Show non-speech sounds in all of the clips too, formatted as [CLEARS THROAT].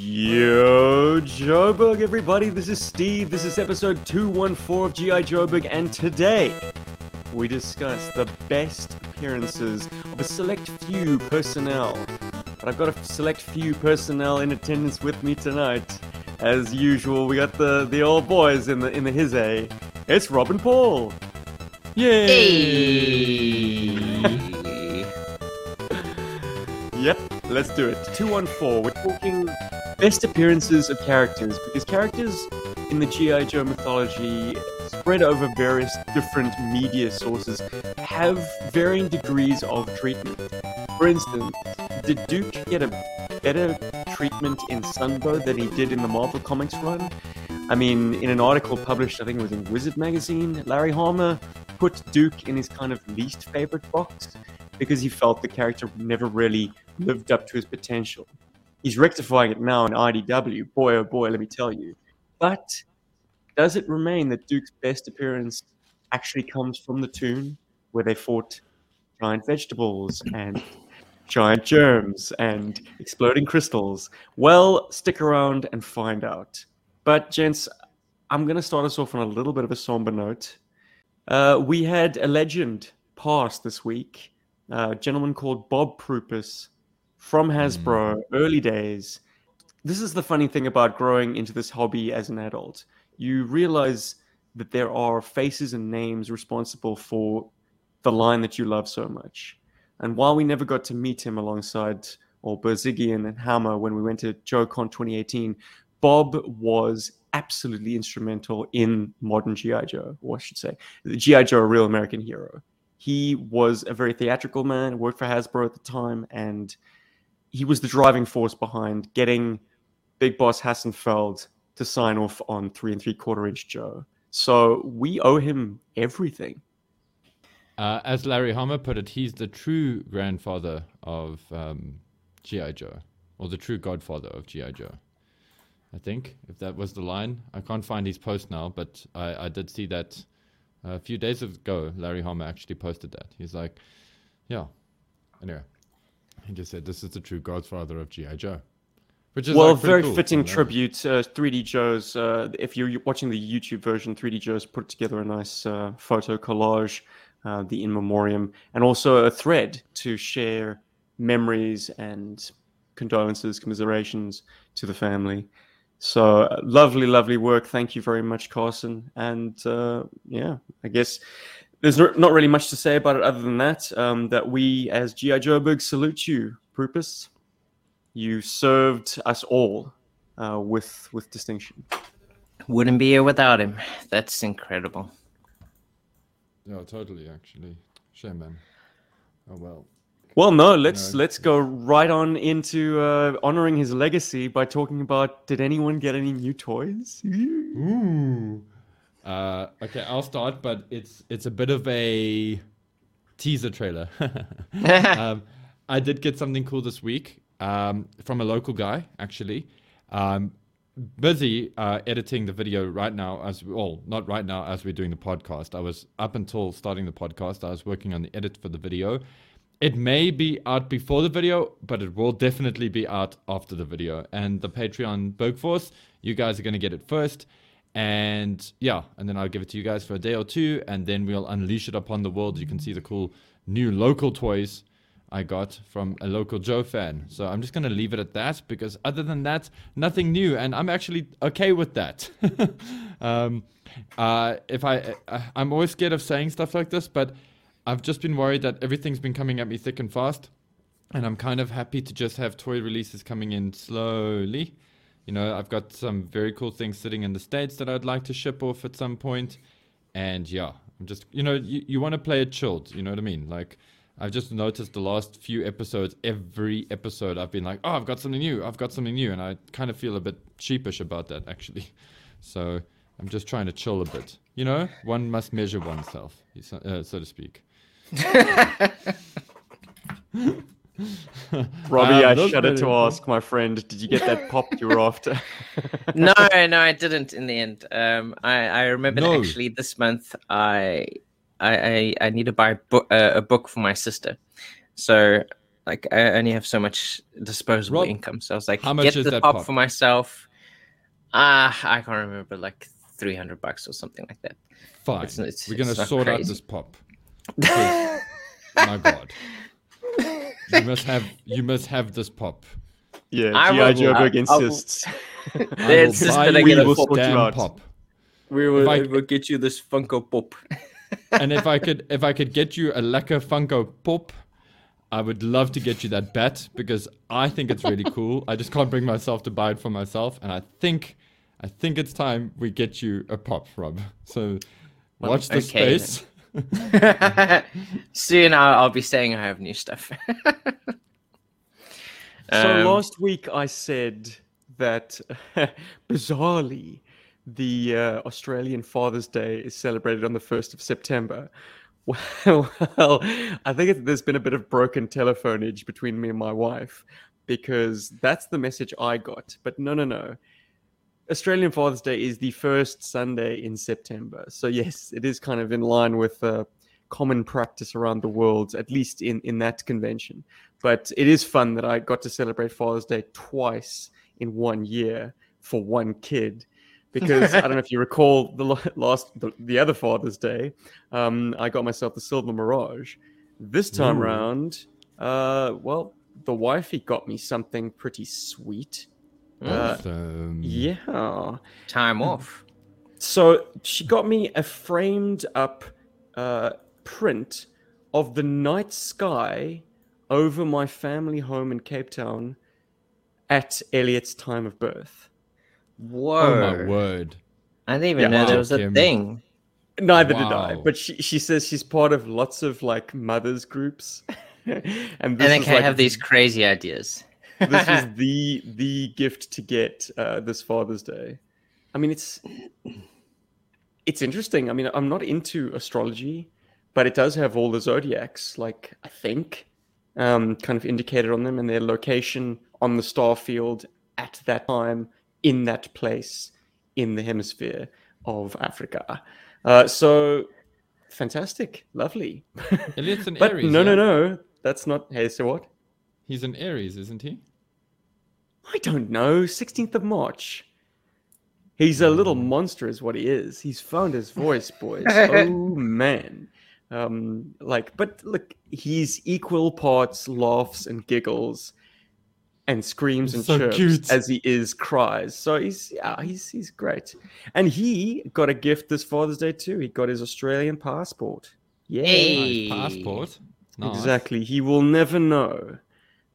Yo, Joburg, everybody. This is Steve. This is episode 214 of G.I. Joburg, and today we discuss the best appearances of a select few personnel. But I've got a select few personnel in attendance with me tonight. As usual, we got the, the old boys in the in the his A. It's Robin Paul. Yay! [LAUGHS] Yep, let's do it. 214. We're talking best appearances of characters because characters in the G.I. Joe mythology spread over various different media sources have varying degrees of treatment. For instance, did Duke get a better treatment in Sunbow than he did in the Marvel Comics run? I mean, in an article published, I think it was in Wizard magazine, Larry Hama put Duke in his kind of least favorite box because he felt the character never really lived up to his potential. He's rectifying it now in IDW. Boy, oh boy, let me tell you. But does it remain that Duke's best appearance actually comes from the Toon, where they fought giant vegetables and giant germs and exploding crystals? Well, stick around and find out. But, gents, I'm going to start us off on a little bit of a somber note. Uh, we had a legend pass this week, uh, a gentleman called Bob Prupis from Hasbro, mm. early days. This is the funny thing about growing into this hobby as an adult. You realize that there are faces and names responsible for the line that you love so much. And while we never got to meet him alongside or Bozigian and Hama when we went to JoeCon 2018, Bob was absolutely instrumental in modern G.I. Joe, or I should say, G.I. Joe, a real American hero. He was a very theatrical man, worked for Hasbro at the time, and he was the driving force behind getting Big Boss Hassenfeld to sign off on three and three quarter inch Joe. So we owe him everything. Uh, as Larry Hama put it, he's the true grandfather of um, G.I. Joe, or the true godfather of G.I. Joe. I think, if that was the line. I can't find his post now, but I, I did see that a few days ago. Larry Hama actually posted that. He's like, yeah. Anyway. He just said, "This is the true godfather of GI Joe." Which is well, like very cool, fitting tribute. Uh, 3D Joe's. Uh, if you're watching the YouTube version, 3D Joe's put together a nice uh, photo collage, uh, the in memoriam, and also a thread to share memories and condolences, commiserations to the family. So uh, lovely, lovely work. Thank you very much, Carson. And uh, yeah, I guess there's not really much to say about it other than that. Um, that we, as GI Joburg, salute you, Prupis. You served us all uh, with with distinction. Wouldn't be here without him. That's incredible. Yeah, totally. Actually, shame, man. Oh well. Well, no. Let's no. let's go right on into uh, honoring his legacy by talking about. Did anyone get any new toys? Ooh. Uh, okay, I'll start, but it's it's a bit of a teaser trailer. [LAUGHS] [LAUGHS] um, I did get something cool this week um, from a local guy, actually. Um, busy uh, editing the video right now, as well, not right now as we're doing the podcast. I was up until starting the podcast. I was working on the edit for the video. It may be out before the video, but it will definitely be out after the video. And the Patreon Bergforce, you guys are going to get it first. And yeah, and then I'll give it to you guys for a day or two, and then we'll unleash it upon the world. You can see the cool new local toys I got from a local Joe fan. So I'm just going to leave it at that because other than that, nothing new. And I'm actually okay with that. [LAUGHS] um, uh, if I, uh, I'm always scared of saying stuff like this, but I've just been worried that everything's been coming at me thick and fast. And I'm kind of happy to just have toy releases coming in slowly you know, I've got some very cool things sitting in the States that I'd like to ship off at some point. And yeah, I'm just, you know, you, you want to play it chilled. You know what I mean? Like, I've just noticed the last few episodes, every episode, I've been like, oh, I've got something new. I've got something new. And I kind of feel a bit sheepish about that, actually. [LAUGHS] So I'm just trying to chill a bit. You know, one must measure oneself, uh, so to speak. [LAUGHS] [LAUGHS] Robbie, um, I shudder to ask, my friend, did you get that pop [LAUGHS] you were after? no, no, I didn't. In the end, um, I I remember no. actually this month I I I, I need to buy a book, uh, a book for my sister, so Like I only have so much disposable Rob, income, so I was like, how much get is the that pop, pop? for myself. Ah, I can't remember, like three hundred bucks or something like that. Fine. It's- it's- We're gonna it's not sort out this pop. [LAUGHS] My God. [LAUGHS] You must have you must have this pop. Yeah, I GI will- Joe I- Big [LAUGHS] I [LAUGHS] will- insists. I They will insist that I you get a pop. damn pop. We will, I- will get you this Funko Pop. [LAUGHS] And if I could if I could get you a lekker Funko Pop, I would love to get you that bat because I think it's really cool. I just can't bring myself to buy it for myself, and I think I think it's time we get you a pop, Rob. So watch the okay then. space. [LAUGHS] Soon I'll, I'll be saying I have new stuff. [LAUGHS] So Um, last week I said that [LAUGHS] bizarrely the uh, Australian Father's Day is celebrated on the 1st of September. Well, well I think it, there's been a bit of broken telephonage between me and my wife because that's the message I got. But no, no, no. Australian Father's Day is the first Sunday in September. So, yes, it is kind of in line with uh, common practice around the world, at least in, in that convention but it is fun that I got to celebrate Father's Day twice in one year for one kid. Because I don't know if you recall the last, the, the other Father's Day, um, I got myself the Silver Mirage. This time Ooh. round, uh, well, the wifey got me something pretty sweet. Uh, yeah. time off. So she got me a framed up uh, print of the night sky over my family home in Cape Town at Elliot's time of birth. Whoa! Oh my word. I didn't even Yeah. know Wow, there was a Kim. thing. Neither did I, but she, she says she's part of lots of like mothers groups, [LAUGHS] and this And they is can like have these crazy ideas. This was [LAUGHS] the the gift to get uh, this Father's Day. I mean, it's it's interesting. I mean, I'm not into astrology, but it does have all the zodiacs, like I think, um, kind of indicated on them and their location on the star field at that time in that place in the hemisphere of Africa. Uh, so fantastic, lovely. Elliot's an [LAUGHS] but Aries. no, no, no, that's not. Hey, so what? He's an Aries, isn't he? I don't know. 16th of March. He's a little monster, is what he is. He's found his voice, boys. [LAUGHS] oh man. Um, like, but look, he's equal parts laughs and giggles, and screams and So chirps cute. as he is cries. So he's yeah, he's he's great. And he got a gift this Father's Day too. He got his Australian passport. Yeah. Hey. Nice passport. Nice. Exactly. He will never know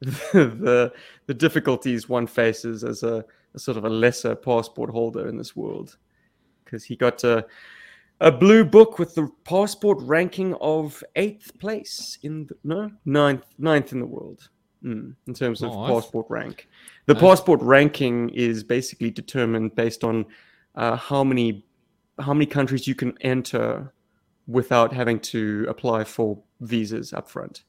[LAUGHS] the the difficulties one faces as a, a sort of a lesser passport holder in this world, because he got a a blue book with the passport ranking of eighth place in the, no ninth ninth in the world mm, in terms of passport rank. The passport ranking is basically determined based on uh, how many how many countries you can enter without having to apply for visas up front.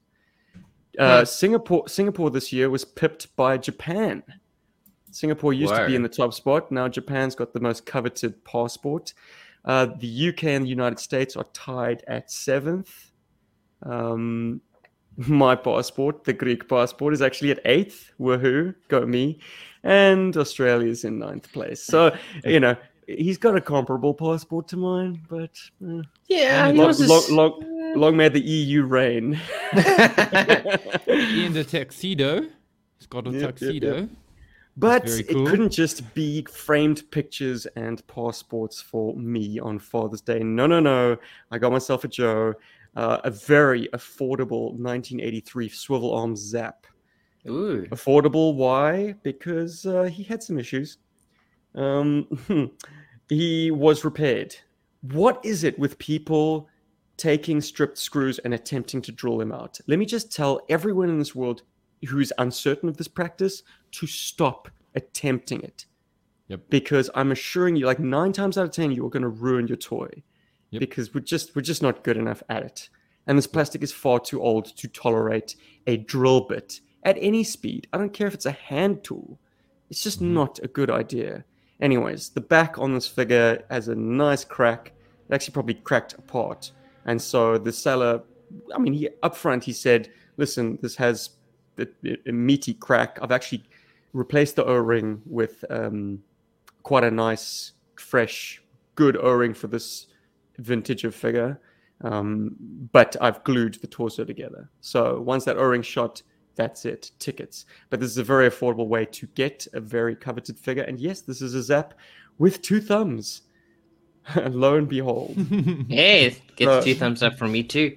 Uh, Hmm. Singapore Singapore this year was pipped by Japan. Singapore used to be in the top spot. Now Japan's got the most coveted passport. Uh, the UK and the United States are tied at seventh. Um, [LAUGHS] my passport, the Greek passport, is actually at eighth. Woohoo, go me! And Australia's in ninth place. So [LAUGHS] you know he's got a comparable passport to mine, but uh, Yeah, long, yours is- long, long, long may the EU reign. In the tuxedo. He's got a Yep, yep, yep. tuxedo. But very it couldn't just be framed pictures and passports for me on Father's Day. No, no, no. I got myself a Joe, uh, a very affordable 1983 swivel arm Zap. Ooh. Affordable, why? Because uh, he had some issues. Um, [LAUGHS] he was repaired. What is it with people taking stripped screws and attempting to drill them out? Let me just tell everyone in this world who's uncertain of this practice to stop attempting it. Yep. Because I'm assuring you, like nine times out of ten, you're going to ruin your toy. Yep. Because we're just we're just not good enough at it. And this plastic is far too old to tolerate a drill bit at any speed. I don't care if it's a hand tool. It's just Mhm. not a good idea. Anyways, the back on this figure has a nice crack. It actually probably cracked apart. And so the seller, I mean, he up front he said, "Listen, this has a, a meaty crack. I've actually replaced the O-ring with um, quite a nice, fresh, good O-ring for this vintage of figure. Um, but I've glued the torso together. So once that O-ring shot, that's it, tickets. But this is a very affordable way to get a very coveted figure. And yes, this is a Zap with two thumbs. [LAUGHS] Lo and behold. [LAUGHS] Hey, get Uh, two thumbs up from me too.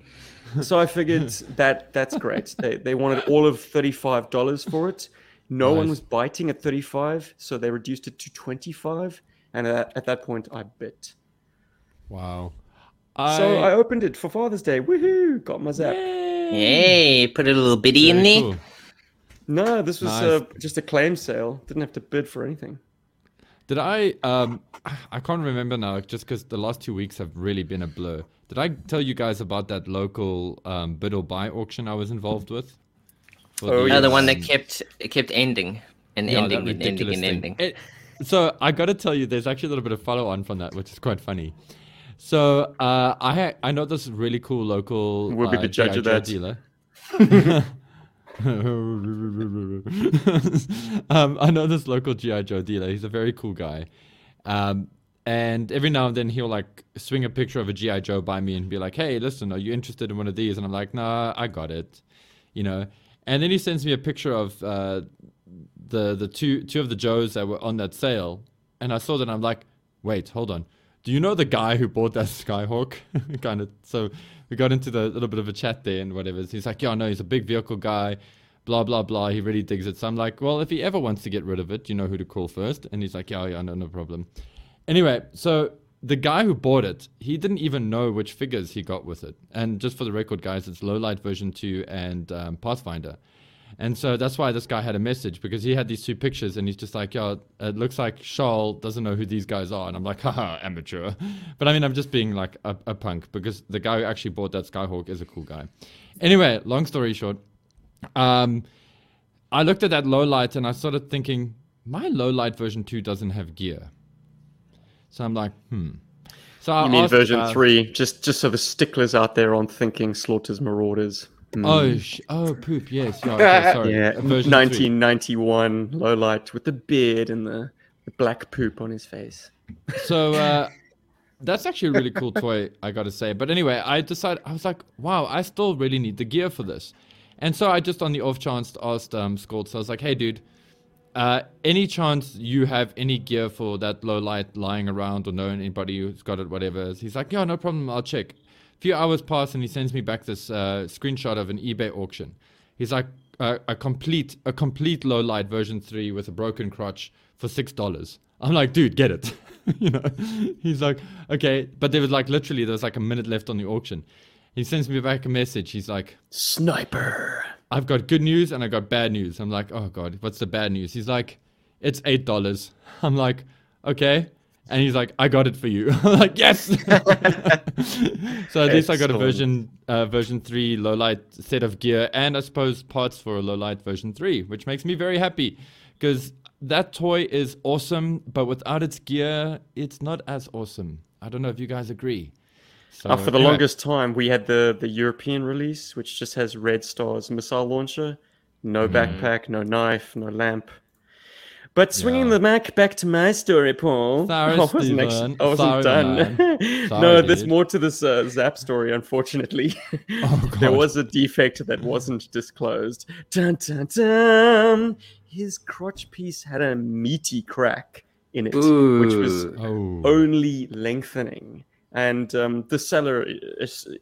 so I figured that that's great. They they wanted all of thirty five dollars for it. No one was biting at thirty five, so they reduced it to twenty five. And at, at that point, I bit. Wow. So I opened it for Father's Day. Woohoo! Got my zap. Hey, put a little biddy in there. cool. No, this was Nice. uh, just a claim sale. Didn't have to bid for anything. Did I? Um, [SIGHS] I can't remember now, just because the last two weeks have really been a blur. Did I tell you guys about that local um, bid or buy auction I was involved with? For Oh, Oh, the one that kept it kept ending and yeah, ending and ending and ending. It- so I got to tell you, there's actually a little bit of follow on from that, which is quite funny. So uh, I ha- I know this really cool local We'll be uh, the judge G.I. of that. dealer. [LAUGHS] [LAUGHS] um, I know this local GI Joe dealer. He's a very cool guy, um, and every now and then he'll like swing a picture of a GI Joe by me and be like, "Hey, listen, are you interested in one of these?" And I'm like, "Nah, I got it," you know. And then he sends me a picture of uh, the the two two of the Joes that were on that sale, and I saw that I'm like, "Wait, hold on." Do you know the guy who bought that [LAUGHS] Skyhawk? [LAUGHS] kind of. So we got into the little bit of a chat there and whatever. He's like, yeah, no, he's a big vehicle guy, blah blah blah. He really digs it. So I'm like, well, if he ever wants to get rid of it, you know who to call first. And he's like, yeah, yeah, no, no problem. Anyway, so the guy who bought it, he didn't even know which figures he got with it. And just for the record, guys, it's Lowlight version two and um, Pathfinder. And so that's why this guy had a message because he had these two pictures and he's just like, yo, it looks like Charles doesn't know who these guys are. And I'm like, [LAUGHS] haha, amateur. But I mean, I'm just being like a, a punk because the guy who actually bought that Skyhawk is a cool guy. Anyway, long story short, um, I looked at that low light and I started thinking, my low light version 2 doesn't have gear. So I'm like, hmm. So I You mean asked, version uh, three? Just just so the sticklers out there aren't thinking Slaughter's Marauders. Hmm. Oh, sh- oh, poop. Yes. Yeah, okay, [LAUGHS] sorry. yeah, Version three. 1991 low light with the beard and the, the black poop on his face. So [LAUGHS] uh, that's actually a really cool toy, I gotta say. But anyway, I decided I was like, wow, I still really need the gear for this. And so I just on the off chance asked um, Scald, so I was like, hey, dude, uh, any chance you have any gear for that low light lying around or know anybody who's got it, whatever? He's like, yeah, no problem, I'll check. Few hours pass and he sends me back this uh, screenshot of an eBay auction. He's like, uh, a complete a complete low light version three with a broken crotch for six dollars. I'm like, dude, get it. [LAUGHS] you know. He's like, okay, but there was like literally there was like a minute left on the auction. He sends me back a message. He's like, Sniper. I've got good news and I got bad news. I'm like, oh god, what's the bad news? He's like, it's eight dollars. I'm like, okay. And he's like, I got it for you. I'm [LAUGHS] like, yes. [LAUGHS] so at least I got a version uh, version three low light set of gear and I suppose parts for a low light version three, which makes me very happy because that toy is awesome, but without its gear, it's not as awesome. I don't know if you guys agree. So, Uh, for the anyway. longest time, we had the, the European release, which just has Red Star's missile launcher, no Mm-hmm. backpack, no knife, no lamp. But swinging Yeah. the Mac back to my story, Paul. Sorry, [LAUGHS] I wasn't, actually, I wasn't Sorry, done. man. [LAUGHS] no, Sorry, there's dude. more to this uh, Zap story, unfortunately. [LAUGHS] Oh, there was a defect that wasn't disclosed. Dun, dun, dun. His crotch piece had a meaty crack in it, which was Oh. only lengthening. And um, the seller,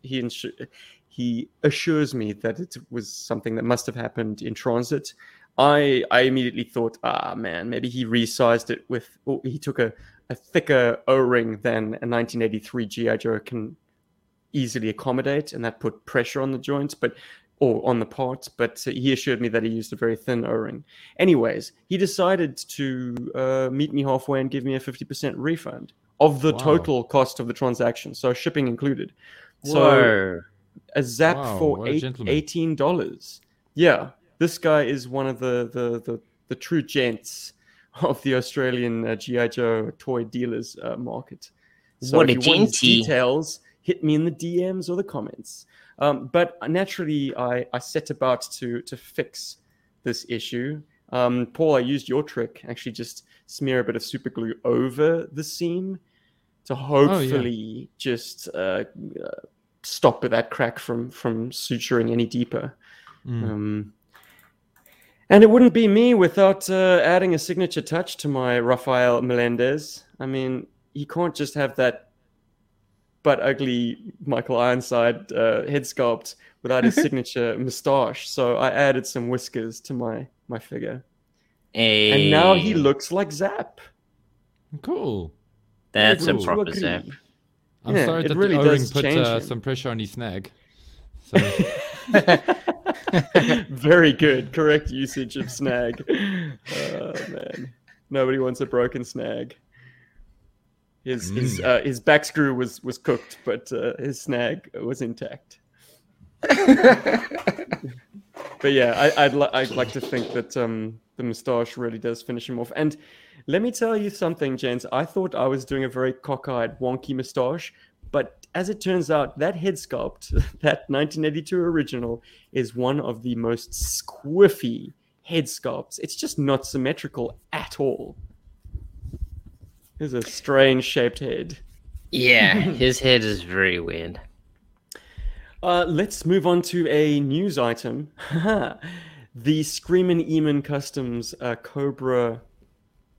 he insu- he assures me that it was something that must have happened in transit. I I immediately thought, ah man, maybe he resized it with, or he took a, a thicker O ring than a 1983 GI Joe can easily accommodate, and that put pressure on the joints, but or on the parts. But he assured me that he used a very thin O ring. Anyways, he decided to uh, meet me halfway and give me a 50% refund of the Wow. total cost of the transaction, so shipping included. So a zap Wow, for eight, eighteen dollars. Yeah, this guy is one of the the the, the true gents of the Australian uh, GI Joe toy dealers uh, market. So What if a you want details, hit me in the DMs or the comments. Um, but naturally, I, I set about to to fix this issue. Um, Paul, I used your trick. Actually, just smear a bit of super glue over the seam to hopefully just uh, uh, stop that crack from from suturing any deeper. Mm. Um, and it wouldn't be me without uh, adding a signature touch to my Rafael Melendez. I mean, he can't just have that but ugly Michael Ironside uh, head sculpt without his [LAUGHS] signature moustache. So I added some whiskers to my my figure, and now he looks like Zap. Cool. That's a proper agree? zap. I'm Yeah, sorry it that really the O-ring does put uh, some pressure on his snag. So, [LAUGHS] [LAUGHS] Very good, correct usage of snag. Oh man, nobody wants a broken snag. His his uh, his back screw was was cooked, but uh, his snag was intact. [LAUGHS] but yeah, I, I'd li- I'd like to think that um, the moustache really does finish him off. And let me tell you something, gents. I thought I was doing a very cockeyed, wonky moustache, but as it turns out, that head sculpt, [LAUGHS] that 1982 original, is one of the most squiffy head sculpts. It's just not symmetrical at all. There's a strange shaped head. Yeah, [LAUGHS] his head is very weird. Uh, let's move on to a news item. [LAUGHS] the Screamin' Eamon Customs uh, Cobra,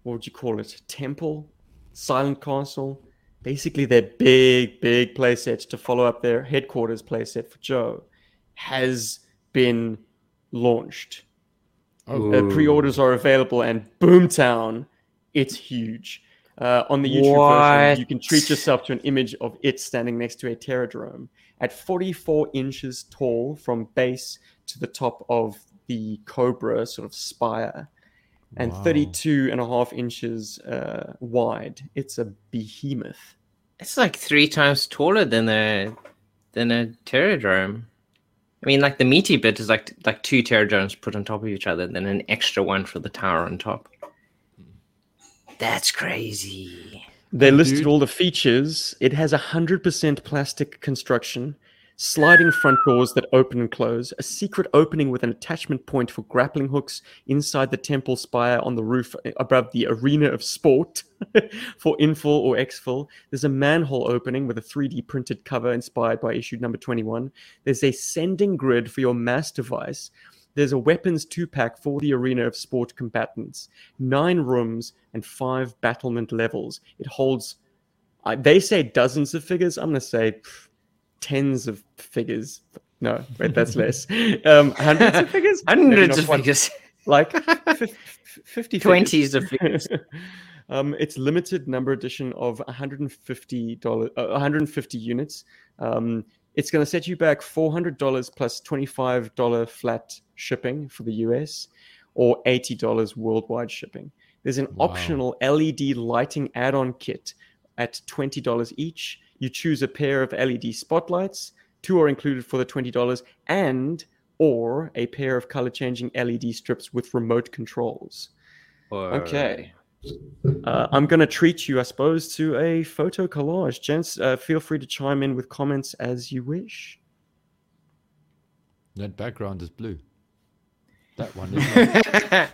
what would you call it? Temple? Silent Castle? Basically, their big, big playset to follow up their headquarters playset for Joe has been launched. oh, Uh, pre-orders are available, and Boomtown, it's huge. Uh, on the YouTube version, you can treat yourself to an image of it standing next to a Terrordrome at 44 inches tall from base to the top of the Cobra sort of spire, and Wow. 32 and a half inches uh, wide. It's a behemoth. It's like three times taller than a than a Terrordrome. I mean, like the meaty bit is like like two Terrordromes put on top of each other, then an extra one for the tower on top. That's crazy. They listed Dude. all the features. It has a hundred percent plastic construction, sliding front doors that open and close, a secret opening with an attachment point for grappling hooks inside the temple spire on the roof eh, above the arena of sport [LAUGHS] for infill or exfil. There's a manhole opening with a 3D printed cover inspired by issue number 21. There's a sending grid for your mass device. There's a weapons two pack for the arena of sport combatants, nine rooms, and five battlement levels. It holds, they say dozens of figures. I'm going to say pff, tens of figures. No, wait, that's less. Um, hundreds of figures? Hundreds of figures. Like [LAUGHS] fif- 50 Twenties of figures. [LAUGHS] um, it's limited number edition of 150 dollars, uh, 150 units. Um, it's going to set you back $400 plus $25 flat shipping for the US, or $80 worldwide shipping. There's an Wow. optional LED lighting add-on kit at $20 each. You choose a pair of LED spotlights. Two are included for the $20, and or a pair of color changing LED strips with remote controls. Okay. Uh, I'm going to treat you, I suppose, to a photo collage. Gents, uh, feel free to chime in with comments as you wish. that background is blue. That one is.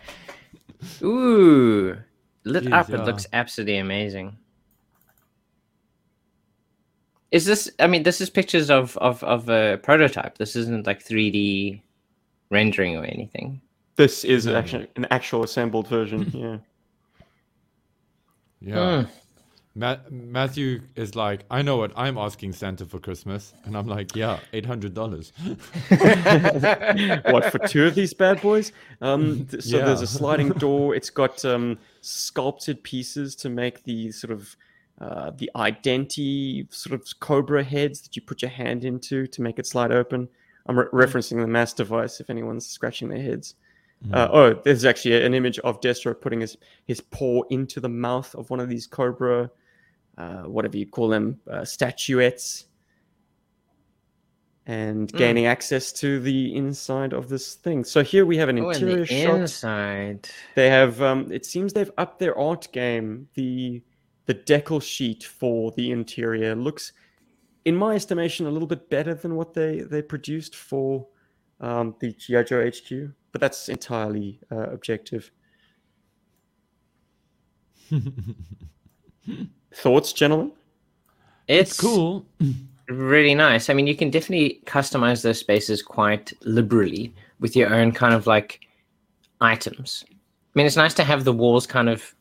[LAUGHS] Ooh, lit Jeez, up. yeah. It looks absolutely amazing. Is this? I mean, this is pictures of of of a prototype. This isn't like 3D rendering or anything. This is Yeah. actually an actual assembled version. [LAUGHS] Yeah. Yeah. Hmm. Ma- Matthew is like, I know what I'm asking Santa for Christmas, and I'm like, yeah, eight hundred dollars. [LAUGHS] [LAUGHS] what for two of these bad boys? Um, th- so there's a sliding door. It's got um, sculpted pieces to make the sort of uh, the identi sort of cobra heads that you put your hand into to make it slide open. I'm re- referencing the mass device if anyone's scratching their heads. Uh, oh, there's actually an image of Destro putting his, his paw into the mouth of one of these cobra, uh, whatever you call them, uh, statuettes, and Mm. gaining access to the inside of this thing. So here we have an Oh, interior the shot. inside. They have, um, it seems they've upped their art game. The the decal sheet for the interior looks, in my estimation, a little bit better than what they they produced for um, the GI Joe HQ. but that's entirely uh, objective. [LAUGHS] Thoughts, gentlemen? It's Cool. [CLEARS THROAT] really nice. I mean, you can definitely customize those spaces quite liberally with your own kind of like items. I mean, it's nice to have the walls kind of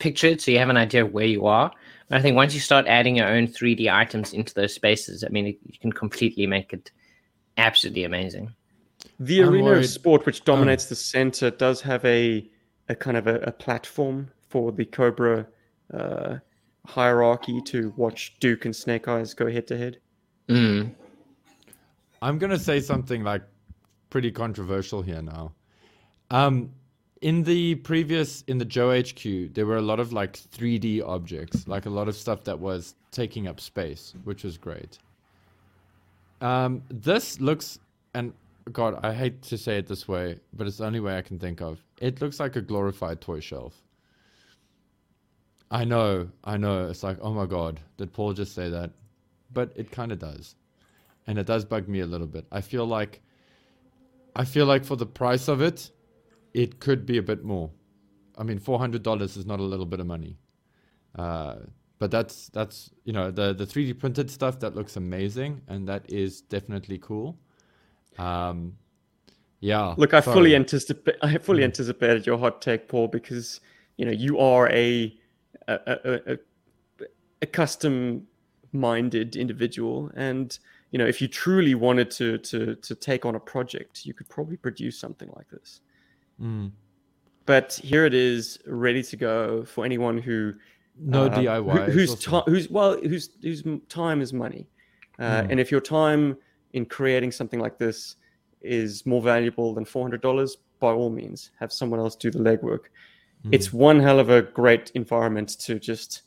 pictured so you have an idea of where you are. But I think once you start adding your own 3D items into those spaces, I mean, it, you can completely make it absolutely amazing. The I'm arena worried- of sport, which dominates the center, does have a a kind of a, a platform for the Cobra uh, hierarchy to watch Duke and Snake Eyes go head to head. Mm. I'm gonna say something like pretty controversial here now. Um, in the previous in the Joe HQ, there were a lot of like 3D objects, like a lot of stuff that was taking up space, which was great. Um, this looks and God, I hate to say it this way, but it's the only way I can think of. It looks like a glorified toy shelf. I know, I know. It's like, oh my God, did Paul just say that? But it kind of does and it does bug me a little bit. I feel like I feel like for the price of it, it could be a bit more. I mean, four hundred dollars is not a little bit of money, uh, but that's that's you know the the three D printed stuff that looks amazing, and that is definitely cool. Um, yeah. Look, I sorry. fully anticipate. I fully Mm. anticipated your hot take, Paul, because you know you are a a, a, a, a custom-minded individual, and you know if you truly wanted to to to take on a project, you could probably produce something like this. Mm. But here it is, ready to go for anyone who no uh, DIY. who- whose also- ti- whose well whose whose time is money, uh, Mm. and if your time in creating something like this is more valuable than four hundred dollars, by all means, have someone else do the legwork. Mm. It's one hell of a great environment to just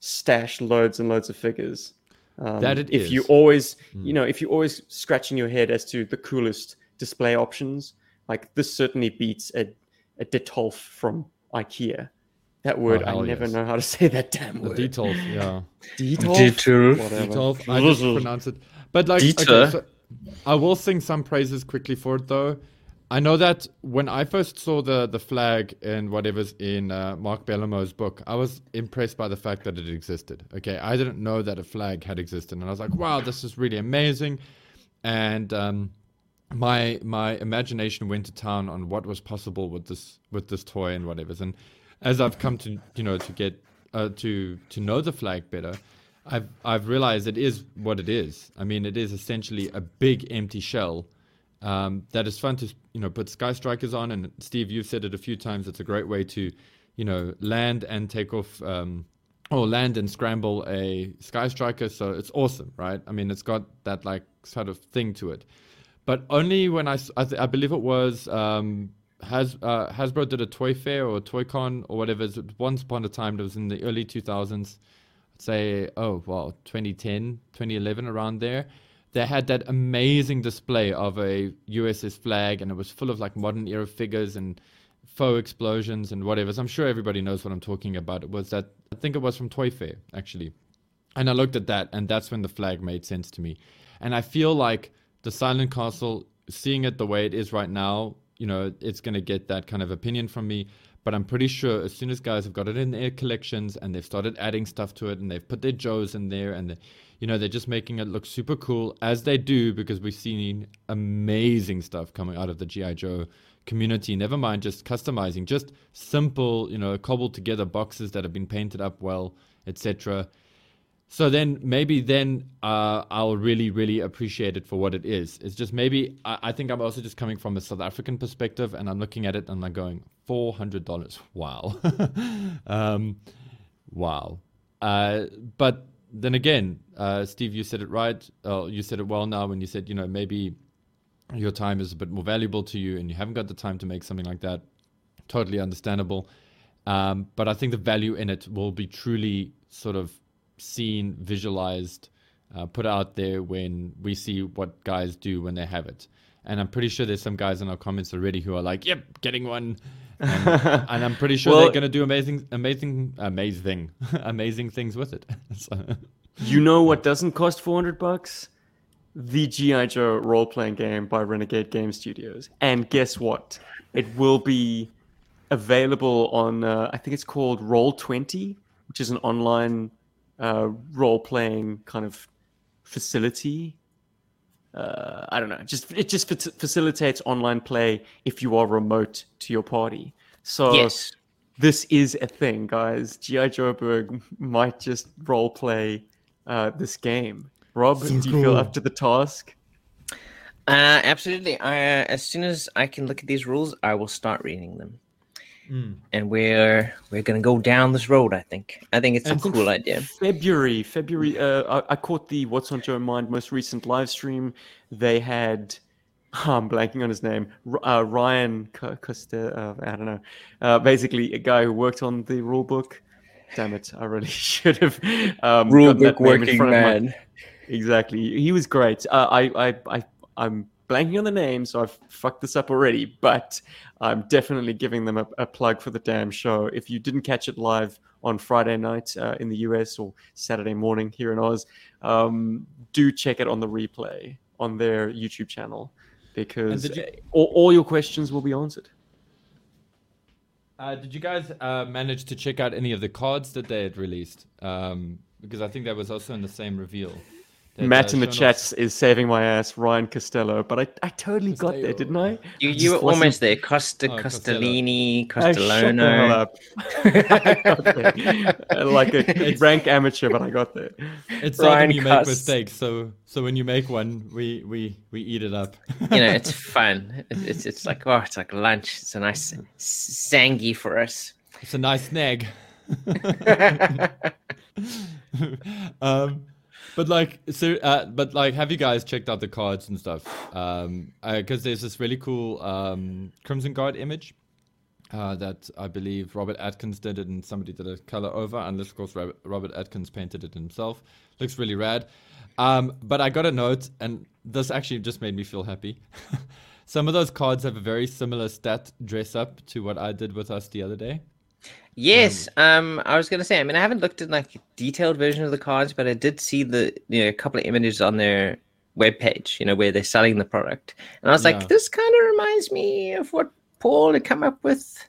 stash loads and loads of figures. Um, That it if you always, Mm. you know, if you're always scratching your head as to the coolest display options, like this certainly beats a, a Detolf from IKEA. That word, I never yes. know how to say that damn the word. details, yeah. Detolf? Detolf. Whatever. Detolf, I just pronounce it. But like, okay, so I will sing some praises quickly for it though. I know that when I first saw the the flag and whatever's in uh, Mark Bellomo's book, I was impressed by the fact that it existed. Okay, I didn't know that a flag had existed, and I was like, "Wow, this is really amazing." And um, my my imagination went to town on what was possible with this with this toy and whatever. And as I've come to you know to get uh, to to know the flag better, I've I've realized it is what it is. I mean, it is essentially a big empty shell um, that is fun to you know put sky strikers on. And Steve, you've said it a few times. It's a great way to you know land and take off. Um, or land and scramble a sky striker so it's awesome right i mean it's got that like sort of thing to it but only when i i, I believe it was um Has, uh, Hasbro did a toy fair or toy con or whatever. Once upon a time, it was in the early 2000s. I'd say, oh, well, 2010, 2011, around there. They had that amazing display of a USS flag, and it was full of like modern era figures and faux explosions and whatever. So I'm sure everybody knows what I'm talking about. It was that, I think it was from Toy Fair, actually. And I looked at that, and that's when the flag made sense to me. And I feel like the Silent Castle, seeing it the way it is right now, you know, it's going to get that kind of opinion from me. But I'm pretty sure as soon as guys have got it in their collections and they've started adding stuff to it and they've put their Joes in there and, you know, they're just making it look super cool as they do because we've seen amazing stuff coming out of the G.I. Joe community. Never mind just customizing, just simple, you know, cobbled together boxes that have been painted up well, etc. So then maybe then uh, I'll really, really appreciate it for what it is. It's just maybe I, I think I'm also just coming from a South African perspective and I'm looking at it and I'm going, four hundred dollars. Wow. [LAUGHS] um, wow. Uh, but then again, uh, Steve, you said it right. Uh, you said it well now when you said, you know, maybe your time is a bit more valuable to you and you haven't got the time to make something like that. Totally understandable. Um, but I think the value in it will be truly sort of seen, visualized, uh, put out there when we see what guys do when they have it. And I'm pretty sure there's some guys in our comments already who are like, "Yep, getting one," and, [LAUGHS] and I'm pretty sure Well- they're going to do amazing, amazing, amazing, [LAUGHS] amazing things with it. [LAUGHS] so, You know what doesn't cost 400 bucks? the GI Joe role-playing game by Renegade Game Studios, and guess what? It will be available on uh, I think it's called Roll Twenty, which is an online uh, role-playing kind of facility. Uh, I don't know. Just it just facilitates online play if you are remote to your party. So yes. this is a thing, guys. GI Joeberg might just role play uh, this game. Rob, So do you feel up to the task? Uh, absolutely. I, uh, as soon as I can look at these rules, I will start reading them. Mm. And we're we're gonna go down this road. I think. I think it's a And in cool idea. February, February. Uh, I, I caught the What's on Joe Mind most recent live stream. They had, [LAUGHS] I'm blanking on his name, uh, Ryan Costa. Uh, I don't know. Uh, basically, a guy who worked on the rule book. Damn it! I really [LAUGHS] should have. Um, gotten that name in front of my- Exactly. He was great. Uh, I, I, I, I'm blanking on the name, so I've fucked this up already. But I'm definitely giving them a, a plug for the damn show. If you didn't catch it live on Friday night uh, in the US or Saturday morning here in Oz, um, do check it on the replay on their YouTube channel because you- all, all your questions will be answered. Uh, did you guys uh, manage to check out any of the cards that they had released? Um, because I think that was also in the same reveal. They'd, Matt uh, in the shown chat off- is saving my ass, Ryan Costello, but I, I totally got there, didn't I? You you just were almost there. Costa Oh, Costello. Castellini, I shut the hell Castellano. up. [LAUGHS] Okay. like a rank amateur, but I got there. It's seldom Ryan you make mistakes, so so when you make one, we we we eat it up. you know, it's [LAUGHS] fun. It's it's like oh, it's like lunch. It's a nice sangy for us. It's a nice snag. [LAUGHS] um, but like, so, uh, but like, have you guys checked out the cards and stuff? Um, because there's this really cool um Crimson Guard image. Uh, that I believe Robert Atkins did it and somebody did a color over, unless of course Robert Atkins painted it himself. Looks really rad. Um, but I got a note, and this actually just made me feel happy. [LAUGHS] Some of those cards have a very similar stat dress up to what I did with us the other day. Yes, um, I was gonna say. I mean, I haven't looked at like detailed version of the cards, but I did see the you know a couple of images on their webpage. You know where they're selling the product, and I was Yeah. like, this kind of reminds me of what Paul had come up with.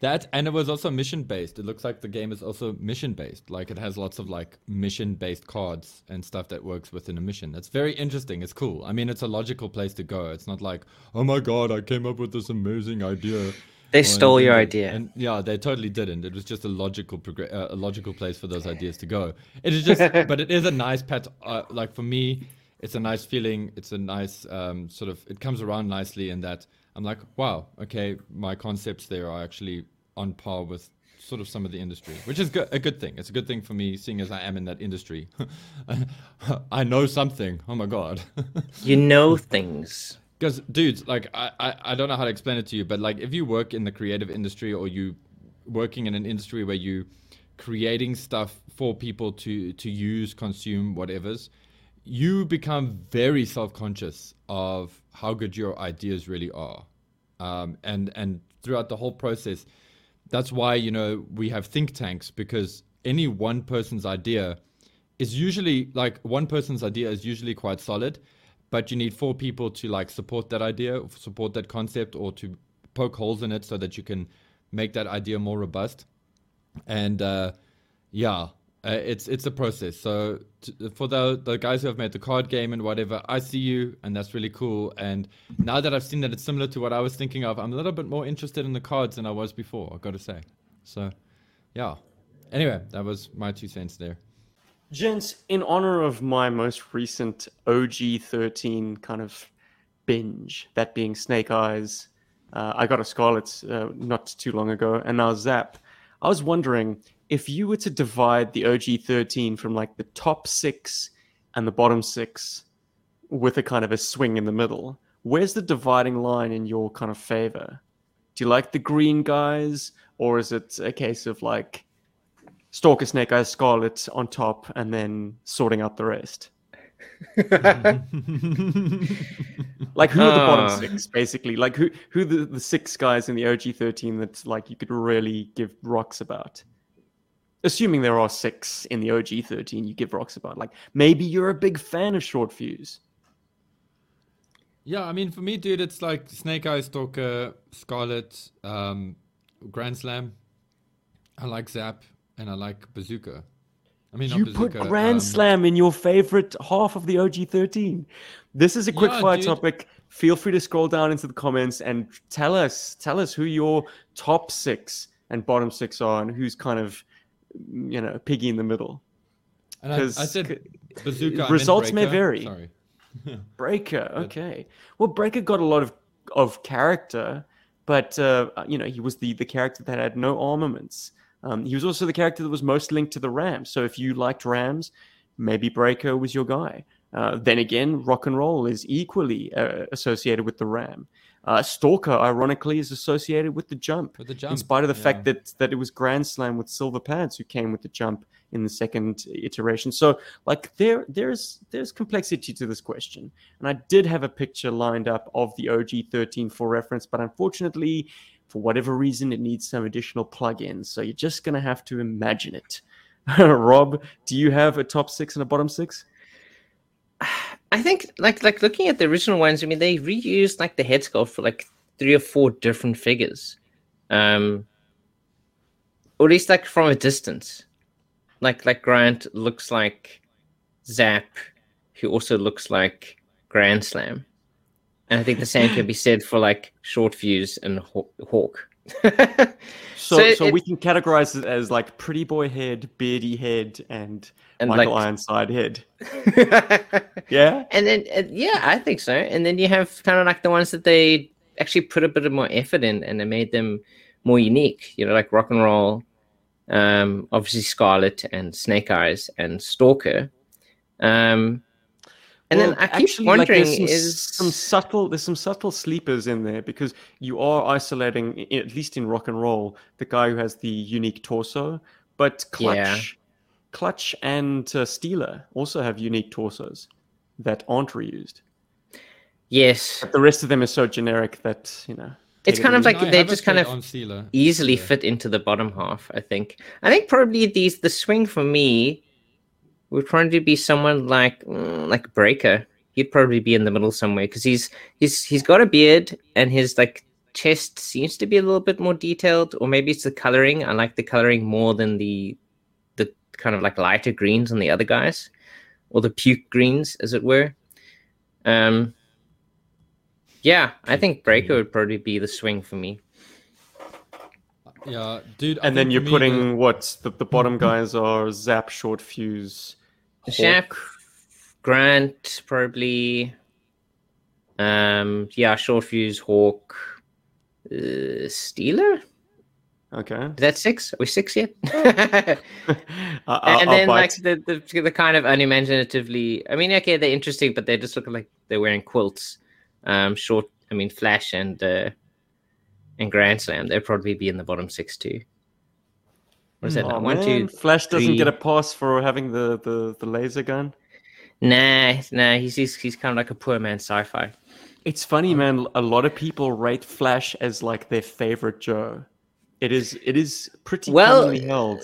That and it was also mission based. It looks like the game is also mission based. Like it has lots of like mission based cards and stuff that works within a mission. That's very interesting. It's cool. I mean, it's a logical place to go. It's not like, oh my god, I came up with this amazing idea. They stole your idea. And yeah, they totally didn't. It was just a logical progr- uh, a logical place for those ideas to go. It is just, [LAUGHS] but it is a nice pet. Uh, like for me, it's a nice feeling. It's a nice um, sort of. It comes around nicely in that I'm like, wow, okay, my concepts there are actually on par with sort of some of the industry, which is good, a good thing. It's a good thing for me, seeing as I am in that industry. [LAUGHS] I know something. Oh my god. [LAUGHS] You know things. Because, dudes, like, I, I, I don't know how to explain it to you, but like, if you work in the creative industry or you working in an industry where you creating stuff for people to to use, consume, whatever's, you become very self conscious of how good your ideas really are, um, and and throughout the whole process, that's why you know we have think tanks because any one person's idea is usually like one person's idea is usually quite solid but you need four people to like support that idea support that concept or to poke holes in it so that you can make that idea more robust. And uh, yeah uh, it's it's a process. So t- for the the guys who have made the card game and whatever i see you and that's really cool. And now that i've seen that it's similar to what i was thinking of i'm a little bit more interested in the cards than i was before I've gotta say. So yeah. Anyway that was my two cents there Gents, in honor of my most recent OG 13 kind of binge, that being Snake Eyes, uh, I got a Scarlet uh, not too long ago, and now Zap. I was wondering if you were to divide the OG 13 from like the top six and the bottom six with a kind of a swing in the middle, where's the dividing line in your kind of favor? Do you like the green guys, or is it a case of like Stalker, Snake Eyes, Scarlet on top, and then sorting out the rest. [LAUGHS] like who are the bottom six, basically? Like who who the, the six guys in the OG thirteen that's like you could really give rocks about? Assuming there are six in the OG thirteen, you give rocks about. Like maybe you're a big fan of Short Fuse. Yeah, I mean, for me, dude, it's like Snake Eyes, Stalker, Scarlet, um, Grand Slam. I like Zap, and I like Bazooka. I mean, not You put Bazooka, Grand um, Slam in your favorite half of the OG13. This is a quick Yeah, fire dude. topic. Feel free to scroll down into the comments and tell us tell us who your top six and bottom six are and who's kind of you know piggy in the middle. And I, I said Bazooka. Results may vary. Sorry. [LAUGHS] Breaker, okay. Well, Breaker got a lot of of character, but uh, you know he was the the character that had no armaments. Um, he was also the character that was most linked to the Rams. So if you liked Rams, maybe Breaker was your guy. Uh, then again, rock and roll is equally uh, associated with the Ram. Uh, Stalker, ironically, is associated with the jump, With the in spite of the fact that that it was Grand Slam with Silver Pads who came with the jump in the second iteration. So, like, there there's there's complexity to this question, and I did have a picture lined up of the OG 13 for reference, but unfortunately, for whatever reason, it needs some additional plugins. So you're just gonna have to imagine it. [LAUGHS] Rob, do you have a top six and a bottom six? I think like like looking at the original ones, I mean they reused like the head sculpt for like three or four different figures. Um or at least like from a distance. Like like Grunt looks like Zap, who also looks like Grand Slam. And I think the same can be said for like Short Fuse and Haw- Hawk. [LAUGHS] So, So so, it- we can categorize it as like pretty boy head, beardy head, and, And, Michael like- Ironside head. [LAUGHS] Yeah. And then, uh, yeah, I think so. And then you have kind of like the ones that they actually put a bit of more effort in and they made them more unique, you know, like rock and roll, um, obviously Scarlet and Snake Eyes and Stalker. Um, and Well, then I keep actually, like, wondering there's some, is some subtle there's some subtle sleepers in there because you are isolating at least in rock and roll the guy who has the unique torso but clutch Yeah. clutch and uh, steeler also have unique torsos that aren't reused yes, but the rest of them are so generic that you know It's take it kind of like I they just kind of Steeler. easily Yeah. fit into the bottom half. I think. I think probably these the swing for me would to be someone like mm, like Breaker. He'd probably be in the middle somewhere because he's he's he's got a beard and his like chest seems to be a little bit more detailed, or maybe it's the coloring. I like the coloring more than the the kind of like lighter greens on the other guys, or the puke greens, as it were. Um. Yeah, I think Breaker would probably be the swing for me. Yeah, dude. I and then you're putting the- what the, the bottom [CLEARS THROAT] guys are zap short fuse Shaq, Grunt, probably. Um, yeah, short fuse, Hawk, uh, Steeler. okay Is that six? Are we six yet? [LAUGHS] [LAUGHS] And I'll then like the, the the kind of unimaginatively. I mean, okay, they're interesting, but they just look like they're wearing quilts. Um, short. I mean, Flash and uh, and Grand Slam. They'd probably be in the bottom six too. What is that? Oh, now? One, man. Flash doesn't get a pass for having the, the, the laser gun. Nah, nah. He's he's, he's kind of like a poor man sci-fi. It's funny, man. A lot of people rate Flash as like their favorite Joe. It is it is pretty Well, held.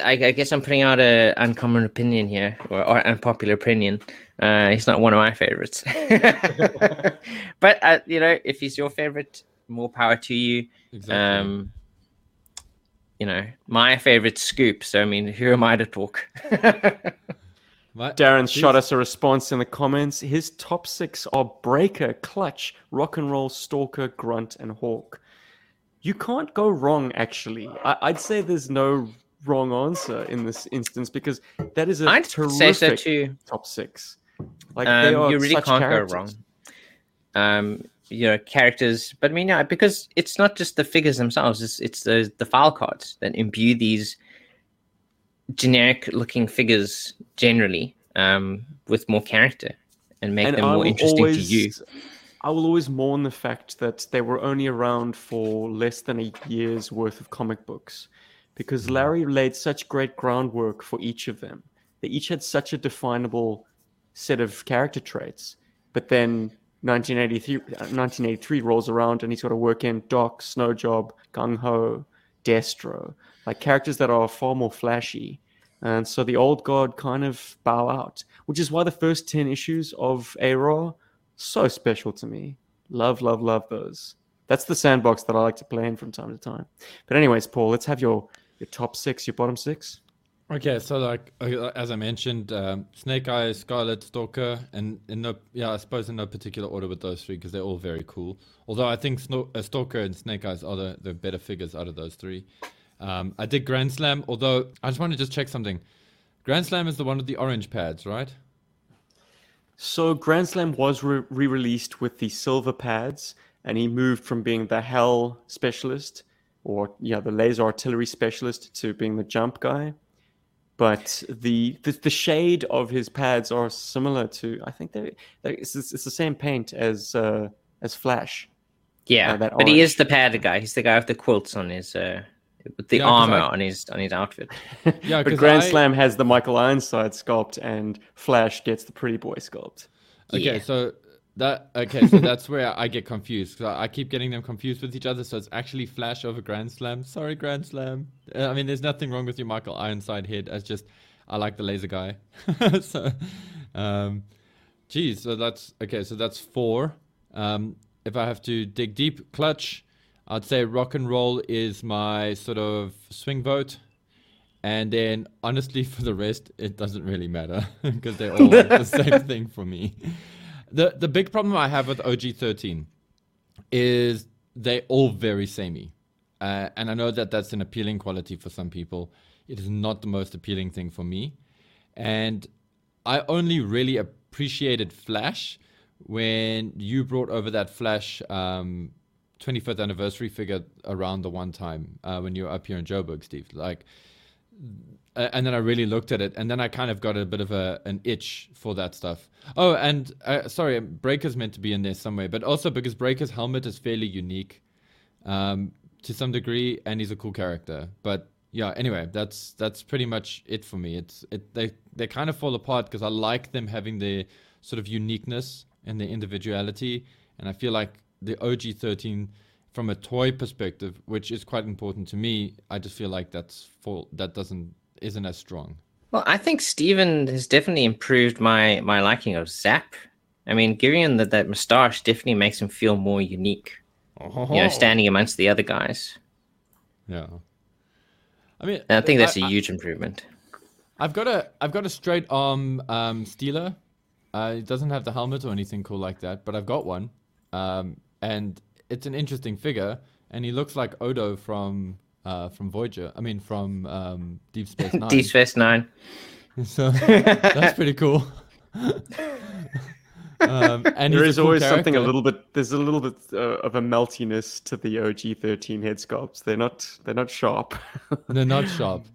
I, I guess I'm putting out an uncommon opinion here, or, or unpopular opinion. Uh, he's not one of my favorites, [LAUGHS] [LAUGHS] but uh, you know, if he's your favorite, more power to you. Exactly. Um, you know, my favorite Scoop. So I mean, who am I to talk? [LAUGHS] Darren Jeez. shot us a response in the comments. His top six are Breaker, Clutch, Rock and Roll, Stalker, Grunt, and Hawk. You can't go wrong, actually. I- I'd say there's no wrong answer in this instance because that is a I'd terrific say so too. top six. Like they Um, are you really such can't characters. go wrong. Um, you know, characters, but I mean, yeah, because it's not just the figures themselves; it's it's the the file cards that imbue these generic-looking figures generally um, with more character and make And them I more interesting always, to you. I will always mourn the fact that they were only around for less than a year's worth of comic books because Larry laid such great groundwork for each of them. They each had such a definable set of character traits. But then 1983, uh, 1983 rolls around and he's got to work in Doc, Snowjob, Gung Ho, Destro, like characters that are far more flashy. And so the old guard kind of bow out, which is why the first 10 issues of ARAH So special to me. Love, love, love those. That's the sandbox that I like to play in from time to time. But anyways, Paul, let's have your your top six, your bottom six. Okay, so like uh, as I mentioned, um, Snake Eyes, Scarlet, Stalker, and in no yeah, I suppose in no particular order with those three because they're all very cool. Although I think uh, Stalker and Snake Eyes are the, the better figures out of those three. Um, I did Grand Slam, although I just want to just check something. Grand Slam is the one with the orange pads, right? So Grand Slam was re released with the silver pads, and he moved from being the HEL specialist, or yeah, the laser artillery specialist, to being the jump guy. But the the, the shade of his pads are similar to I think they it's, it's the same paint as uh, as Flash. Yeah, Uh, that but he is the padded guy. He's the guy with the quilts on his uh, with the Yeah, 'cause armor I- on his on his outfit. [LAUGHS] Yeah, but Grand I- Slam has the Michael Ironside sculpt, and Flash gets the Pretty Boy sculpt. Okay, Yeah. so that okay, so [LAUGHS] that's where I get confused. I I keep getting them confused with each other. So it's actually Flash over Grand Slam. Sorry, Grand Slam. Uh, I mean, there's nothing wrong with your Michael Ironside head. It's just I like the laser guy. [LAUGHS] so, um, geez, so that's okay. So that's four. Um, if I have to dig deep, clutch, I'd say rock and roll is my sort of swing vote. And then, honestly, [LAUGHS] for the rest, it doesn't really matter because they're all the same thing for me. The the big problem I have with OG13 is they're all very samey, uh, and I know that that's an appealing quality for some people. It is not the most appealing thing for me, and I only really appreciated Flash when you brought over that Flash um, 25th anniversary figure around the one time uh, when you were up here in Joburg, Steve. Like, uh, and then I really looked at it, and then I kind of got a bit of a an itch for that stuff. Oh, and uh, sorry, Breaker's meant to be in there somewhere, but also because Breaker's helmet is fairly unique um, to some degree, and he's a cool character. But yeah, anyway, that's that's pretty much it for me. It's it they they kind of fall apart because I like them having their sort of uniqueness and their individuality, and I feel like the OG thirteen from a toy perspective, which is quite important to me, I just feel like that's full that doesn't isn't as strong. Well, I think Steven has definitely improved my my liking of Zap. I mean, giving him that, that moustache definitely makes him feel more unique. You know, standing amongst the other guys. Yeah. I mean, And I think that's a a huge improvement. I've got a I've got a straight arm um, Steeler. Uh, it doesn't have the helmet or anything cool like that, but I've got one, um, and it's an interesting figure. And he looks like Odo from uh, from Voyager. I mean, from um, Deep Space [LAUGHS] Nine. Deep Space Nine. [LAUGHS] so that's pretty cool. [LAUGHS] um, and There he's is a cool always something a little bit. There's a little bit uh, of a meltiness to the OG thirteen head sculpts. They're not. They're not sharp. They're not sharp.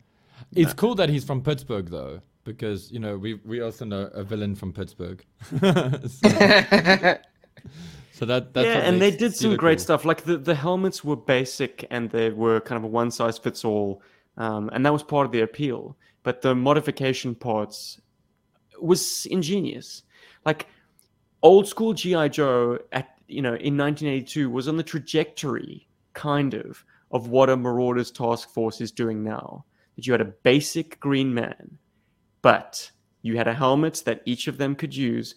It's cool that he's from Pittsburgh, though, because you know we we also know a villain from Pittsburgh. so, so that that's yeah, and they did some great cool. stuff. Like the, the helmets were basic and they were kind of a one size fits all, um, and that was part of the appeal. But the modification parts was ingenious. Like old school GI Joe at you know in 1982 was on the trajectory, kind of, of what a Marauders Task Force is doing now. That you had a basic Green Man, but you had a helmet that each of them could use,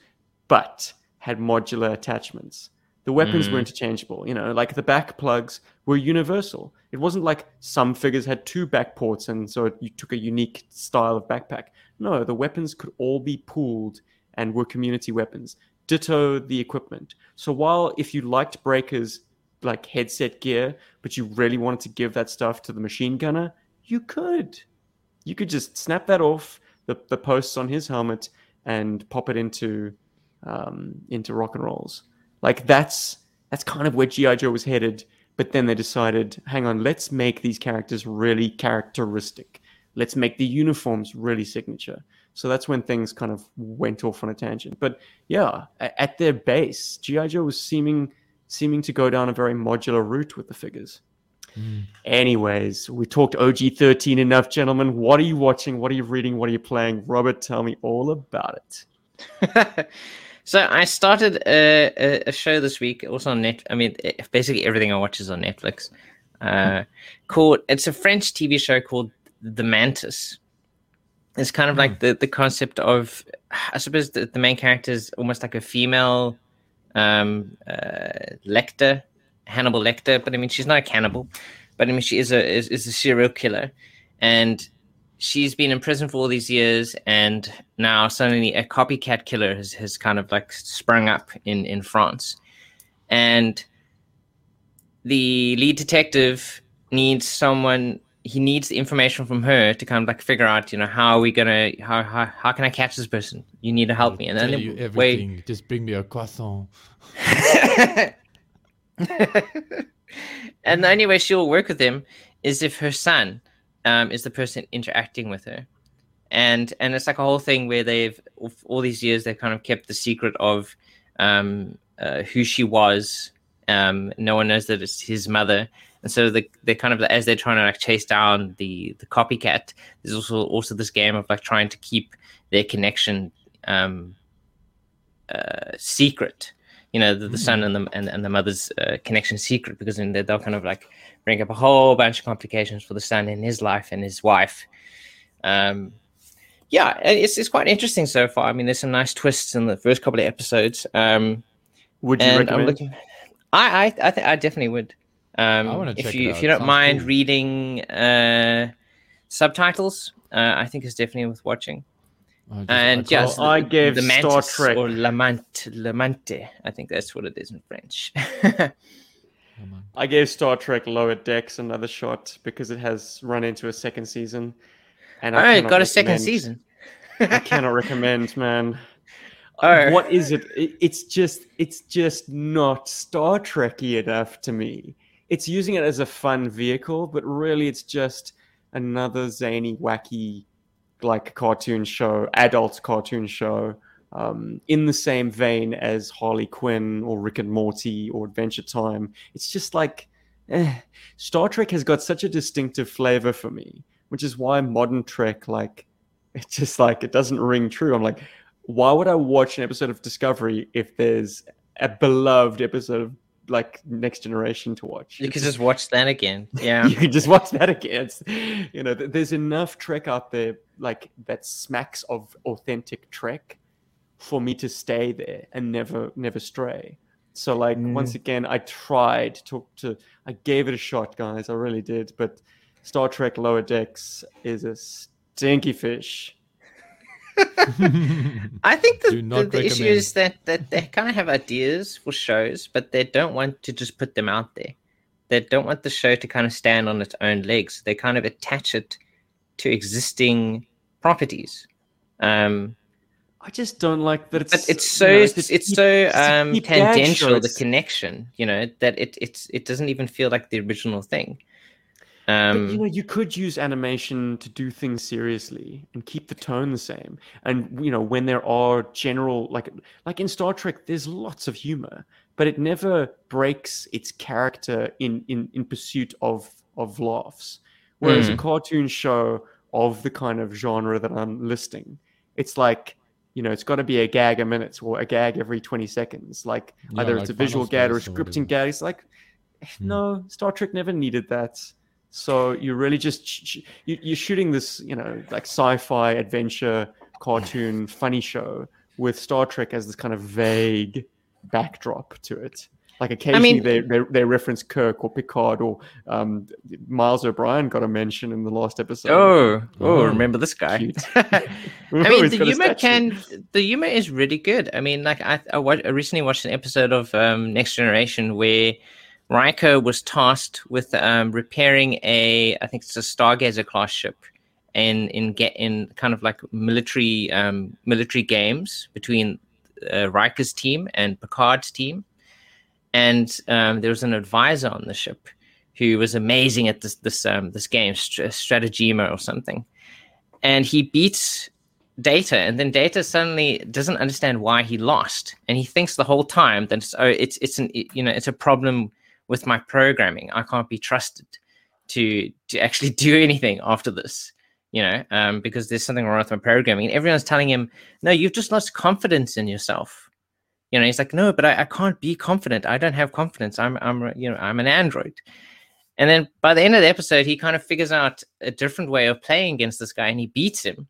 but had modular attachments. The weapons were Mm. interchangeable, you know, like the back plugs were universal. It wasn't like some figures had two back ports and so you took a unique style of backpack. No, the weapons could all be pooled and were community weapons. Ditto the equipment. So while if you liked Breaker's like headset gear, but you really wanted to give that stuff to the machine gunner, you could. You could just snap that off the, the posts on his helmet and pop it into um, into rock and rolls. Like that's that's kind of where GI Joe was headed. But then they decided, hang on, let's make these characters really characteristic. Let's make the uniforms really signature. So that's when things kind of went off on a tangent. But yeah, at their base, GI Joe was seeming seeming to go down a very modular route with the figures. Anyways, we talked OG 13 enough, gentlemen. What are you watching? What are you reading? What are you playing? Robert, tell me all about it. [LAUGHS] so I started a, a, show this week, also on net. I mean, basically everything I watch is on Netflix. Uh, called it's a French TV show called The Mantis. It's kind of like the the concept of, I suppose, the, the main character is almost like a female um, uh, Lecter, Hannibal Lecter. But I mean, she's not a cannibal, but I mean, she is a is, is a serial killer, and she's been in prison for all these years, and now suddenly a copycat killer has, has kind of like sprung up in in France, and the lead detective needs someone he needs the information from her to kind of like figure out, you know, how are we gonna how how, how can I catch this person? You need to help me. And then you everything. way Just bring me a croissant. [LAUGHS] and the only way she'll work with him is if her son um, is the person interacting with her. And and it's like a whole thing where they've all these years they've kind of kept the secret of um, uh, who she was. Um, no one knows that it's his mother, and so the, they kind of as they're trying to like chase down the the copycat. There's also also this game of like trying to keep their connection um, uh, secret. You know, the, the son and the and, and the mother's uh, connection secret because then they- they'll kind of like bring up a whole bunch of complications for the son in his life and his wife. Um, yeah, it's it's quite interesting so far. I mean, there's some nice twists in the first couple of episodes. Um, Would you recommend? I'm looking. I I I, th- I definitely would. Um, I if check you if you don't Sounds mind cool. reading uh, subtitles, uh, I think it's definitely worth watching. I just- And I yes, can't- I gave the Star Trek- or Lamant La Mante. I think that's what it is in French. [LAUGHS] I gave Star Trek Lower Decks another shot because it has run into a second season. And I it cannot got a second season. I cannot recommend, man. [LAUGHS] What is it? it? It's just, it's just not Star Trekky enough to me. It's using it as a fun vehicle, but really, it's just another zany, wacky, like a cartoon show, adult cartoon show, um, in the same vein as Harley Quinn or Rick and Morty or Adventure Time. It's just like eh. Star Trek has got such a distinctive flavor for me, which is why modern Trek, like, [LAUGHS] it's just like it doesn't ring true. I'm like, why would I watch an episode of Discovery if there's a beloved episode of like Next Generation to watch? You could just- watch that again. [LAUGHS] Yeah. you can just watch that again. It's, you know, th- there's enough Trek out there like that smacks of authentic Trek for me to stay there and never never stray. So like mm. once again, I tried to talk to I gave it a shot, guys. I really did. But Star Trek Lower Decks is a stinky fish. [LAUGHS] I think the, the, the issue is that, that they kind of have ideas for shows, but they don't want to just put them out there. They don't want the show to kind of stand on its own legs. They kind of attach it to existing properties. Um, I just don't like that. It's but it's you so know, it's, to keep- so um, tangential the connection, you know, that it it's it doesn't even feel like the original thing. But, Um, you know, you could use animation to do things seriously and keep the tone the same. And you know, when there are general like like in Star Trek, there's lots of humor, but it never breaks its character in in in pursuit of of laughs. Whereas a cartoon show of the kind of genre that I'm listing, it's like you know, it's got to be a gag a minute or a gag every 20 seconds. Like Yeah, either like it's a visual gag or a scripting gag. It's like, eh, no, Star Trek never needed that. So you're really just sh- sh- you- you're shooting this, you know, like sci-fi adventure cartoon funny show with Star Trek as this kind of vague backdrop to it. Like occasionally mean- they, they they reference Kirk or Picard or um, Miles O'Brien got a mention in the last episode. oh, oh, Oh, remember this guy? cute. [LAUGHS] [LAUGHS] I mean, he's the got humor can. The humor is really good. I mean, like I, I, wa- I recently watched an episode of um, Next Generation where Riker was tasked with um, repairing a, I think it's a Stargazer class ship, in in get in kind of like military um, military games between uh, Riker's team and Picard's team, and um, there was an advisor on the ship who was amazing at this this um, this game, Str- Strategema or something, and he beats Data, and then Data suddenly doesn't understand why he lost, and he thinks the whole time that it's, oh, it's it's an you know it's a problem with my programming. I can't be trusted to to actually [LAUGHS] do anything after this, you know, um, because there's something wrong with my programming. And everyone's telling him, no, you've just lost confidence in yourself. You know, he's like, no, but I, I can't be confident. I don't have confidence. I'm I'm you know I'm an android. And then by the end of the episode, he kind of figures out a different way of playing against this guy, and he beats him.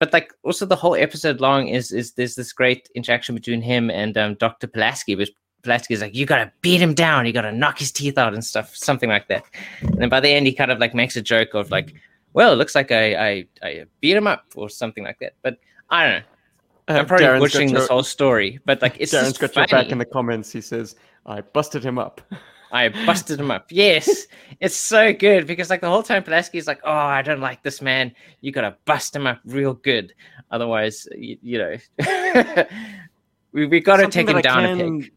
but like also the whole episode long is is there's this great interaction between him and um, Dr. Pulaski, which Is like, you gotta beat him down, you gotta knock his teeth out and stuff, something like that. And then by the end, he kind of like makes a joke of like, well, it looks like I I, I beat him up or something like that. But I don't know. I'm probably Darren's butchering this whole story, but like it's Darren's got your back in the comments. He says, "I busted him up." [LAUGHS] I busted him up. Yes, it's so good because like the whole time Pulaski is like, "Oh, I don't like this man. You gotta bust him up real good, otherwise, you, you know, [LAUGHS] we we gotta Something take him I down a peg."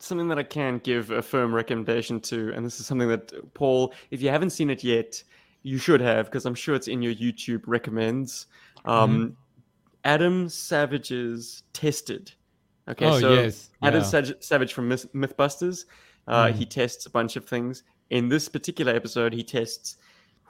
Something that I can give a firm recommendation to, and this is something that Paul, if you haven't seen it yet, you should have because I'm sure it's in your YouTube recommends. Um, Mm-hmm. Adam Savage's Tested. Okay, oh so yes. Adam yeah. Savage, from Myth- Mythbusters. Uh, Mm. He tests a bunch of things. In this particular episode, he tests.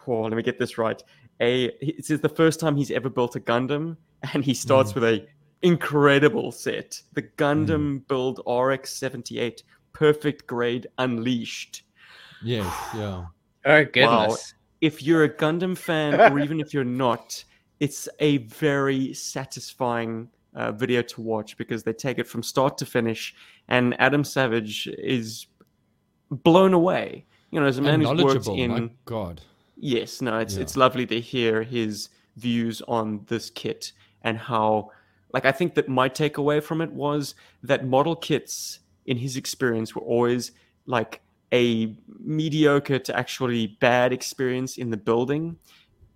Oh, let me get this right. A it says the first time he's ever built a Gundam, and he Mm. starts with a incredible set, the Gundam build RX seventy eight, perfect grade, unleashed. Yes. Yeah. Oh goodness! If you're a Gundam fan, or even if you're not, it's a very satisfying uh, video to watch because they take it from start to finish, and Adam Savage is blown away. You know, as a man and who's worked in My God. Yes, no, it's Yeah. it's lovely to hear his views on this kit and how like I think that my takeaway from it was that model kits in his experience were always like a mediocre to actually bad experience in the building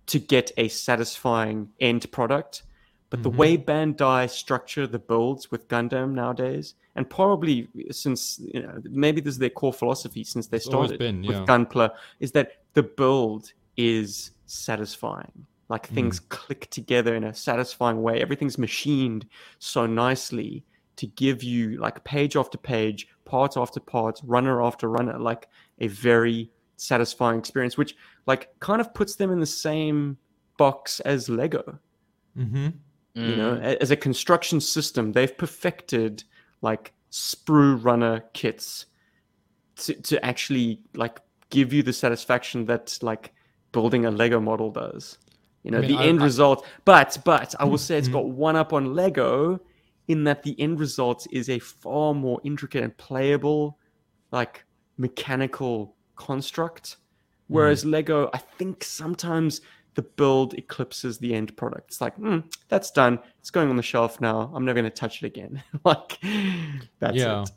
to get a satisfying end product. But the Mhm. way Bandai structure the builds with Gundam nowadays, and probably since you know maybe this is their core philosophy since they started been, with yeah. Gunpla, is that the build is satisfying. Like things click together in a satisfying way. Everything's machined so nicely to give you like page after page, part after part, runner after runner, like a very satisfying experience, which like kind of puts them in the same box as Lego Mm-hmm. you know Mm. as a construction system they've perfected like sprue runner kits to, to actually like give you the satisfaction that like building a lego model does you know mean, the I- end I- result but but i will say it's got one up on lego in that the end result is a far more intricate and playable like mechanical construct. Whereas lego i think sometimes the build eclipses the end product. It's like hmm, that's done. It's going on the shelf now. I'm never going to touch it again. [LAUGHS] Like that's yeah. it.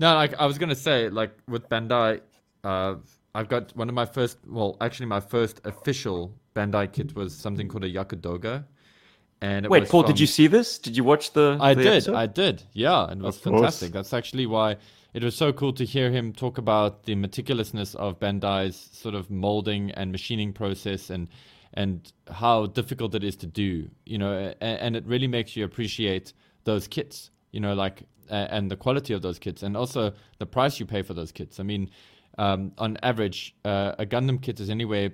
No, like I was gonna say, like with Bandai, uh, I've got one of my first. Well, actually, my first official Bandai kit was something called a Jagd Doga, and it wait paul from- did you see this did you watch the I the did, episode? I did. Yeah, and it was fantastic. That's actually why it was so cool to hear him talk about the meticulousness of Bandai's sort of molding and machining process and and how difficult it is to do. You know, and, and it really makes you appreciate those kits. You know, like and the quality of those kits, and also the price you pay for those kits. I mean, um, on average, uh, a Gundam kit is anywhere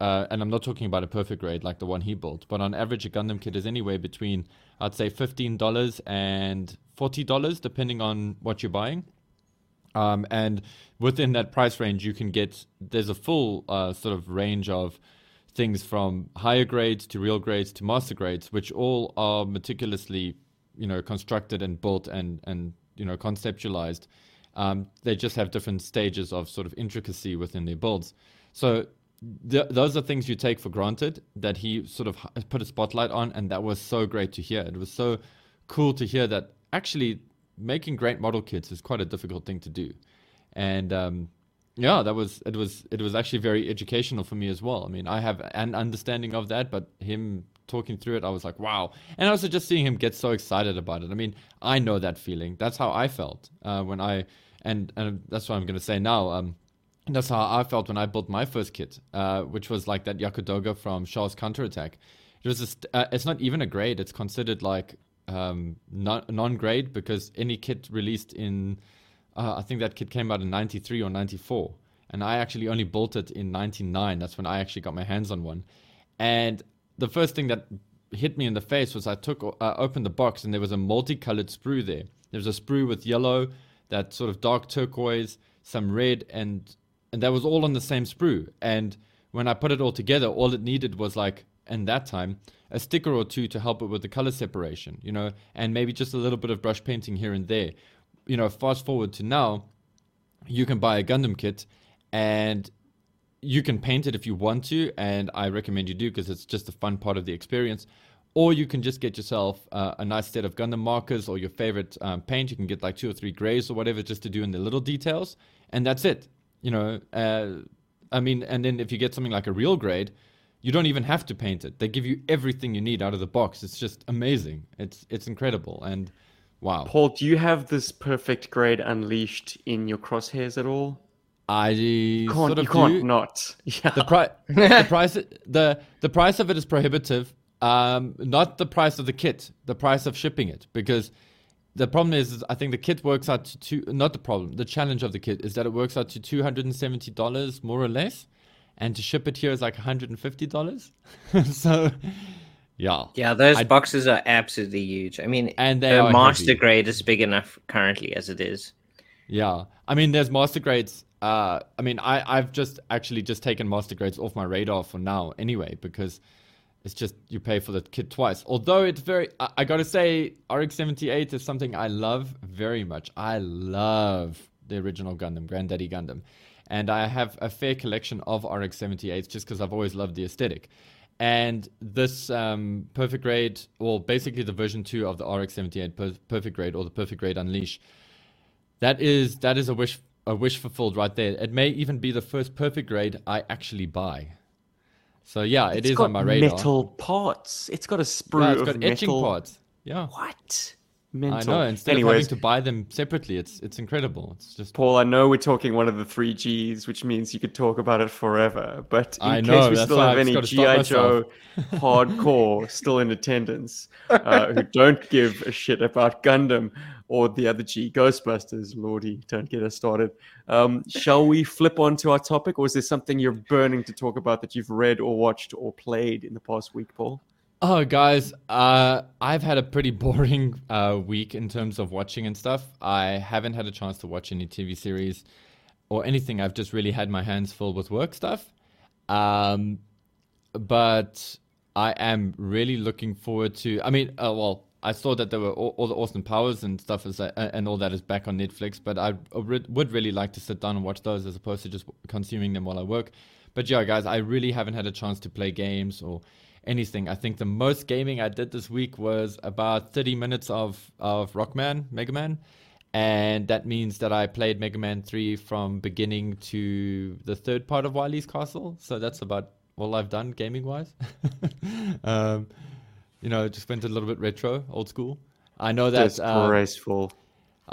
uh, and I'm not talking about a perfect grade like the one he built, but on average, a Gundam kit is anywhere between, I'd say, $15 and $40, depending on what you're buying. Um, and within that price range, you can get, there's a full uh, sort of range of things from higher grades to real grades to master grades, which all are meticulously, you know, constructed and built and, and you know, conceptualized. Um, they just have different stages of sort of intricacy within their builds. So th- those are things you take for granted that he sort of put a spotlight on, and that was so great to hear. It was so cool to hear that actually making great model kits is quite a difficult thing to do, and um, yeah, that was it was it was actually very educational for me as well. I mean, I have an understanding of that, but him talking through it, I was like, wow. And also just seeing him get so excited about it. I mean, I know that feeling. That's how I felt uh, when I and and that's what I'm going to say now. Um, that's how I felt when I built my first kit, uh, which was like that Jagd Doga from Char's Counterattack. It was just, uh, it's not even a grade. It's considered like um, non- non-grade because any kit released in, uh, I think that kit came out in 93 or 94. And I actually only built it in 99. That's when I actually got my hands on one. And the first thing that hit me in the face was I took uh, opened the box and there was a multicolored sprue there. There was a sprue with yellow, that sort of dark turquoise, some red, and and that was all on the same sprue. And when I put it all together, all it needed was like and that time a sticker or two to help it with the color separation, you know, and maybe just a little bit of brush painting here and there. You know, fast forward to now, you can buy a Gundam kit and you can paint it if you want to, and I recommend you do because it's just a fun part of the experience. Or you can just get yourself uh, a nice set of Gundam markers or your favorite um, paint. You can get like two or three grays or whatever just to do in the little details, and that's it. You know, uh, I mean, and then if you get something like a real grade, you don't even have to paint it. They give you everything you need out of the box. It's just amazing. It's it's incredible and wow. Paul, do you have this perfect grade unleashed in your crosshairs at all? I You can't, sort of you can't do. not. [LAUGHS] Yeah. the price the price the the price of it is prohibitive um not the price of the kit the price of shipping it because the problem is, is i think the kit works out to two not the problem the challenge of the kit is that it works out to $270 more or less and to ship it here is like $150 [LAUGHS] so yeah Yeah, those I- boxes are absolutely huge. I mean, And they the are master heavy. grade is big enough currently as it is. Yeah, I mean, there's master grades. Uh, I mean, I I've just actually just taken master grades off my radar for now, anyway, because it's just you pay for the kit twice. Although it's very, I, I gotta say, RX-78 is something I love very much. I love the original Gundam, Granddaddy Gundam, and I have a fair collection of RX-78s just because I've always loved the aesthetic. And this um, perfect grade, well, basically the version two of the RX-78 per- perfect grade or the perfect grade Unleash. That is that is a wish a wish fulfilled right there. It may even be the first perfect grade I actually buy. So yeah, It's it is got on my radar. metal parts. It's got a sprue Yeah, it's of got metal. etching parts. Yeah, What? I know. Instead of having to buy them separately, it's it's incredible. It's just Paul, I know we're talking one of the three Gs, which means you could talk about it forever. But in I case know, we still have any GI Joe [LAUGHS] hardcore still in attendance uh, who don't give a shit about Gundam or the other G Ghostbusters, Lordy, don't get us started. Um, shall we flip on to our topic, or is there something you're burning to talk about that you've read or watched or played in the past week, Paul? Oh, guys, uh, I've had a pretty [LAUGHS] boring uh, week in terms of watching and stuff. I haven't had a chance to watch any TV series or anything. I've just really had my hands full with work stuff. Um, but I am really looking forward to. I mean, uh, well, I saw that there were all, all the Austin Powers and stuff is uh, and all that is back on Netflix. But I re- would really like to sit down and watch those as opposed to just consuming them while I work. But yeah, guys, I really haven't had a chance to play games or anything. I think the most gaming I did this week was about 30 minutes of of Rockman, Mega Man. And that means that I played Mega Man 3 from beginning to the third part of Wily's Castle. So that's about all I've done gaming wise. [LAUGHS] um, you know, just went a little bit retro, old school. I know that. Disgraceful. Uh,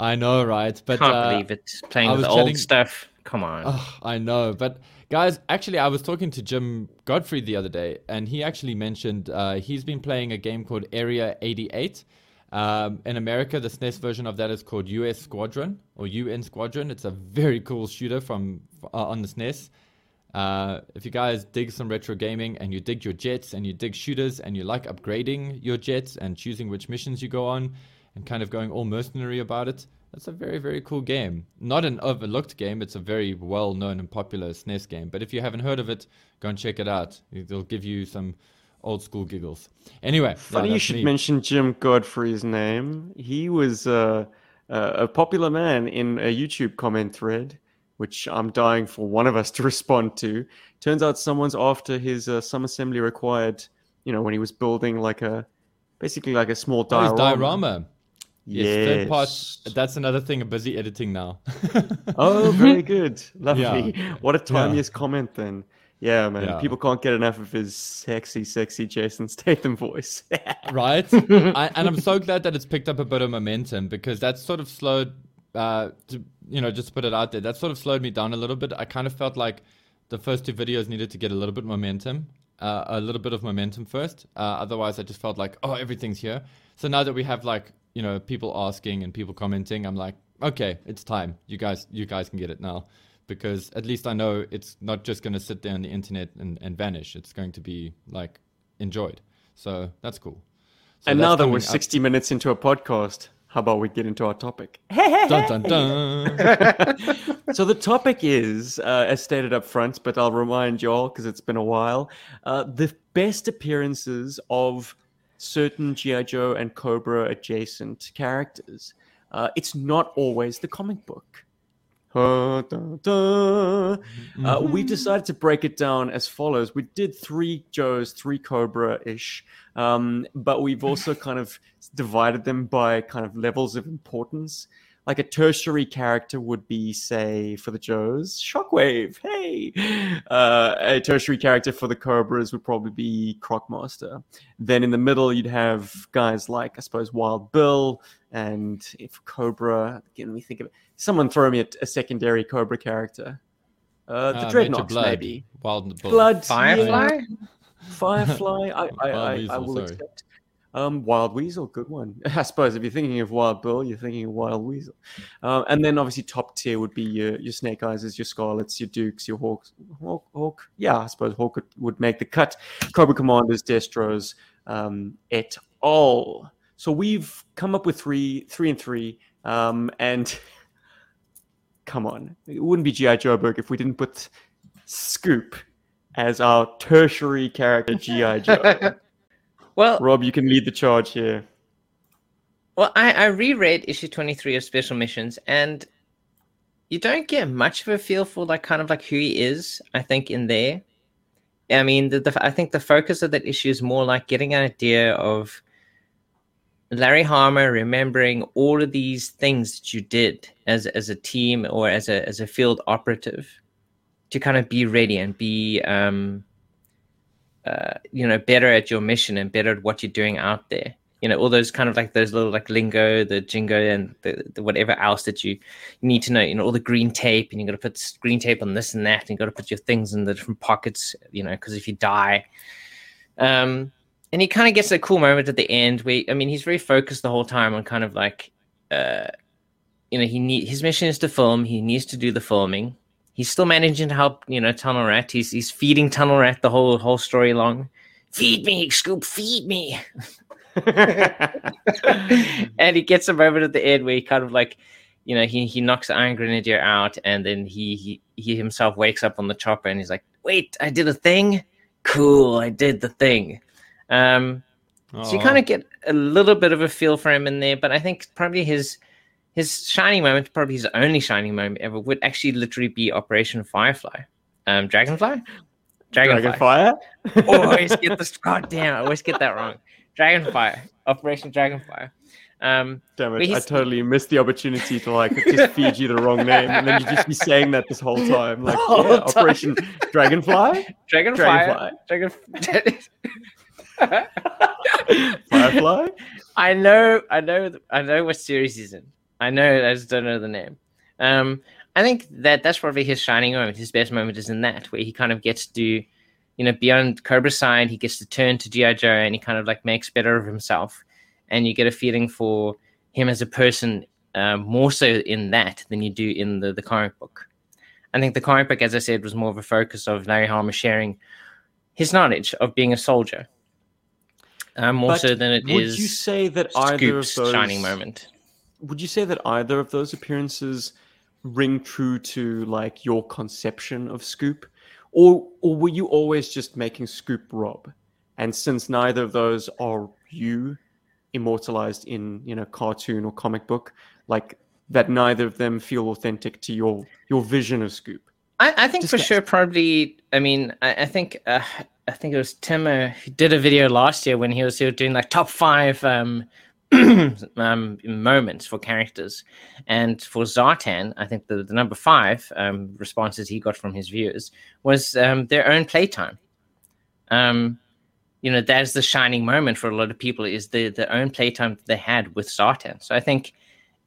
I know, right? But Can't uh, believe it. Playing I with old chatting- stuff. Come on. Oh, I know, but guys, actually, I was talking to Jim Godfrey the other day, and he actually mentioned uh, he's been playing a game called Area 88. Um, in America, the SNES version of that is called US Squadron or UN Squadron. It's a very cool shooter from uh, on the SNES. Uh, if you guys dig some retro gaming and you dig your jets and you dig shooters and you like upgrading your jets and choosing which missions you go on and kind of going all mercenary about it, that's a very, very cool game. Not an overlooked game, it's a very well known and popular SNES game. But if you haven't heard of it, go and check it out. It'll give you some old school giggles. Anyway, yeah, Funny you should me. mention Jim Godfrey's name. He was uh, uh, a popular man in a YouTube comment thread, which I'm dying for one of us to [LAUGHS] respond to. Turns out someone's after his uh, some assembly required. You know, when he was building like a, basically like a small Oh, diorama. diorama. Yes, third part. That's another thing I'm busy editing now. [LAUGHS] Oh, very good. [LAUGHS] Lovely. Yeah. What a Yeah. comment then. Yeah, man. Yeah. People can't get enough of his sexy, sexy Jason Statham voice. right? I, and I'm so glad that it's picked up a bit of momentum because that's sort of slowed, uh, to, you know, just put it out there, that sort of slowed me down a little bit. I kind of felt like the first two videos needed to get a little bit momentum, uh, a little bit of momentum first. Uh, otherwise, I just felt like, oh, everything's here. So now that we have like, you know, people asking and people commenting, I'm like, okay, it's time. You guys, you guys can get it now. Because at least I know it's not just going to sit there on the internet and, and vanish. It's going to be like enjoyed. So that's cool. So and that's now that we're up. 60 minutes into a podcast, How about we get into our topic? [LAUGHS] dun dun dun. [LAUGHS] so the topic is, uh, as stated up front, but I'll remind y'all because it's been a while, uh, the best appearances of certain GI Joe and Cobra adjacent characters. Uh, it's not always the comic book. Uh, dun. Uh, we decided to break it down as follows. We did three Joes, three Cobra ish, um, but we've also kind of divided them by kind of levels of importance. Like a tertiary character would be, say, for the Joes, Shockwave. Hey, uh, a tertiary character for the Cobras would probably be Crocmaster. Then in the middle, you'd have guys like, I suppose, Wild Bill, and if Cobra. Again, let me think of it. Someone throw me a, a secondary Cobra character. Uh, the Uh, Dreadnoks, Blood. maybe. Wild Bull. Blood, Firefly? yeah. Firefly. I, I, I, I will sorry. accept. Um, Wild Weasel, good one. [LAUGHS] I suppose if you're thinking of Wild Bill, you're thinking of Wild Weasel. Um, and then obviously top tier would be your, your Snake Eyes, your Scarlets, your Dukes, your Hawks. Hawk, Hawk. Yeah, I suppose Hawk would, make the cut. Cobra Commanders, Destros, um, et al. So we've come up with three, three and three. Um, and [LAUGHS] come on, it wouldn't be G.I. Joeberg if we didn't put Scoop as our tertiary character, G.I. Joe. [LAUGHS] Well, Rob, you can lead the charge here. Well, I, I reread issue 23 of Special Missions, and you don't get much of a feel for like kind of like who he is, I think, in there. I mean, the, the I think the focus of that issue is more like getting an idea of Larry Hama remembering all of these things that you did as as a team or as a as a field operative to kind of be ready and be um uh, you know better at your mission and better at what you're doing out there. You know all those kind of like those little like lingo the jingo and the, the whatever else that you, you need to know you know all the green tape and you got to put green tape on this and that and you got to put your things in the different pockets you know because if you die um and he kind of gets a cool moment at the end where i mean he's very focused the whole time on kind of like uh you know he need his mission is to film he needs to do the filming he's still managing to help you know tunnel rat. He's he's feeding tunnel rat the whole whole story long feed me scoop feed me. [LAUGHS] And he gets a moment at the end where he kind of like you know he he knocks the iron grenadier out and then he he he himself wakes up on the chopper and he's like wait i did a thing? Cool i did the thing. Um so you kind of get a little bit of a feel for him in there but i think probably his his shining moment probably his only shining moment ever would actually literally be operation firefly um dragonfly dragonfly Dragonfire? always get this [LAUGHS] god damn i always get that wrong dragonfire operation dragonfire um Damn it, I totally missed the opportunity to like just [LAUGHS] feed you the wrong name and then you just be saying that this whole time. Like, whole yeah, time. Operation Dragonfly? Dragonfly, dragon [LAUGHS] Firefly? I know, I know, I know what series he's in. I know, I just don't know the name. Um, I think that that's probably his shining moment. His best moment is in that, where he kind of gets to, you know, beyond Cobra side, he gets to turn to GI Joe, and he kind of like makes better of himself, and you get a feeling for him as a person um, more so in that than you do in the the comic book. I think the comic book, as I said, was more of a focus of Larry Hama sharing his knowledge of being a soldier, um, more But so than it Would is you say that either of those shining moment. Would you say that either of those appearances ring true to like your conception of Scoop? Or or were you always just making Scoop Rob? And since neither of those are you immortalized in, you know, cartoon or comic book, like that neither of them feel authentic to your your vision of Scoop. I, I think Just for sure, probably. I mean, I, I think uh, I think it was Tim uh, who did a video last year when he was, he was doing like top five um, [CLEARS THROAT] um, moments for characters, and for Zartan, I think the, the number five um, responses he got from his viewers was um, their own playtime. Um, you know, that's the shining moment for a lot of people is the the own playtime they had with Zartan. So I think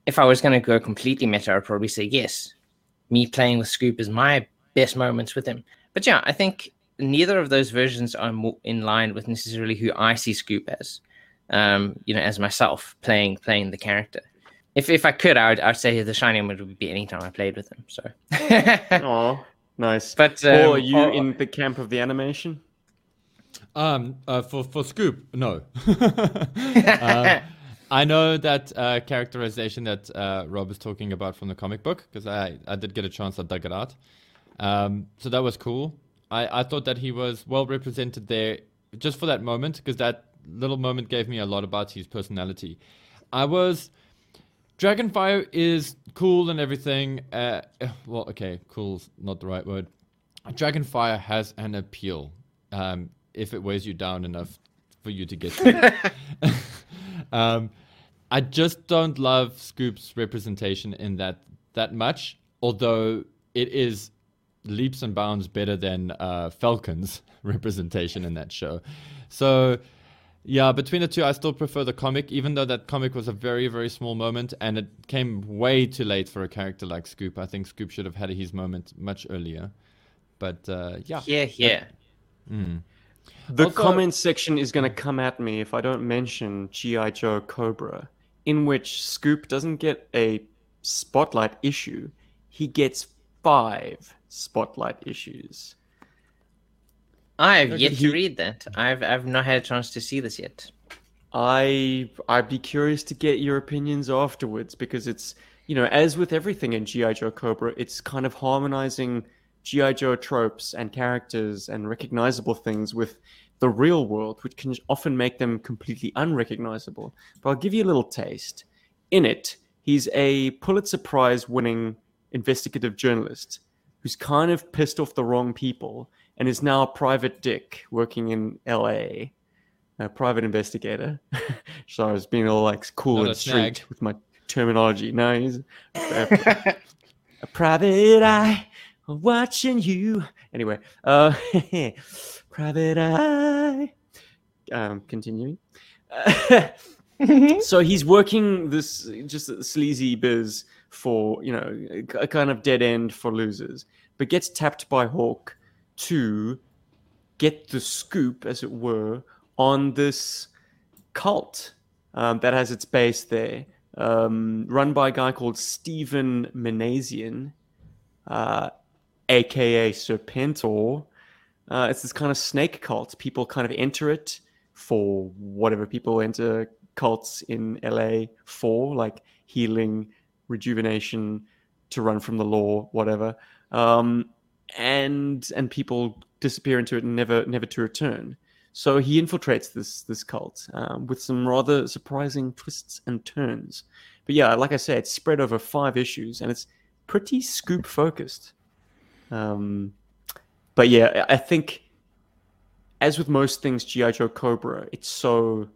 if I was going to go completely meta, I'd probably say yes. Me playing with Scoop is my best moments with him. But yeah, I think neither of those versions are more in line with necessarily who I see Scoop as. Um, you know, as myself playing playing the character. If if I could, I would I'd say the shining would be anytime I played with him. So, [LAUGHS] Oh, nice. but or um, are you oh, in the camp of the animation? Um, uh, for for Scoop, no. [LAUGHS] uh, [LAUGHS] I know that uh, characterization that uh, Rob is talking about from the comic book because I, I did get a chance to dug it out. Um, so that was cool. I, I thought that he was well represented there just for that moment because that little moment gave me a lot about his personality. I was. Dragonfire is cool and everything. Uh, well, okay, cool's not the right word. Dragonfire has an appeal um, if it weighs you down enough for you to get [LAUGHS] um, I just don't love Scoop's representation in that that much, although it is leaps and bounds better than uh, Falcon's [LAUGHS] representation in that show. So, yeah, between the two, I still prefer the comic, even though that comic was a very, very small moment and it came way too late for a character like Scoop. I think Scoop should have had his moment much earlier. But uh, yeah. Yeah, yeah. Mm. The Also- comment section is going to come at me if I don't mention G.I. Joe Cobra, in which Scoop doesn't get a spotlight issue, he gets five spotlight issues. I've yet he- to read that. I've I've not had a chance to see this yet. I I'd be curious to get your opinions afterwards because it's you know as with everything in GI Joe Cobra, it's kind of harmonizing GI Joe tropes and characters and recognizable things with the real world, which can often make them completely unrecognizable. But I'll give you a little taste. In it, he's a Pulitzer Prize winning investigative journalist who's kind of pissed off the wrong people and is now a private dick working in LA a private investigator. [LAUGHS] so I was being all like cool Not and a snag. street with my terminology. No, he's a, [LAUGHS] a private eye watching you. Anyway, uh, [LAUGHS] private eye. Um, continuing. so he's working this just a sleazy biz for you know a kind of dead end for losers, but gets tapped by Hawk to get the scoop, as it were, on this cult um, that has its base there, um, run by a guy called Stephen Menazian, uh, aka Serpentor. Uh, it's this kind of snake cult. People kind of enter it for whatever people enter cults in LA for, like healing, rejuvenation, to run from the law, whatever. Um, and and people disappear into it and never never to return. So he infiltrates this this cult um, with some rather surprising twists and turns. But yeah, like I said, it's spread over five issues and it's pretty scoop focused. Um, but yeah, I I think as with most things GI Joe Cobra, it's so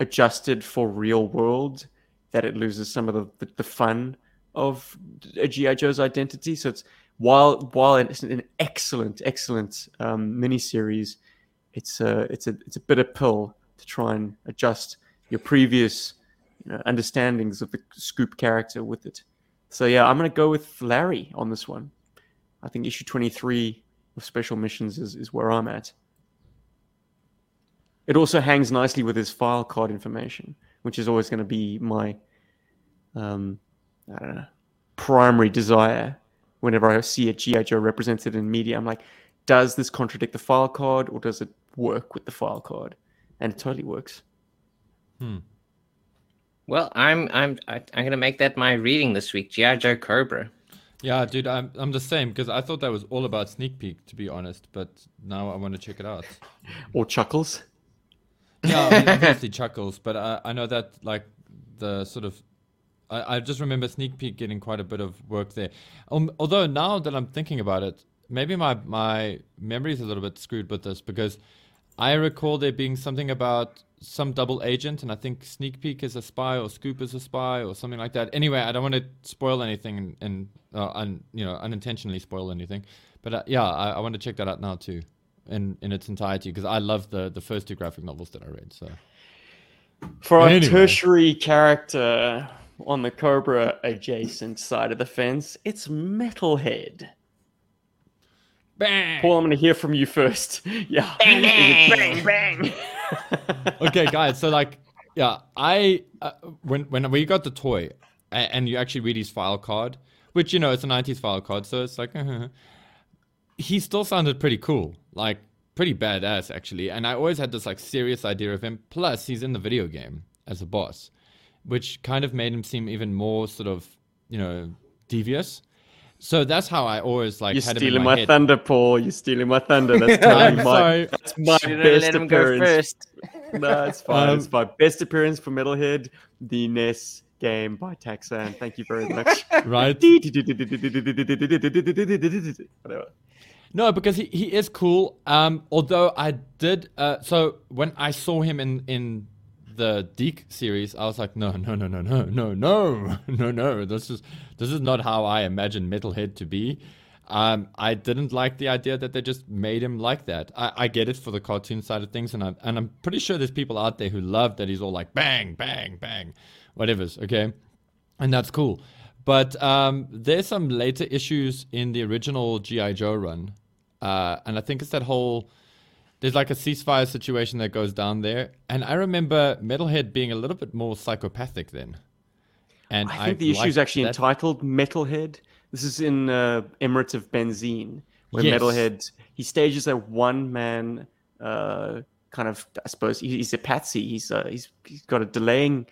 adjusted for real world that it loses some of the, the, the fun of a GI Joe's identity. So it's while while it's an excellent excellent um, miniseries, it's a it's a it's a bitter pill to try and adjust your previous you know, understandings of the Scoop character with it. So yeah, I'm gonna go with Larry on this one. I think issue 23 of Special Missions is, is where I'm at. It also hangs nicely with his file card information, which is always going to be my, um, I don't know, primary desire. Whenever I see a GI Joe represented in media, I'm like, does this contradict the file card or does it work with the file card? And it totally works. Hmm. Well, I'm I'm I- I'm gonna make that my reading this week. GI Joe Cobra. Yeah, dude, I'm I'm the same because I thought that was all about sneak peek, to be honest. But now I want to check it out. [LAUGHS] Or Chuckles. Yeah, I mean, obviously [LAUGHS] chuckles, but I, I know that like the sort of I, I just remember sneak peek getting quite a bit of work there. Um, although now that I'm thinking about it, maybe my my memory is a little bit screwed with this because I recall there being something about some double agent, and I think sneak peek is a spy or scoop is a spy or something like that. Anyway, I don't want to spoil anything and, and uh, un, you know unintentionally spoil anything, but uh, yeah, I, I want to check that out now too. In, in its entirety because I love the, the first two graphic novels that I read. So For Anyway. tertiary character on the Cobra adjacent side of the fence, it's Metalhead. Bang! Paul, I'm going to hear from you first. [LAUGHS] Yeah. Bang, bang, bang, okay, guys. So like, yeah, I uh, when when we got the toy, a- and you actually read his file card, which you know it's a '90s file card, so it's like, he still sounded pretty cool, like pretty badass actually. And I always had this like serious idea of him. Plus, he's in the video game as a boss, which kind of made him seem even more sort of you know devious. So that's how I always like You're had him stealing in my, my head. thunder, Paul. You're stealing my thunder. That's [LAUGHS] I'm my, that's my Should've best let him go appearance. first. [LAUGHS] No, it's fine. Um, it's fine. Best appearance for Metalhead, the NES game by Taxan. Thank you very much. [LAUGHS] Right? Whatever. No, because he, he is cool. Um, although I did uh, so when I saw him in in the DiC series, I was like, no, no, no, no, no, no, no, [LAUGHS] no, no. This is this is not how I imagine Metalhead to be. Um, I didn't like the idea that they just made him like that. I, I get it for the cartoon side of things, and I'm and I'm pretty sure there's people out there who love that he's all like bang, bang, bang, whatever's okay, and that's cool. But um, there's some later issues in the original GI Joe run, uh, and I think it's that whole there's like a ceasefire situation that goes down there, and I remember Metalhead being a little bit more psychopathic then. And I think the issue is actually that. entitled Metalhead. This is in uh, Emirates of Benzheen, where Yes. Metalhead he stages a one man uh, kind of I suppose he's a patsy. He's uh, he's he's got a delaying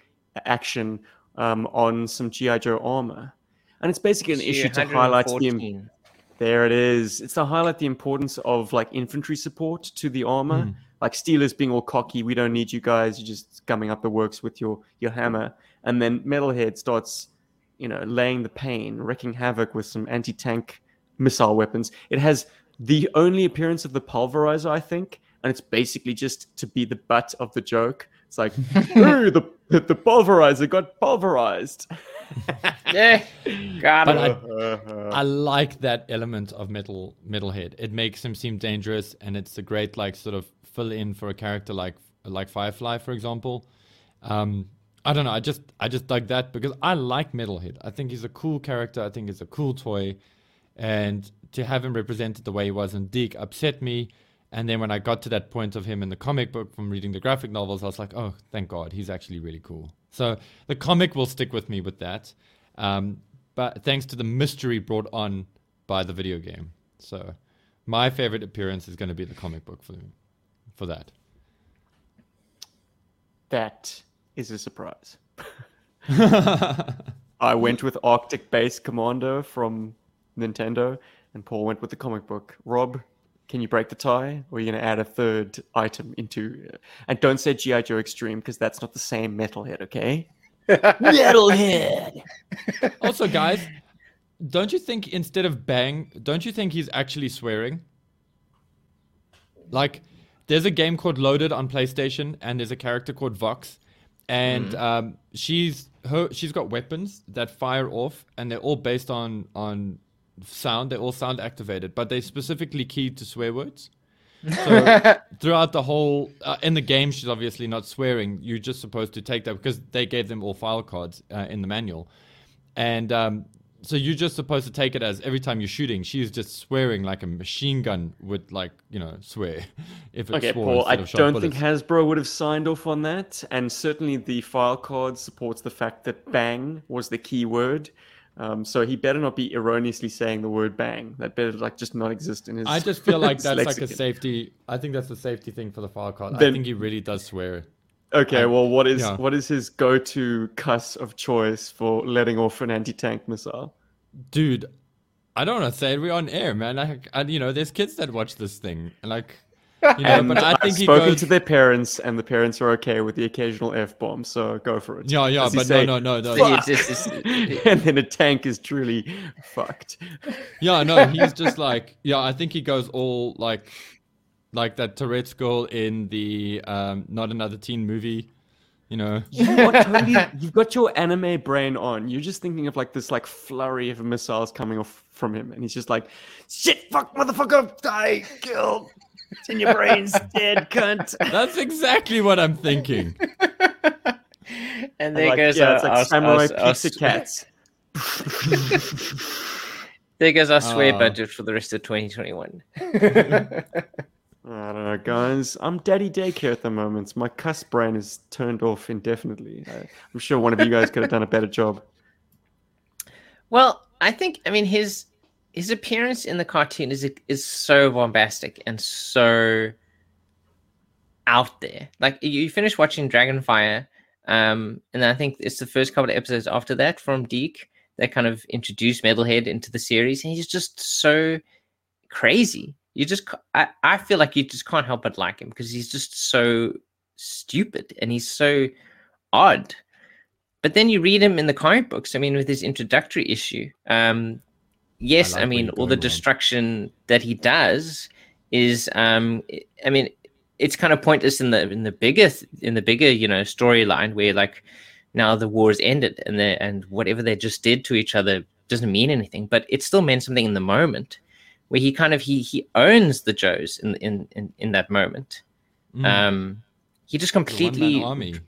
action um, on some GI Joe armor, and it's basically an issue to highlight the im- 114. There it is. It's to highlight the importance of like infantry support to the armor. Mm. Like Steeler's being all cocky, we don't need you guys. You're just gumming up the works with your your hammer. And then Metalhead starts, you know, laying the pain, wreaking havoc with some anti-tank missile weapons. It has the only appearance of the pulverizer, I think, and it's basically just to be the butt of the joke. It's like, ooh, the the pulverizer got pulverized. [LAUGHS] Yeah, got But him. I, [LAUGHS] I like that element of metal metalhead. It makes him seem dangerous, and it's a great like sort of fill in for a character like like Firefly, for example. Um, I don't know. I just I just dug that because I like Metalhead. I think he's a cool character. I think he's a cool toy, and to have him represented the way he was in DiC upset me. And then when I got to that point of him in the comic book from reading the graphic novels, I was like, oh, thank God, he's actually really cool. So the comic will stick with me with that. Um, but thanks to the mystery brought on by the video game. So my favorite appearance is going to be the comic book for for that. That is a surprise. [LAUGHS] I went with Arctic Base Commando from Nintendo, and Paul went with the comic book. Rob, can you break the tie, or are you going to add a third item into? And don't say GI Joe Extreme because that's not the same Metalhead, okay? [LAUGHS] Metalhead. also, guys, don't you think instead of bang, don't you think he's actually swearing? Like, there's a game called Loaded on PlayStation, and there's a character called Vox, and um, she's her she's got weapons that fire off, and they're all based on on sound. They're all sound activated, but they specifically keyed to swear words. So [LAUGHS] throughout the whole uh, in the game, she's obviously not swearing. You're just supposed to take that because they gave them all file cards uh, in the manual, and um, so you're just supposed to take it as every time you're shooting, she's just swearing like a machine gun would like you know swear. [LAUGHS] If it Okay, swore Paul, I instead of shot don't think. Hasbro would have signed off on that, and certainly the file card supports the fact that bang was the key word. Um, so he better not be erroneously saying the word bang. That better like just not exist in his. I just feel like [LAUGHS] that's like a safety. I think that's a safety thing for the file card. I Then- think he really does swear. Okay, well, what is yeah. what is his go-to cuss of choice for letting off an anti-tank missile? dude i don't want to say it we're on air man like I, you know there's kids that watch this thing like you know And but i I've think he spoken goes to their parents, and the parents are okay with the occasional f-bomb. So go for it. yeah yeah Does but say, no no no no But he's just- it's- [LAUGHS] and then a tank is truly fucked. yeah no he's just like yeah i think he goes all like like that tourette's girl in the um not another teen movie you know You are totally, you've got your anime brain on. You're just thinking of like this like flurry of missiles coming off from him, and he's just like, "Shit, fuck, motherfucker, die, kill." It's in your brain's dead, cunt. that's exactly what i'm thinking [LAUGHS] and there like, goes yeah, our, it's like our- samurai our- our- pizza cats. [LAUGHS] There goes our swear Ah. budget for the rest of 2021. I don't know, guys. I'm daddy daycare at the moment. My cuss brain is turned off indefinitely. I'm sure one of you guys could have done a better job. well, I think I mean his his appearance in the cartoon is is so bombastic and so out there. Like you finish watching Dragonfire, Um, and I think it's the first couple of episodes after that from DiC that kind of introduced Metalhead into the series, and he's just so crazy. You just, I, I feel like you just can't help but like him because he's just so stupid and he's so odd. But then you read him in the comic books. I mean, with his introductory issue, um, yes, I, like I mean all the destruction that he does is, um, I mean, it's kind of pointless in the in the bigger in the bigger you know storyline where like now the war is ended and they and whatever they just did to each other doesn't mean anything, but it still meant something in the moment where he kind of he he owns the Joes in in in, in that moment. Mm. Um, he just completely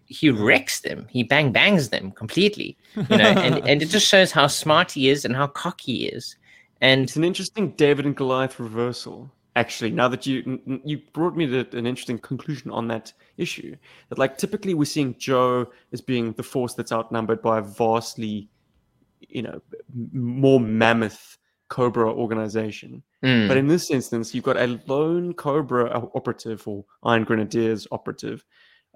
he wrecks them. He bang bangs them completely. You know, [LAUGHS] and and it just shows how smart he is and how cocky he is. And it's an interesting David and Goliath reversal. Actually, now that you you brought me to an interesting conclusion on that issue, that like typically we're seeing Joe as being the force that's outnumbered by a vastly, you know, more mammoth Cobra organization. Mm. But in this instance, you've got a lone Cobra operative or Iron Grenadiers operative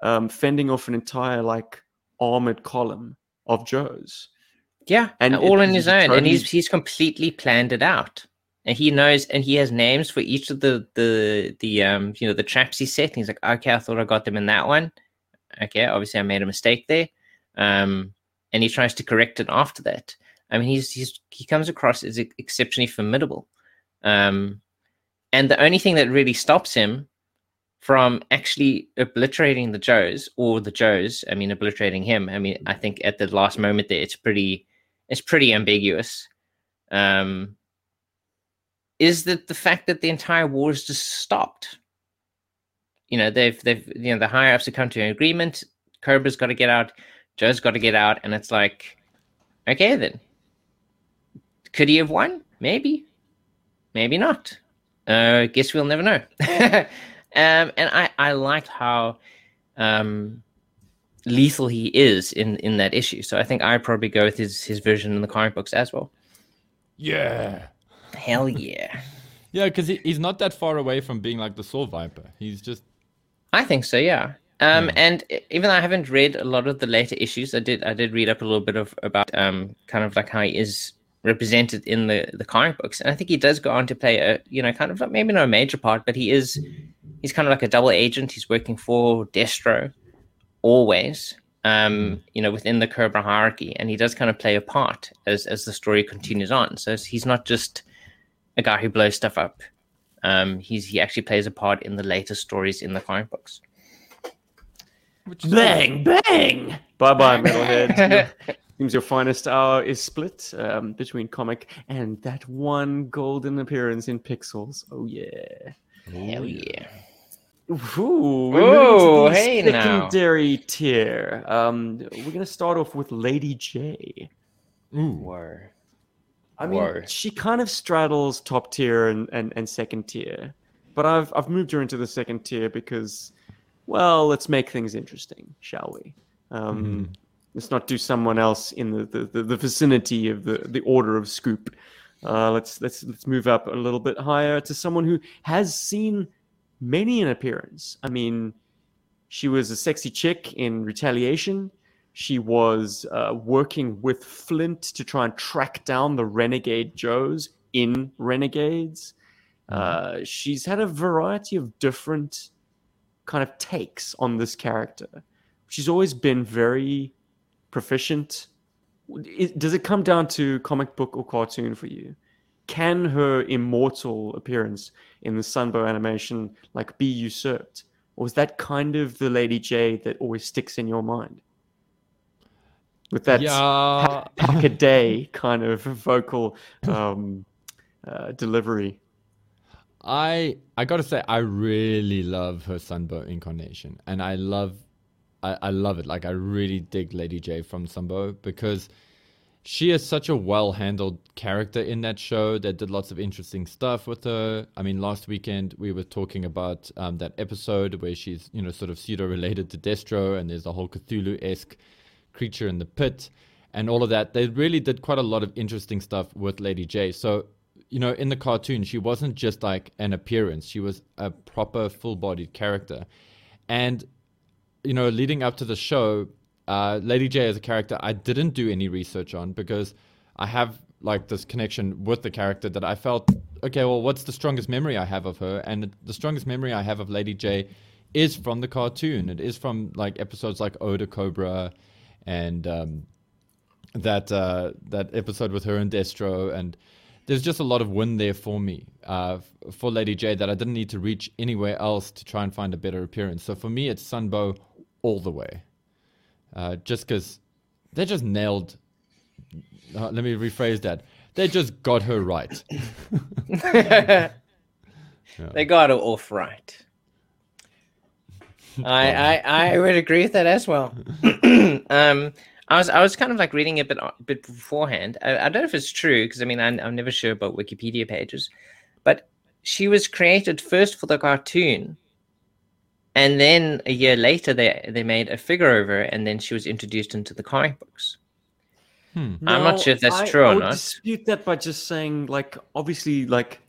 um, fending off an entire like armored column of Joes. Yeah, and all on his own, totally... and he's he's completely planned it out, and he knows, and he has names for each of the the the um you know the traps he set. And he's like, okay, I thought I got them in that one. Okay, obviously I made a mistake there, um, and he tries to correct it after that. I mean, he's he's he comes across as exceptionally formidable, um, and the only thing that really stops him from actually obliterating the Joes or the Joes, I mean, obliterating him. I mean, I think at the last moment there, it's pretty it's pretty ambiguous. Um, is that the fact that the entire war has just stopped? You know, they've they've you know the higher ups have come to an agreement. Cobra's got to get out. Joe's got to get out, and it's like, okay, then could he have won? Maybe, maybe not. Uh, guess we'll never know. [LAUGHS] um, and I, I liked how um, lethal he is in, in that issue. So I think I'd probably go with his, his version in the comic books as well. Yeah. Hell yeah. [LAUGHS] yeah, because he, he's not that far away from being like the Soul Viper. He's just. I think so, yeah. Um, yeah. and even though I haven't read a lot of the later issues, I did I did read up a little bit of about um kind of like how he is represented in the the comic books and i think he does go on to play a you know kind of like maybe not a major part but he is he's kind of like a double agent he's working for destro always um you know within the cobra hierarchy and he does kind of play a part as as the story continues on. So he's not just a guy who blows stuff up. Um he's he actually plays a part in the later stories in the comic books. Bang bang! Bye bye metalhead [LAUGHS] Seems your finest hour is split um, between comic and that one golden appearance in Pixels. Oh yeah, hell yeah. Ooh, we're hey secondary now. tier. Um, we're gonna start off with Lady Jaye. Ooh. Word. I mean, Word. she kind of straddles top tier and, and, and second tier, but I've I've moved her into the second tier because, well, let's make things interesting, shall we? Um, mm-hmm let's not do someone else in the, the, the, the vicinity of the, the order of scoop. Uh, let's let's let's move up a little bit higher to someone who has seen many an appearance. I mean, she was a sexy chick in Retaliation. She was uh, working with Flint to try and track down the Renegade Joes in Renegades. Mm-hmm. Uh, she's had a variety of different kind of takes on this character. She's always been very proficient? Does it come down to comic book or cartoon for you? Can her immortal appearance in the Sunbow animation like be usurped? Or is that kind of the Lady Jaye that always sticks in your mind? With that yeah. pack a day kind of [LAUGHS] vocal um, uh, delivery. I I gotta say I really love her Sunbow incarnation, and I love I, I love it. Like I really dig Lady Jaye from Sunbow because she is such a well handled character in that show that did lots of interesting stuff with her. I mean, last weekend we were talking about um, that episode where she's, you know, sort of pseudo related to Destro and there's a whole Cthulhu esque creature in the pit and all of that. They really did quite a lot of interesting stuff with Lady Jaye. So, you know, in the cartoon, she wasn't just like an appearance, she was a proper full bodied character. And you know, leading up to the show, uh, Lady Jaye as a character, I didn't do any research on because I have like this connection with the character that I felt okay. Well, what's the strongest memory I have of her? And the strongest memory I have of Lady Jaye is from the cartoon. It is from like episodes like Oda Cobra, and um, that uh, that episode with her and Destro, and there's just a lot of win there for me uh, for Lady Jaye that I didn't need to reach anywhere else to try and find a better appearance. So for me, it's Sunbow all the way, uh, just because they just nailed. Uh, let me rephrase that. They just got her right. [LAUGHS] They got her off right. I, I I would agree with that as well. [CLEARS THROAT] um, I was I was kind of like reading a bit a bit beforehand. I, I don't know if it's true because I mean I, I'm never sure about Wikipedia pages, but she was created first for the cartoon, and then a year later they they made a figure of her, and then she was introduced into the comic books. I'm not sure if that's I- true or I would not. dispute that by just saying, like, obviously, like,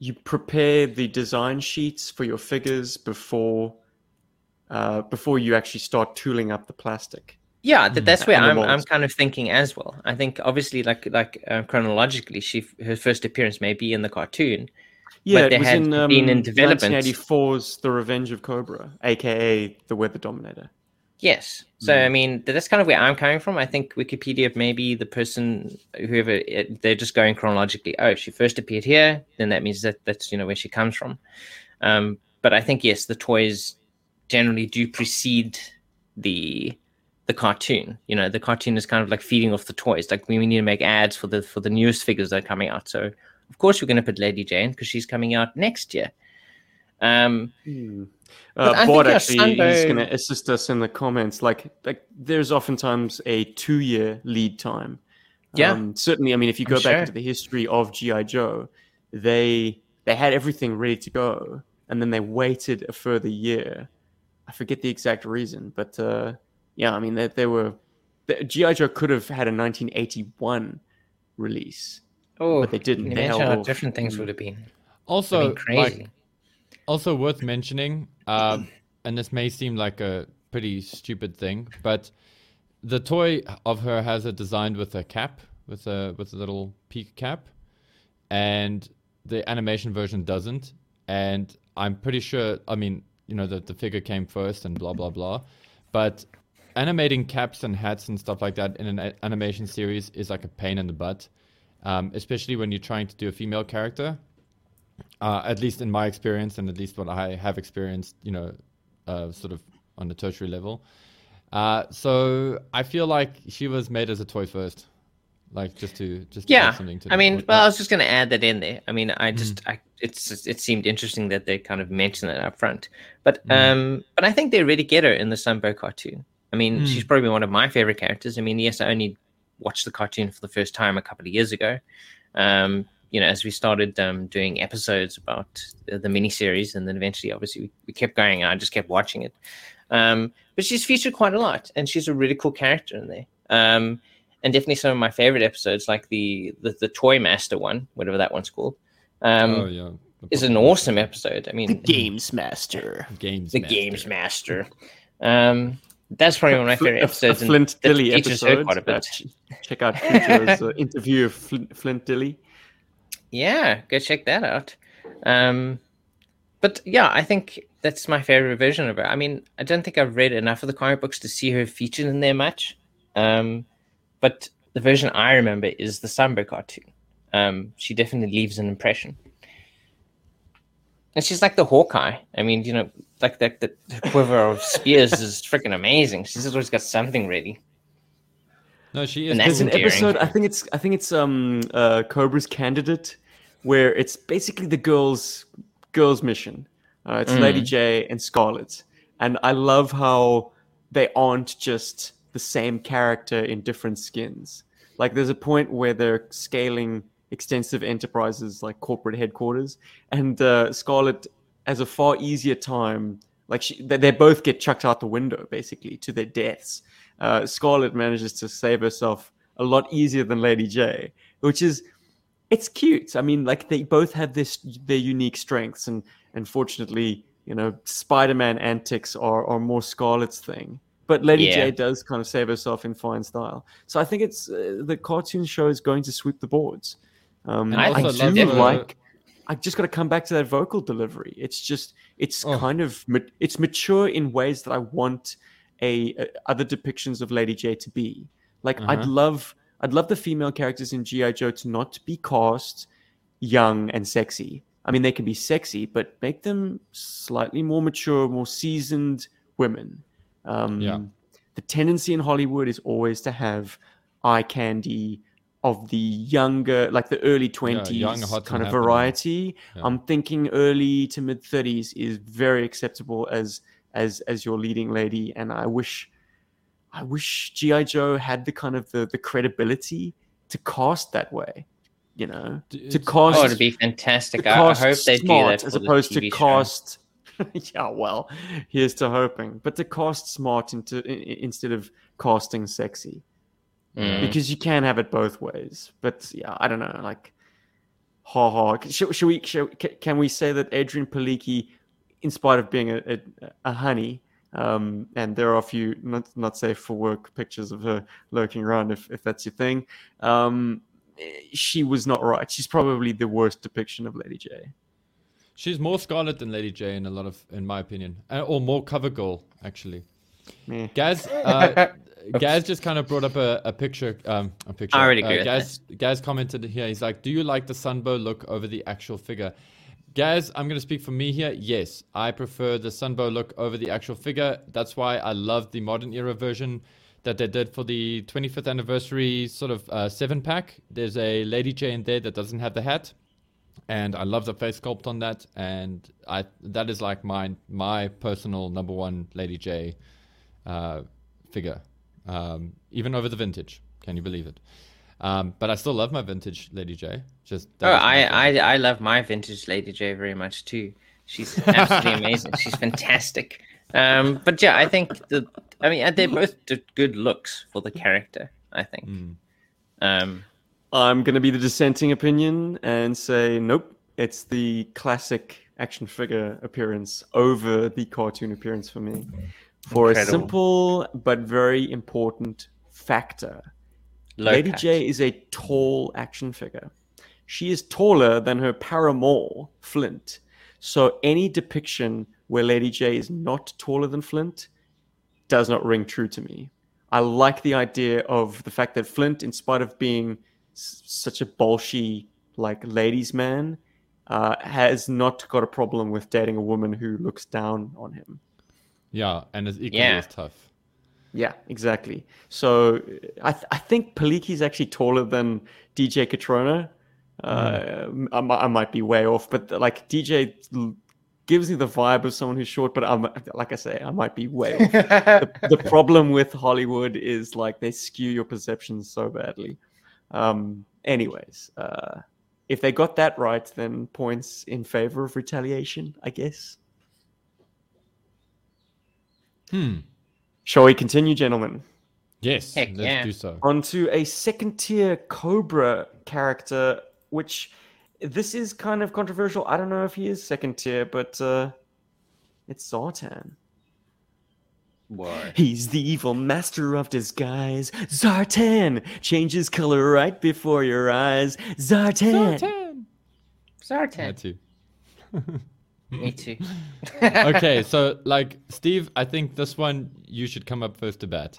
you prepare the design sheets for your figures before, uh, before you actually start tooling up the plastic. Yeah, that, that's where I'm. I'm kind of thinking as well. I think obviously, like like uh, chronologically, she her first appearance may be in the cartoon. Yeah, they it was in um, been in development. 1984's The Revenge of Cobra, aka The Weather Dominator. Yes. So I mean, that's kind of where I'm coming from. I think Wikipedia maybe the person whoever it, they're just going chronologically. Oh, she first appeared here, then that means that that's you know where she comes from. Um, but I think yes, the toys generally do precede the the cartoon. You know, the cartoon is kind of like feeding off the toys. Like we, we need to make ads for the for the newest figures that are coming out. So of course we're going to put Lady Jane because she's coming out next year. Um, But I Uh, think Bod our actually he's Sunbow- going to assist us in the comments. Like, like there's oftentimes a two-year lead time. Yeah. Um, certainly. I mean, if you I'm go back sure. into the history of GI Joe, they they had everything ready to go, and then they waited a further year. I forget the exact reason, but uh, yeah, I mean, they, they were the, GI Joe could have had a 1981 release. Oh, But they didn't. can you They imagine how off. different things Mm. would have been. Also, I mean, crazy. like, also worth mentioning, um, and this may seem like a pretty stupid thing, but the toy of her has a design with a cap, with a with a little peak cap, and the animation version doesn't. And I'm pretty sure. I mean, you know, that the figure came first, and blah blah blah, but animating caps and hats and stuff like that in an a- animation series is like a pain in the butt, um, especially when you're trying to do a female character uh, at least in my experience and at least what I have experienced, you know, uh, sort of on the tertiary level. Uh, so I feel like she was made as a toy first, like just to just to Yeah, something to I mean, well, I was just going to add that in there. I mean, I just, I, it's, just- it seemed interesting that they kind of mentioned it up front, but, um, but I think they really get her in the Sunbow cartoon. I mean, she's probably one of my favorite characters. I mean, yes, I only watched the cartoon for the first time a couple of years ago. Um, you know, as we started um, doing episodes about the, the miniseries, and then eventually, obviously, we, we kept going. And I just kept watching it. Um, but she's featured quite a lot, and she's a really cool character in there. Um, and definitely some of my favorite episodes, like the the, the Toy Master one, whatever that one's called, um, oh yeah, is an awesome episode. I mean, the Games Master. games. the master. Games Master. That's probably one of my favorite episodes. A Flint Dille episode. quite a Uh, bit. ch- check out Cujo's uh, interview of Flint, Flint Dille. Yeah, go check that out. Um, but yeah, I think that's my favorite version of her. I mean, I don't think I've read enough of the comic books to see her featured in there much. Um, but the version I remember is the Sunbow cartoon. Um, she definitely leaves an impression. And she's like the Hawkeye. I mean, you know, like that the, quiver of spears is freaking amazing. She's always got something ready. No, she is. And that's an episode. I think it's. I think it's um uh Cobra's candidate, where it's basically the girls girls mission. Uh, it's Lady Jaye and Scarlett, and I love how they aren't just the same character in different skins. Like there's a point where they're scaling extensive enterprises like corporate headquarters, and uh, Scarlett has a far easier time. Like she, they, they both get chucked out the window basically to their deaths. Uh, Scarlett manages to save herself a lot easier than Lady Jaye, which is it's cute. I mean, like they both have this their unique strengths, and unfortunately, you know, Spider-Man antics are are more Scarlett's thing. But Lady Yeah. J does kind of save herself in fine style. So I think it's uh, the cartoon show is going to sweep the boards. Um, And I, I do like. I just got to come back to that vocal delivery. It's just it's Oh. kind of it's mature in ways that I want a, a other depictions of Lady Jaye to be. Like I'd Uh-huh. love I'd love the female characters in GI Joe to not be cast young and sexy. I mean, they can be sexy, but make them slightly more mature, more seasoned women. Um, Yeah. The tendency in Hollywood is always to have eye candy of the younger, like the early twenties young, kind of variety. Yeah. I'm thinking early to mid thirties is very acceptable as as as your leading lady, and I wish I wish GI Joe had the kind of the the credibility to cast that way. You know, to it's- cast Oh, it'd be fantastic. to I, I cast hope they do smart that as opposed to TV cast. [LAUGHS] yeah, well, here's to hoping, but to cast smart into i- i- instead of casting sexy, Mm. because you can have it both ways. But yeah, I don't know, like, ha ha. Should, should we? Should, can we say that Adrianne Palicki, in spite of being a, a, a honey, um, and there are a few not not safe for work pictures of her lurking around, if if that's your thing, um, she was not right. She's probably the worst depiction of Lady Jaye. She's more Scarlett than Lady Jaye in a lot of, in my opinion, uh, or more cover girl actually. Meh. Gaz, [LAUGHS] uh, Gaz just kind of brought up a, a picture. Um, a picture. I already uh, agree with Gaz, Gaz commented here. He's like, "Do you like the Sunbow look over the actual figure?" Gaz, I'm going to speak for me here. Yes, I prefer the Sunbow look over the actual figure. That's why I love the modern era version that they did for the 25th anniversary sort of uh, seven pack. There's a Lady Jaye in there that doesn't have the hat, and I love the face sculpt on that. And I that is like my my personal number one Lady Jaye uh, figure, um, even over the vintage. Can you believe it? Um, but I still love my vintage Lady Jaye. Just Oh, I. I I love my vintage Lady Jaye very much too. She's absolutely [LAUGHS] amazing. She's fantastic. Um, but yeah, I think the I mean they're both d- good looks for the character. I think. Mm. Um, I'm going to be the dissenting opinion and say nope. It's the classic action figure appearance over the cartoon appearance for me, for a simple but very important factor. low Lady. J is a tall action figure. She is taller than her paramour, Flint. So any depiction where Lady Jaye is not taller than Flint does not ring true to me. I like the idea of the fact that Flint, in spite of being s- such a bolshy, like ladies' man, uh, has not got a problem with dating a woman who looks down on him. Yeah, and it's equally Yeah. as tough. Yeah, exactly. So I, th- I think Palicki's actually taller than DJ Cotrona. Uh, I, I might be way off, but like DJ l- gives me the vibe of someone who's short. But I'm like I say, I might be way off. the, [LAUGHS] the problem with Hollywood is like they skew your perceptions so badly. Um, anyways, uh, if they got that right, then points in favor of retaliation, I guess. Hmm. Shall we continue, gentlemen? Yes, Heck let's yeah. do so. onto a second tier Cobra character, which this is kind of controversial. I don't know if he is second tier, but uh, it's Zartan. Why? He's the evil master of disguise. Zartan changes color right before your eyes. Zartan. Zartan. Zartan. Had [LAUGHS] to. Me too. [LAUGHS] okay, so like Steve, I think this one you should come up first to bat.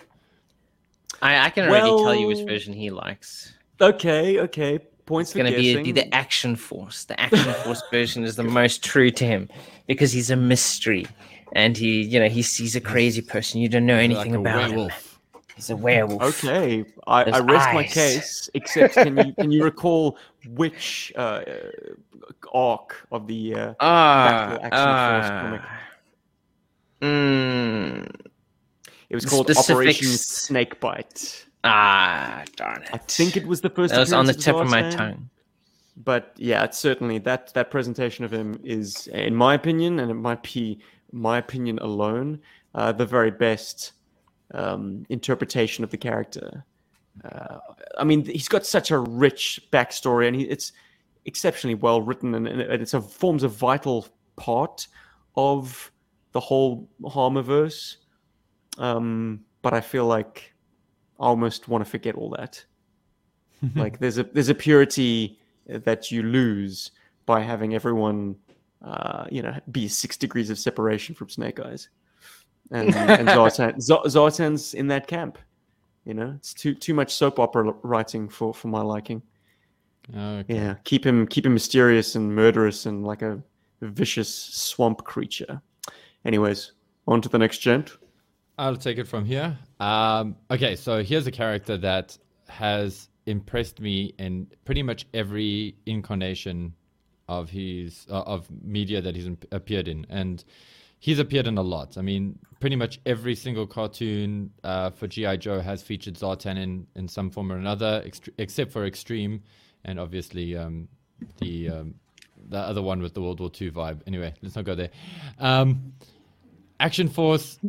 I, I can already tell you which version he likes. Okay, okay. Points It's for going to be, guessing. be the Action Force. The Action [LAUGHS] Force version is the most true to him because he's a mystery, and he, you know, he sees a crazy person. You don't know anything like a about him. Werewolf. He's a werewolf. Okay, I, I rest my case. Except, can you can you [LAUGHS] recall which uh, arc of the uh, Battle Action Force ah. Mm, It was The called Operation specifics- Snakebite. ah, darn it. I think it was the first. that was on the tip of my Zartan, tongue. But yeah, it's certainly that that presentation of him is, in my opinion, and it might be my opinion alone, uh, the very best um, interpretation of the character. Uh, I mean, he's got such a rich backstory, and he, it's exceptionally well written, and, and it's a forms a vital part of the whole Hamaverse. um, but I feel like I almost want to forget all that. [LAUGHS] like there's a there's a purity that you lose by having everyone, uh, you know, be six degrees of separation from Snake Eyes, and, and [LAUGHS] Zartan, Z- Zartan's in that camp. You know, it's too too much soap opera writing for for my liking. Okay. Yeah, keep him keep him mysterious and murderous and like a vicious swamp creature. Anyways, on to the next gent. I'll take it from here. Um, okay, so here's a character that has impressed me in pretty much every incarnation of his uh, of media that he's appeared in, and he's appeared in a lot. I mean, pretty much every single cartoon uh, for GI Joe has featured Zartan in in some form or another, ext- except for Extreme, and obviously um, the um, the other one with the World War II vibe. Anyway, let's not go there. Um, Action Force,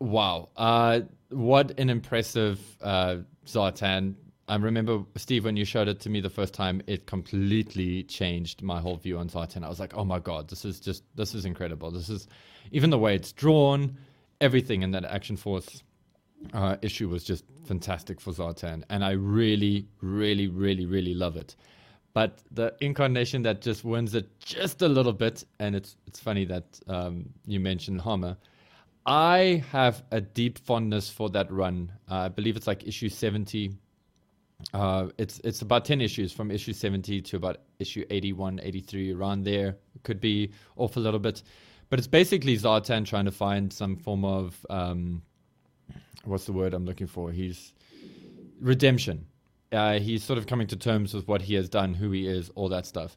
wow, uh, what an impressive uh, Zartan. I remember Steve when you showed it to me the first time, it completely changed my whole view on Zartan. I was like, oh my god, this is just this is incredible. This is even the way it's drawn, everything in that Action Force uh, issue was just fantastic for Zartan, and I really, really, really, really love it. But the incarnation that just wins it just a little bit, and it's it's funny that um, you mentioned Hama. I have a deep fondness for that run. Uh, I believe it's like issue seventy. Uh, it's it's about 10 issues from issue 70 to about issue 81 83 around there could be off a little bit but it's basically zartan trying to find some form of um, what's the word i'm looking for he's redemption uh, he's sort of coming to terms with what he has done who he is all that stuff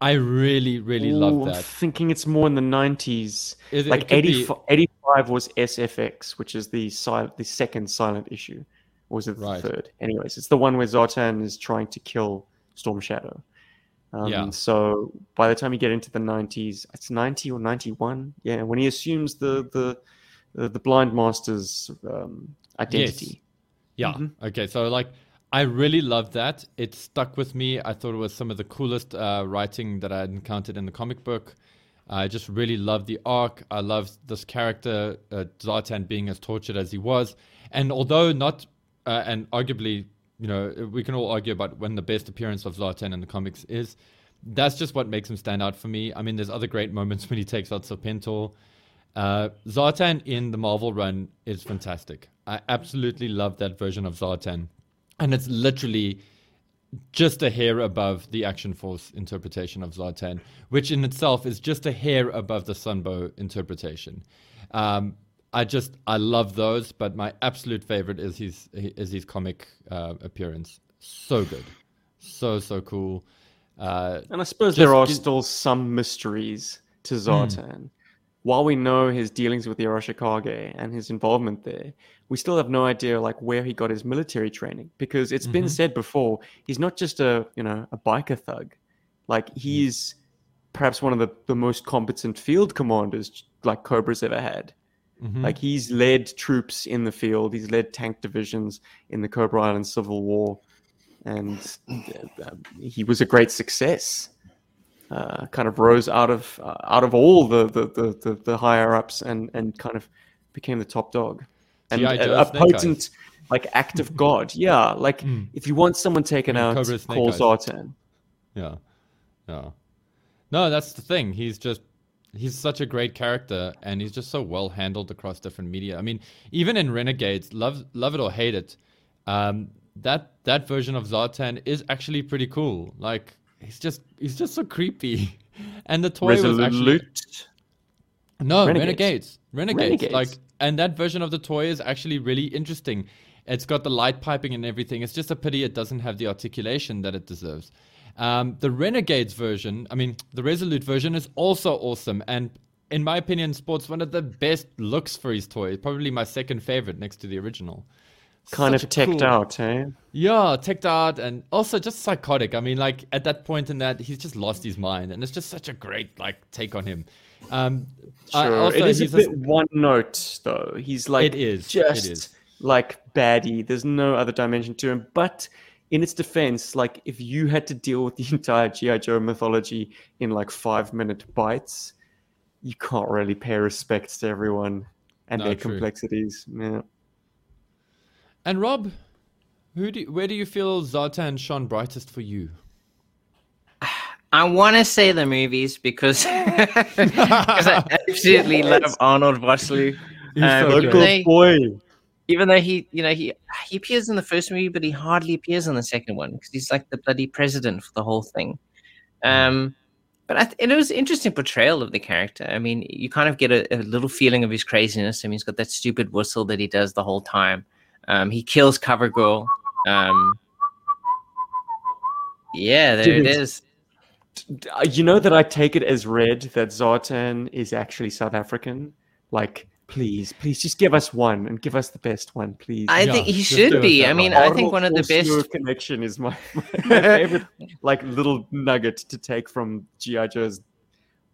i really really Ooh, love I'm that thinking it's more in the 90s. It- it like could be- 85, 85 was SFX, which is the sil- the second silent issue. Or was it the Right. third? Anyways, it's the one where Zartan is trying to kill Storm Shadow. Um, Yeah. So by the time you get into the 90s, it's 90 or 91. Yeah, when he assumes the the the, the blind master's um, identity. Yeah. Mhm. Okay. So like, I really loved that. It stuck with me. I thought it was some of the coolest uh, writing that I had encountered in the comic book. I just really loved the arc. I loved this character, uh, Zartan, being as tortured as he was. And although not, uh, and arguably, you know, we can all argue about when the best appearance of Zartan in the comics is. That's just what makes him stand out for me. I mean, there's other great moments [LAUGHS] when he takes out Serpentor. Uh, Zartan in the Marvel run is fantastic. I absolutely love that version of Zartan. And it's literally just a hair above the Action Force interpretation of Zartan, which in itself is just a hair above the Sunbow interpretation. Um, I just I love those, but my absolute favorite is his is his comic uh, appearance. So good, so so cool. Uh, And I suppose there are still some mysteries to Hmm. Zartan. While we know his dealings with the Arashikage and his involvement there, we still have no idea like where he got his military training. Because it's been Mhm. said before, he's not just a you know a biker thug. Like he's perhaps one of the, the most competent field commanders like Cobra's ever had. Mhm. Like he's led troops in the field, he's led tank divisions in the Cobra Island Civil War, and uh, he was a great success. Uh, kind of rose out of uh, out of all the the, the, the, the higher ups and and kind of became the top dog. And a, a potent like act of God. [LAUGHS] Yeah, like Mm. if you want someone taken mean, out, call Eyes. Zartan. Yeah. Yeah. No, that's the thing. He's just he's such a great character and he's just so well handled across different media. I mean, even in Renegades, love love it or hate it, um, that that version of Zartan is actually pretty cool. Like he's just he's just so creepy. [LAUGHS] And the toy was actually no, Renegades. Renegades. Renegades. Renegades. Like, and that version of the toy is actually really interesting. It's got the light piping and everything. It's just a pity it doesn't have the articulation that it deserves. Um, the Renegades version, I mean, the Resolute version is also awesome. And in my opinion, sports one of the best looks for his toy. Probably my second favorite next to the original. Kind Such of teched cool- out, eh? yeah, teched out and also just psychotic. I mean, like at that point in that, he's just lost his mind, and it's just such a great like take on him. Um, Sure. also, it is a he's a- bit one note though. He's like It is, just is. like baddie. There's no other dimension to him. But in its defense, like if you had to deal with the [LAUGHS] entire GI Joe mythology in like five minute bites, you can't really pay respects to everyone and No, their true. complexities. Yeah. And Rob, who do where do you feel Zartan shone brightest for you? I want to say the movies because [LAUGHS] because I [LAUGHS] absolutely love Arnold Vosloo. He's Um, so even good. Local they- boy. Even though he, you know, he he appears in the first movie, but he hardly appears in the second one because he's like the bloody president for the whole thing. Um, but I th- it was an interesting portrayal of the character. I mean, you kind of get a, a little feeling of his craziness. I mean, he's got that stupid whistle that he does the whole time. Um, he kills CoverGirl. Um, yeah, there it Dude. is. Uh, You know that I take it as read that Zartan is actually South African. Like, please, please, just give us one and give us the best one, please. I Yeah, think he should be. I mean. I think one of the best. connection is my, my, [LAUGHS] my favorite, like little nugget to take from GI Joe's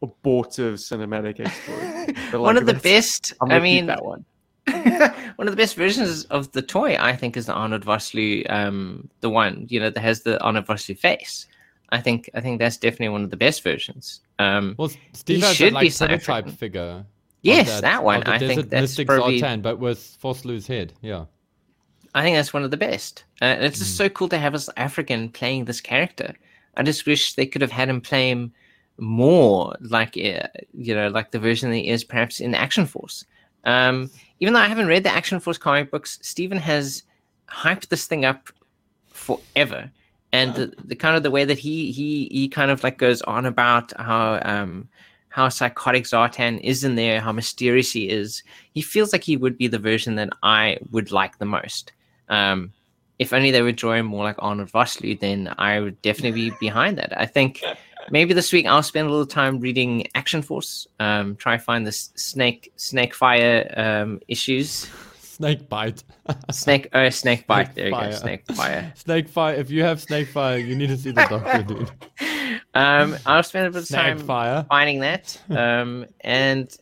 abortive cinematic exploit. [LAUGHS] But, One of the best. I'm I gonna keep mean, that one. [LAUGHS] one of the best versions of the toy, I think, is the Arnold Vosloo, um, the one you know that has the Arnold Vosloo face. I think I think that's definitely one of the best versions. Um, Well, Steve has should that, be like South prototype figure. Yes, that, one. of the I think that's Mystic probably. Zartan, but with Vosloo's head. Yeah. I think that's one of the best. Uh, and it's just so cool to have us African playing this character. I just wish they could have had him play him more like uh, you know like the version that he is perhaps in Action Force. Um, even though I haven't read the Action Force comic books, Stephen has hyped this thing up forever. And the, the kind of the way that he he he kind of like goes on about how um how psychotic Zartan is in there, how mysterious he is. He feels like he would be the version that I would like the most. Um, if only they would draw him more like Arnold Vosloo, then I would definitely be [LAUGHS] behind that. I think maybe this week I'll spend a little time reading Action Force. Um, try find the snake snake fire um, issues. Snake bite. [LAUGHS] Snake oh snake bite. There you fire. go. Snake fire. [LAUGHS] snake fire. If you have snake fire, you need to see the doctor, dude. Um, I'll spend a bit of time fire. finding that. [LAUGHS] Um, and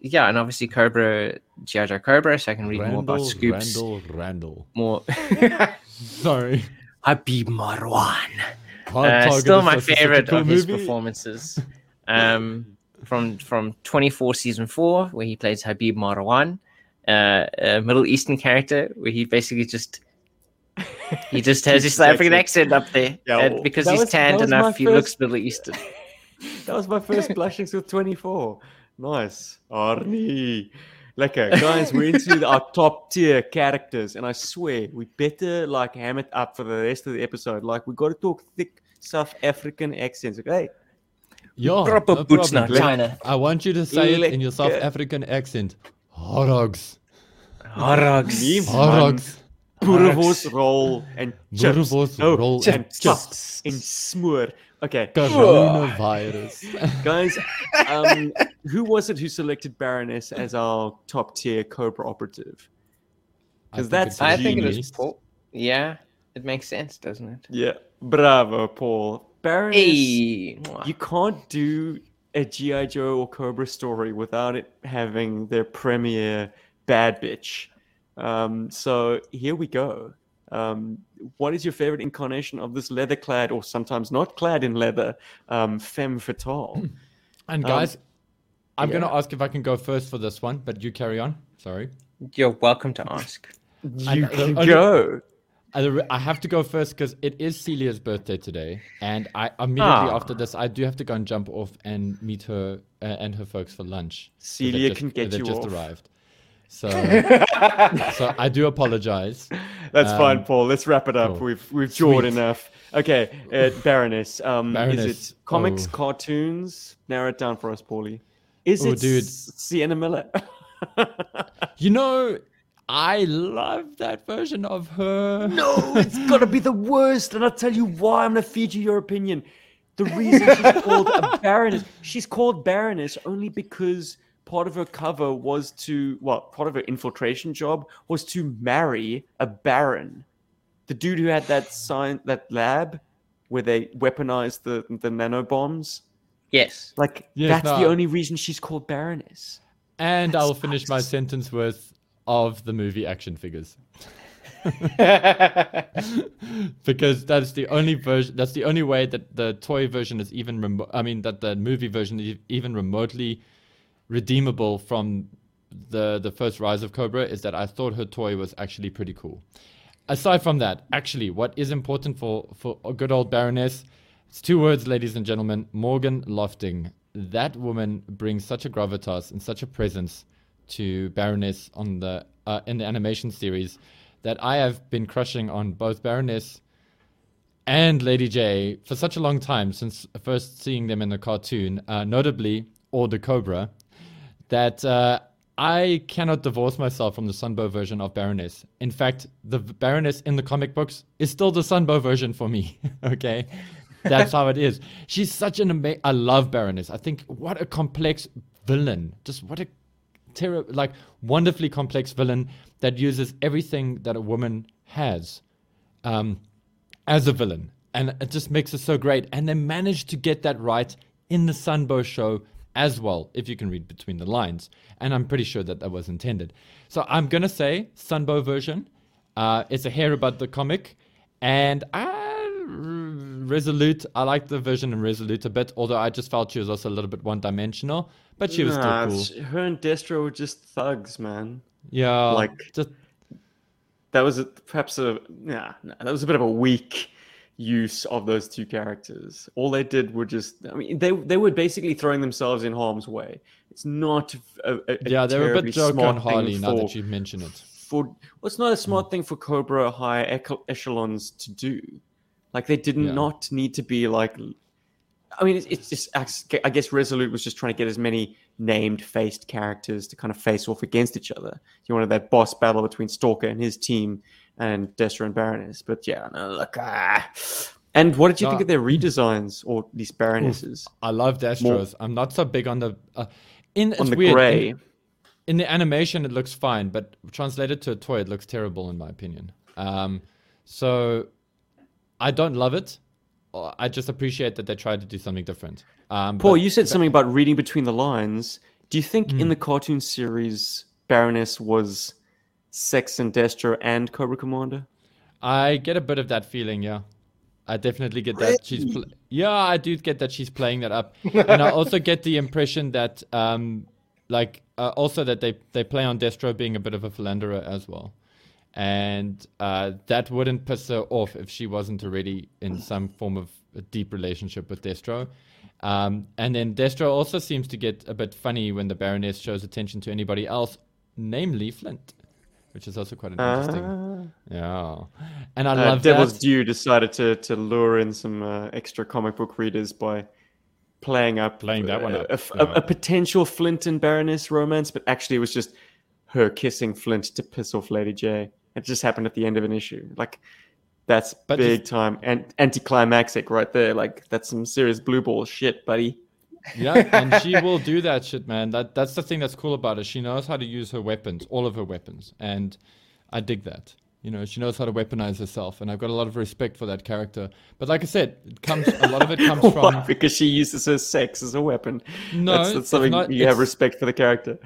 yeah, and obviously Cobra, G.I. Joe Cobra, so I can read more about Randall, Scoops. Randall, Randall. More. [LAUGHS] Sorry. Habib Marwan. Uh, still my as such a favorite cool of his movie. performances. [LAUGHS] Um, from from 24 season four, where he plays Habib Marwan, uh, a Middle Eastern character, where he basically just he just has [LAUGHS] his His South African accent. accent up there, Yeah, and because that he's was- tanned was my enough, he first- looks Middle Eastern. [LAUGHS] That was my first blushings with 24. Nice. Arnie. Lekker. Guys, we're into [LAUGHS] our top tier characters, and I swear we better like ham it up for the rest of the episode. Like we gotta talk thick South African accents, okay? Yeah, Proper no boots problem. now, China. I want you to say it in your South African accent. Horogs. Horogs. Nee, man. Horogs. Boerewors roll and chips. Boerewors no, roll and and chips. chips. and smoor. Okay, Coronavirus. [LAUGHS] guys, um, who was it who selected Baroness as our top tier Cobra operative? Because that's I think it genius. was Paul. Yeah, it makes sense, doesn't it? Yeah, bravo, Paul. Baroness. Hey, you can't do a GI Joe or Cobra story without it having their premiere bad bitch. Um, so here we go. Um, what is your favorite incarnation of this leather-clad, or sometimes not clad in leather, um, femme fatale? [LAUGHS] And Um, guys, I'm yeah. gonna ask if I can go first for this one, but you carry on. Sorry. you're welcome to ask. you the can only- go. I, I have to go first because it is Celia's birthday today, and I immediately Ah. after this I do have to go and jump off and meet her uh, and her folks for lunch. they've Celia just- can get they've you just off. arrived. So, [LAUGHS] so I do apologize. That's fine, Um, Paul. Let's wrap it up. cool. We've we've jawed enough. Okay, uh, Baroness. Um, is Baroness, it comics, oh. cartoons? Narrow it down for us, Paulie. Is Oh, it dude. Sienna Miller? [LAUGHS] You know, I love that version of her. no, it's gotta be the worst, and I'll tell you why. I'm gonna feed you your opinion. The reason she's called a [LAUGHS] Baroness, she's called Baroness only because part of her cover was to, well, part of her infiltration job was to marry a Baron. The dude who had that sign, that lab where they weaponized the, the nano bombs. Yes. Like, Yes, that's the only reason she's called Baroness. And I'll That's finish my sentence with of the movie action figures. [LAUGHS] because that's the only version that's the only way that the toy version is even remo- I mean that the movie version is even remotely redeemable from the the first rise of Cobra is that I thought her toy was actually pretty cool. Aside from that, actually, what is important for for a good old Baroness? It's two words, ladies and gentlemen. Morgan Lofting. That woman brings such a gravitas and such a presence to Baroness on the uh, in the animation series that I have been crushing on both Baroness and Lady Jaye for such a long time since first seeing them in the cartoon, uh, notably or the Cobra, that uh, I cannot divorce myself from the Sunbow version of Baroness. In fact, the Baroness in the comic books is still the Sunbow version for me. [LAUGHS] okay, that's how it is. She's such an amazing. I love Baroness. I think what a complex villain. Just what a terror, like wonderfully complex villain that uses everything that a woman has. Um, as a villain. And it just makes it so great. And they managed to get that right in the Sunbow show as well, if you can read between the lines. And I'm pretty sure that that was intended. So I'm going to say Sunbow version. Uh, it's a hair about the comic. And I, Resolute, I like the version in Resolute a bit, although I just felt she was also a little bit one dimensional. But she was Nah, still cool. Her and Destro were just thugs, man. Yeah. like- just That was a, perhaps a yeah, nah, that was a bit of a weak use of those two characters. All they did were just I mean they they were basically throwing themselves in harm's way. It's not a, a, yeah, they were a bit Joker and Harley now that you mention it. for well, it's not a smart hmm. thing for Cobra high echelons to do. Like they did Yeah. not need to be like. I mean, it's, it's just. I guess Resolute was just trying to get as many named, faced characters to kind of face off against each other. You wanted that boss battle between Stalker and his team, and Destro and Baroness. But yeah, no, look. Ah. And what did you think of their redesigns, or these Baronesses I love Destro's. I'm not so big on the. Uh, in on the weird. grey? In, in the animation, it looks fine, but translated to a toy, it looks terrible in my opinion. Um, so I don't love it. I just appreciate that they tried to do something different. Um, Paul, but you said something about reading between the lines. Do you think Hmm. in the cartoon series Baroness was Sex and Destro and Cobra Commander? I get a bit of that feeling. Yeah, I definitely get that she's. Pl- yeah, I do get that she's playing that up, and I also get the impression that, um, like, uh, also that they they play on Destro being a bit of a philanderer as well, and uh, that wouldn't piss her off if she wasn't already in some form of a deep relationship with Destro. Um, and then Destro also seems to get a bit funny when the Baroness shows attention to anybody else, namely Flint, which is also quite an interesting. Ah. Yeah, and I Uh, love Devil's that. Due decided to, to lure in some uh, extra comic book readers by playing up Playing that one uh, up, a, yeah. a- a potential Flint and Baroness romance, but actually it was just her kissing Flint to piss off Lady Jaye. It just happened at the end of an issue. Like that's But big just- time and anticlimactic right there. Like that's some serious blue ball shit, buddy. Yeah, and she will do that shit, man. That that's the thing that's cool about her. She knows how to use her weapons, all of her weapons, and I dig that. You know, she knows how to weaponize herself, and I've got a lot of respect for that character. But like I said, it comes a lot of it comes [LAUGHS] Why? from because she uses her sex as a weapon. No, that's, that's something not- you have respect for the character.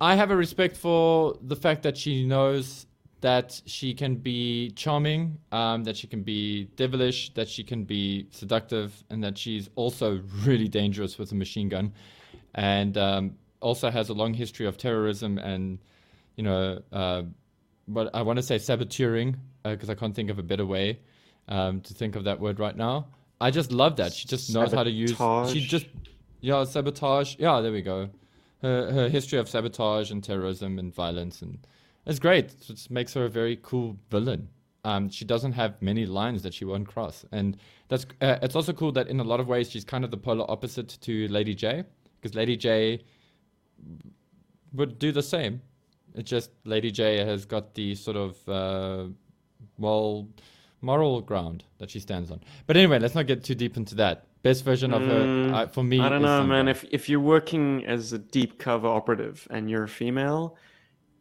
I have a respect for the fact that she knows that she can be charming, um, that she can be devilish, that she can be seductive, and that she's also really dangerous with a machine gun, and um, also has a long history of terrorism and, you know, uh, what I want to say saboteuring, because I can't think of a better way um, to think of that word right now. I just love that she just knows how to use. She just yeah, sabotage. Yeah, there we go her, her history of sabotage and terrorism and violence and it's great. It makes her a very cool villain. Um, she doesn't have many lines that she won't cross, and that's uh, it's also cool that in a lot of ways she's kind of the polar opposite to Lady Jaye, because Lady Jaye would do the same. It's just Lady Jaye has got the sort of uh, well moral ground that she stands on. But anyway, let's not get too deep into that. Best version of her Mm, uh, for me. I don't know, man. If if you're working as a deep cover operative and you're a female,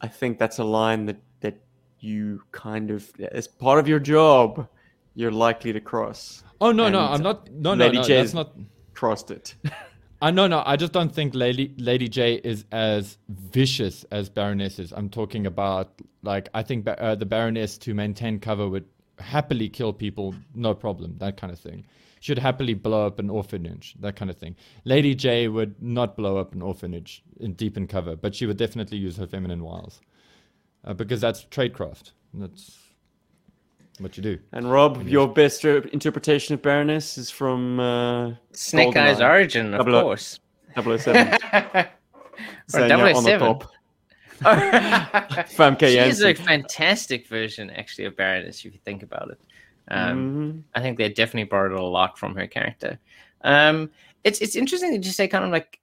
I think that's a line that that you kind of as part of your job, you're likely to cross. Oh no, no, I'm not. No, no, Lady no. J That's not. Crossed it. [LAUGHS] I no, no. I just don't think Lady Lady Jaye is as vicious as Baroness is. I'm talking about like I think uh, the Baroness to maintain cover would happily kill people, no problem, that kind of thing. She'd happily blow up an orphanage, that kind of thing. Lady Jaye would not blow up an orphanage in deep in cover, but she would definitely use her feminine wiles uh, because that's tradecraft. That's what you do. And Rob, your best interpretation of Baroness is from uh, Snake Eyes Origin, of Double O- course. 007. [LAUGHS] Or Saying you're on 007. top. [LAUGHS] Famke she is a fantastic version, actually, of Baroness, if you think about it. Um, Mhm. I think they definitely borrowed a lot from her character. Um, it's it's interesting that you say kind of like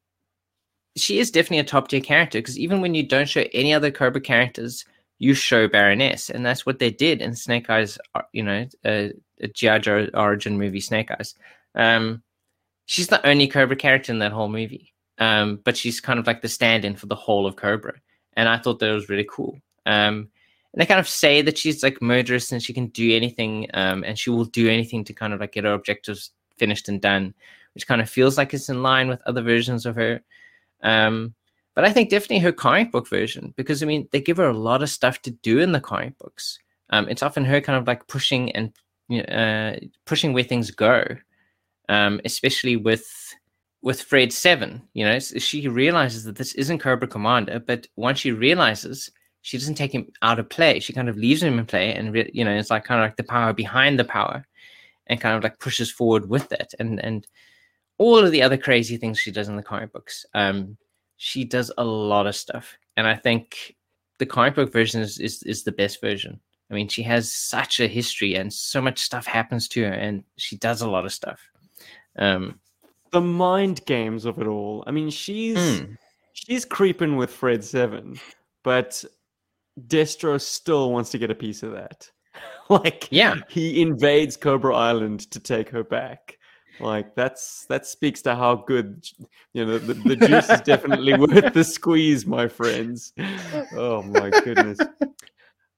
she is definitely a top tier character because even when you don't show any other Cobra characters, you show Baroness, and that's what they did in Snake Eyes. uh, You know, a, a GI Joe origin movie, Snake Eyes. Um, she's the only Cobra character in that whole movie, um, but she's kind of like the stand-in for the whole of Cobra, and I thought that was really cool. Um, and they kind of say that she's like murderous and she can do anything um, and she will do anything to kind of like get her objectives finished and done which kind of feels like it's in line with other versions of her. Um, but i think definitely her comic book version because i mean they give her a lot of stuff to do in the comic books. Um, it's often her kind of like pushing and uh, pushing where things go um, especially with with fred 7 you know? She realizes that this isn't cobra commander but once she realizes she doesn't take him out of play. She kind of leaves him in play, and re- you know, it's like kind of like the power behind the power, and kind of like pushes forward with it, and and all of the other crazy things she does in the comic books. Um, she does a lot of stuff, and I think the comic book version is is, is the best version. I mean, she has such a history, and so much stuff happens to her, and she does a lot of stuff. Um, The mind games of it all. I mean, she's mm, she's creeping with Fred Seven, but Destro still wants to get a piece of that. [LAUGHS] like, Yeah. he invades Cobra Island to take her back. Like that's that speaks to how good you know the, the juice is definitely [LAUGHS] worth the squeeze, my friends. Oh my goodness.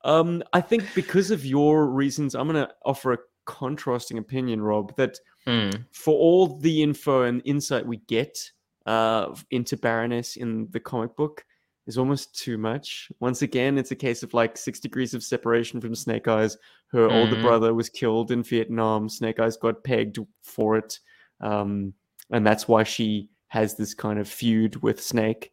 Um, I think because of your reasons, I'm gonna offer a contrasting opinion, Rob, that mm, for all the info and insight we get uh, into Baroness in the comic book is almost too much. Once again, it's a case of like six degrees of separation from Snake Eyes. Her older Mhm. brother was killed in Vietnam. Snake Eyes got pegged for it. Um, and that's why she has this kind of feud with Snake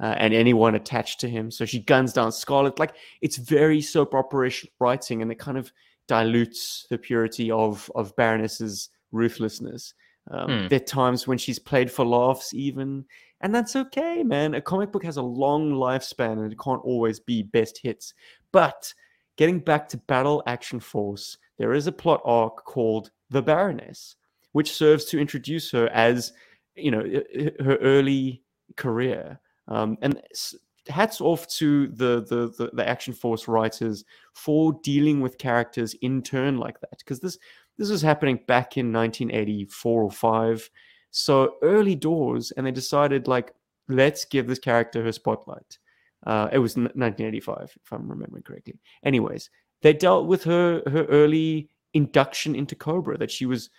uh, and anyone attached to him. So she guns down Scarlet. Like it's very soap opera writing and it kind of dilutes the purity of, of Baroness's ruthlessness. Um, Hmm. There are times when she's played for laughs, even, and that's okay, man. A comic book has a long lifespan and it can't always be best hits. But getting back to Battle Action Force, there is a plot arc called The Baroness, which serves to introduce her as, you know, her early career. Um, and hats off to the, the the the Action Force writers for dealing with characters in turn like that, because this this was happening back in 1984 or five, so early doors, and they decided like let's give this character her spotlight. Uh, it was n- 1985, if I'm remembering correctly. Anyways, they dealt with her her early induction into Cobra, that she was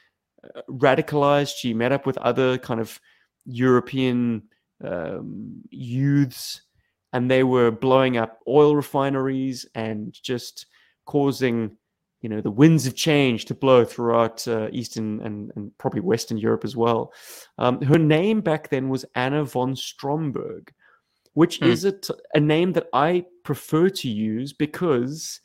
uh, radicalized. She met up with other kind of European um, youths, and they were blowing up oil refineries and just causing, you know, the winds of change to blow throughout uh, Eastern and, and probably Western Europe as well. Um, her name back then was Anna von Stromberg, which Hmm. is a, t- a name that I prefer to use because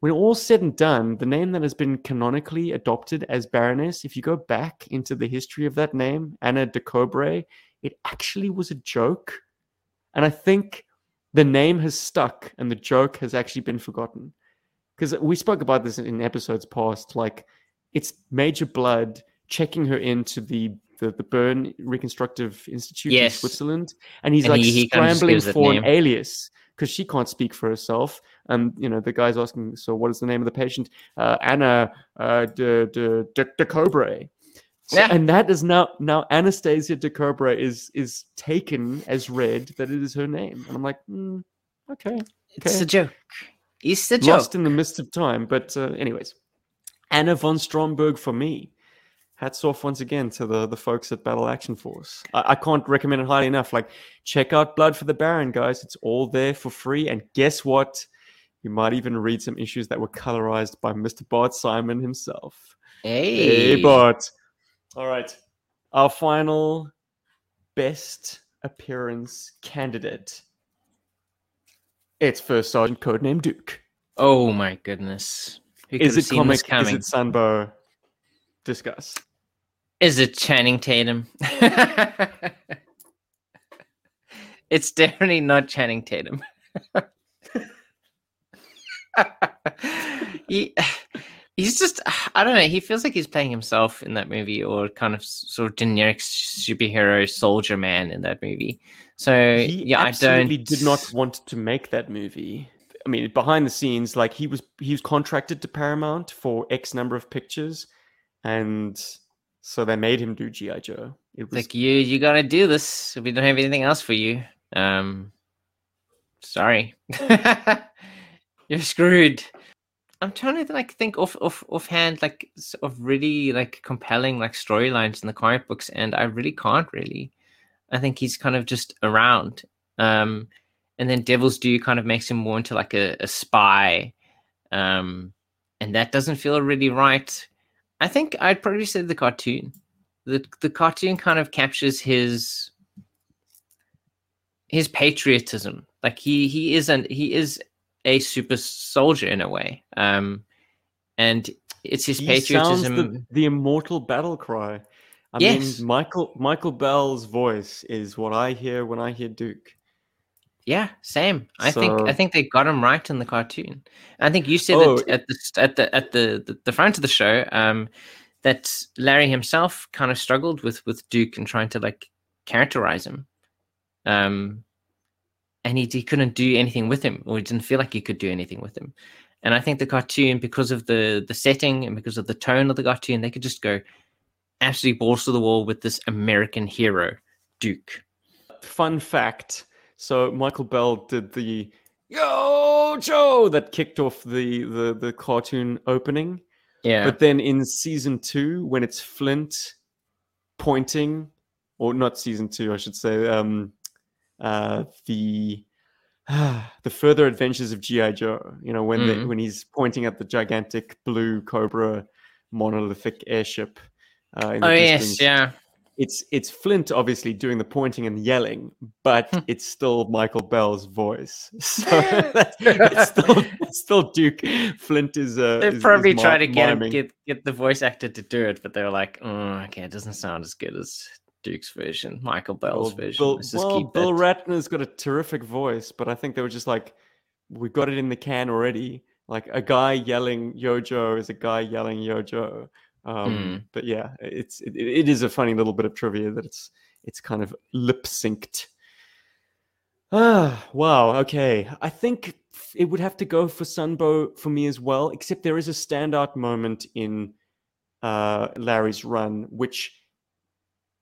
when all said and done, the name that has been canonically adopted as Baroness, if you go back into the history of that name, Anna de Cobre, it actually was a joke. And I think the name has stuck and the joke has actually been forgotten. Because we spoke about this in episodes past. Like, it's Major Bludd checking her into the the, the Bern Reconstructive Institute in Switzerland, and he's And like he- he kind of just scrambling for an alias because she can't speak for herself. And you know, the guy's asking, "So, what is the name of the patient?" Uh, Anna uh, de de de, de Cobre. So- Yeah. and that is now now Anastasia de Cobre is is taken as read that it is her name, and I'm like, mm, okay, It's a joke. Joke. lost in the midst of time. But uh, anyways, Anna von Stromberg for me. Hats off once again to the the folks at Battle Action Force. I, I can't recommend it highly enough. Like, check out Blood for the Baron, guys. It's all there for free. And guess what? You might even read some issues that were colorized by Mr. Bart Simon himself. Hey, Hey, Bart. All right. Our final best appearance candidate. It's First Sergeant Codename Duke. Oh my goodness. Who Is it comic? Is it Sunbow? Discuss. Is it Channing Tatum? [LAUGHS] it's definitely not Channing Tatum. [LAUGHS] he, he's just, I don't know. He feels like he's playing himself in that movie, or kind of sort of generic superhero soldier man in that movie. So He yeah, I don't. did not want to make that movie. I mean, behind the scenes, like he was he was contracted to Paramount for X number of pictures, and so they made him do GI Joe. It was like you you gotta do this we don't have anything else for you um sorry [LAUGHS] you're screwed i'm trying to like think off off offhand like of really like compelling like storylines in the comic books and i really can't really i think he's kind of just around. Um and then devil's due kind of makes him more into like a, a spy. Um and that doesn't feel really right. I think i'd probably say the cartoon. The the cartoon kind of captures his his patriotism. Like he he isn't he is a super soldier in a way. Um and it's his he patriotism the, the immortal battle cry. I Yes. mean, Michael Michael Bell's voice is what I hear when I hear Duke. yeah same i think i think they got him right in the cartoon i think you said Oh, at the at the at the, the the front of the show um that larry himself kind of struggled with with duke and trying to like characterize him um and he, he couldn't do anything with him or he didn't feel like he could do anything with him and i think the cartoon because of the the setting and because of the tone of the cartoon they could just go absolutely balls to the wall with this american hero duke Fun fact: so Michael Bell did the Yo Joe that kicked off the the the cartoon opening. yeah But then in season two, when it's Flint pointing, or not season two, I should say, um, uh, the [SIGHS] the further adventures of GI Joe. You know, when the, Mhm. when he's pointing at the gigantic blue Cobra monolithic airship. Uh, oh yes yeah It's it's Flint obviously doing the pointing and yelling, but Hmm. it's still Michael Bell's voice. [LAUGHS] So [LAUGHS] it's still it's still Duke. Flint is uh, They is- is probably mi- to get him, get get the voice actor to do it, but they were like, oh, okay, it doesn't sound as good as Duke's version, Michael Bell's Well, version. Bill, well, Bill. Ratner's got a terrific voice, but I think they were just like, we got it in the can already. Like a guy yelling "Yojo" is a guy yelling "Yojo." Um, Hmm. But yeah, it's it, it is a funny little bit of trivia that it's it's kind of lip synced. Ah, [SIGHS] wow. Okay, I think it would have to go for Sunbow for me as well. Except there is a standout moment in uh, Larry's run, which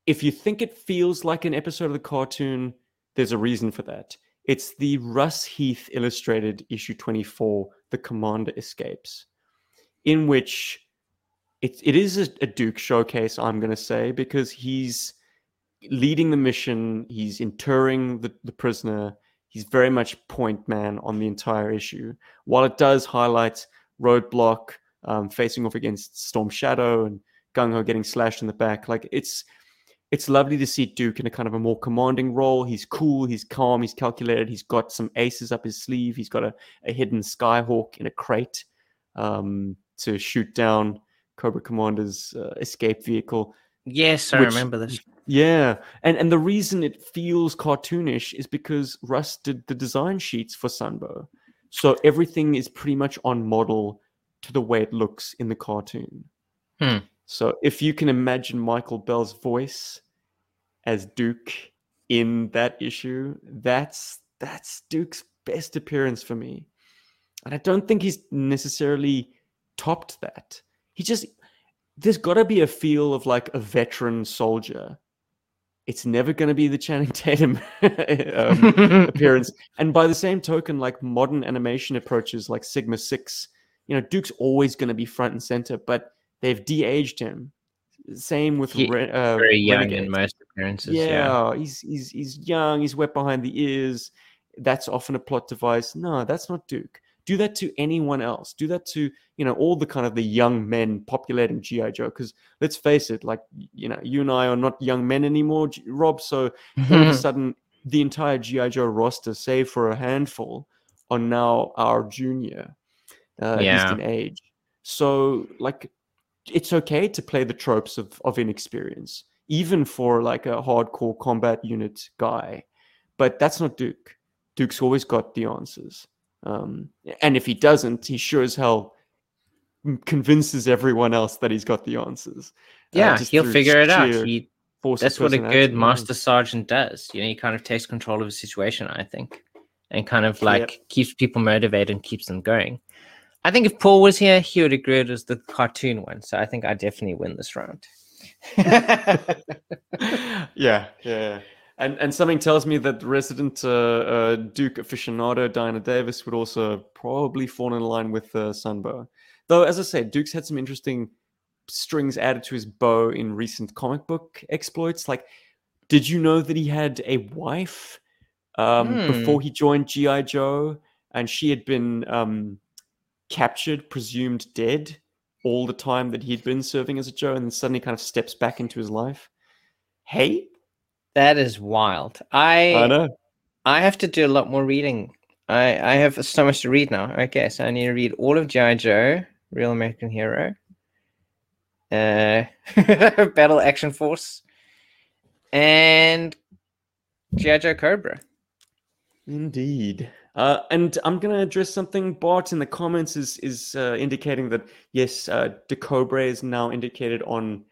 if you think it feels like an episode of the cartoon, there's a reason for that. It's the Russ Heath illustrated issue 24, The Commander Escapes, in which it, it is a, a Duke showcase, I'm going to say, because he's leading the mission, he's interring the, the prisoner, he's very much point man on the entire issue. While it does highlight Roadblock um, facing off against Storm Shadow and Gung Ho getting slashed in the back, like it's it's lovely to see Duke in a kind of a more commanding role. He's cool, he's calm, he's calculated, he's got some aces up his sleeve, he's got a, a hidden Skyhawk in a crate um, to shoot down Cobra Commander's uh, escape vehicle. Yes, I which- remember this. Yeah, and and the reason it feels cartoonish is because Russ did the design sheets for Sunbow, so everything is pretty much on model to the way it looks in the cartoon. Hmm. So if you can imagine Michael Bell's voice as Duke in that issue, that's that's Duke's best appearance for me, and I don't think he's necessarily topped that. He just there's got to be a feel of like a veteran soldier. It's never going to be the Channing [LAUGHS] Tatum um, [LAUGHS] appearance. And by the same token, like modern animation approaches like Sigma 6, you know, Duke's always going to be front and center, but they've de-aged him. Same with He- Re- uh, Very young Renegade. in most appearances. Yeah, Yeah. he's he's he's young. He's wet behind the ears. That's often a plot device. No, that's not Duke. Do that to anyone else. Do that to you know all the kind of the young men populating GI Joe. Because let's face it, like you know, you and I are not young men anymore, Rob. So [LAUGHS] all of a sudden, the entire GI Joe roster, save for a handful, are now our junior, uh, Yeah. least in age. So like, it's okay to play the tropes of of inexperience, even for like a hardcore combat unit guy. But that's not Duke. Duke's always got the answers. Um, and if he doesn't, he sure as hell convinces everyone else that he's got the answers. uh, yeah, just he'll figure it out. He, that's what a good master sergeant does. You know, he kind of takes control of a situation, I think, and kind of like keeps people motivated and keeps them going. I think if Paul was here, he would agree it was the cartoon one. So I think I definitely win this round. [LAUGHS] yeah, yeah. And and something tells me that resident uh, uh, Duke aficionado Diana Davis would also probably fall in line with uh, Sunbow. Though, as I said, Duke's had some interesting strings added to his bow in recent comic book exploits. Like, did you know that he had a wife um, Hmm. before he joined GI Joe, and she had been um, captured, presumed dead, all the time that he'd been serving as a Joe, and then suddenly kind of steps back into his life. Hey, That is wild. I I know. I have to do a lot more reading. I I have so much to read now. Okay, so I need to read all of GI Joe, Real American Hero, uh, [LAUGHS] Battle Action Force, and GI Joe Cobra. Indeed. Uh, and I'm going to address something Bart in the comments is is uh, indicating that yes, uh, Decobre is now indicated on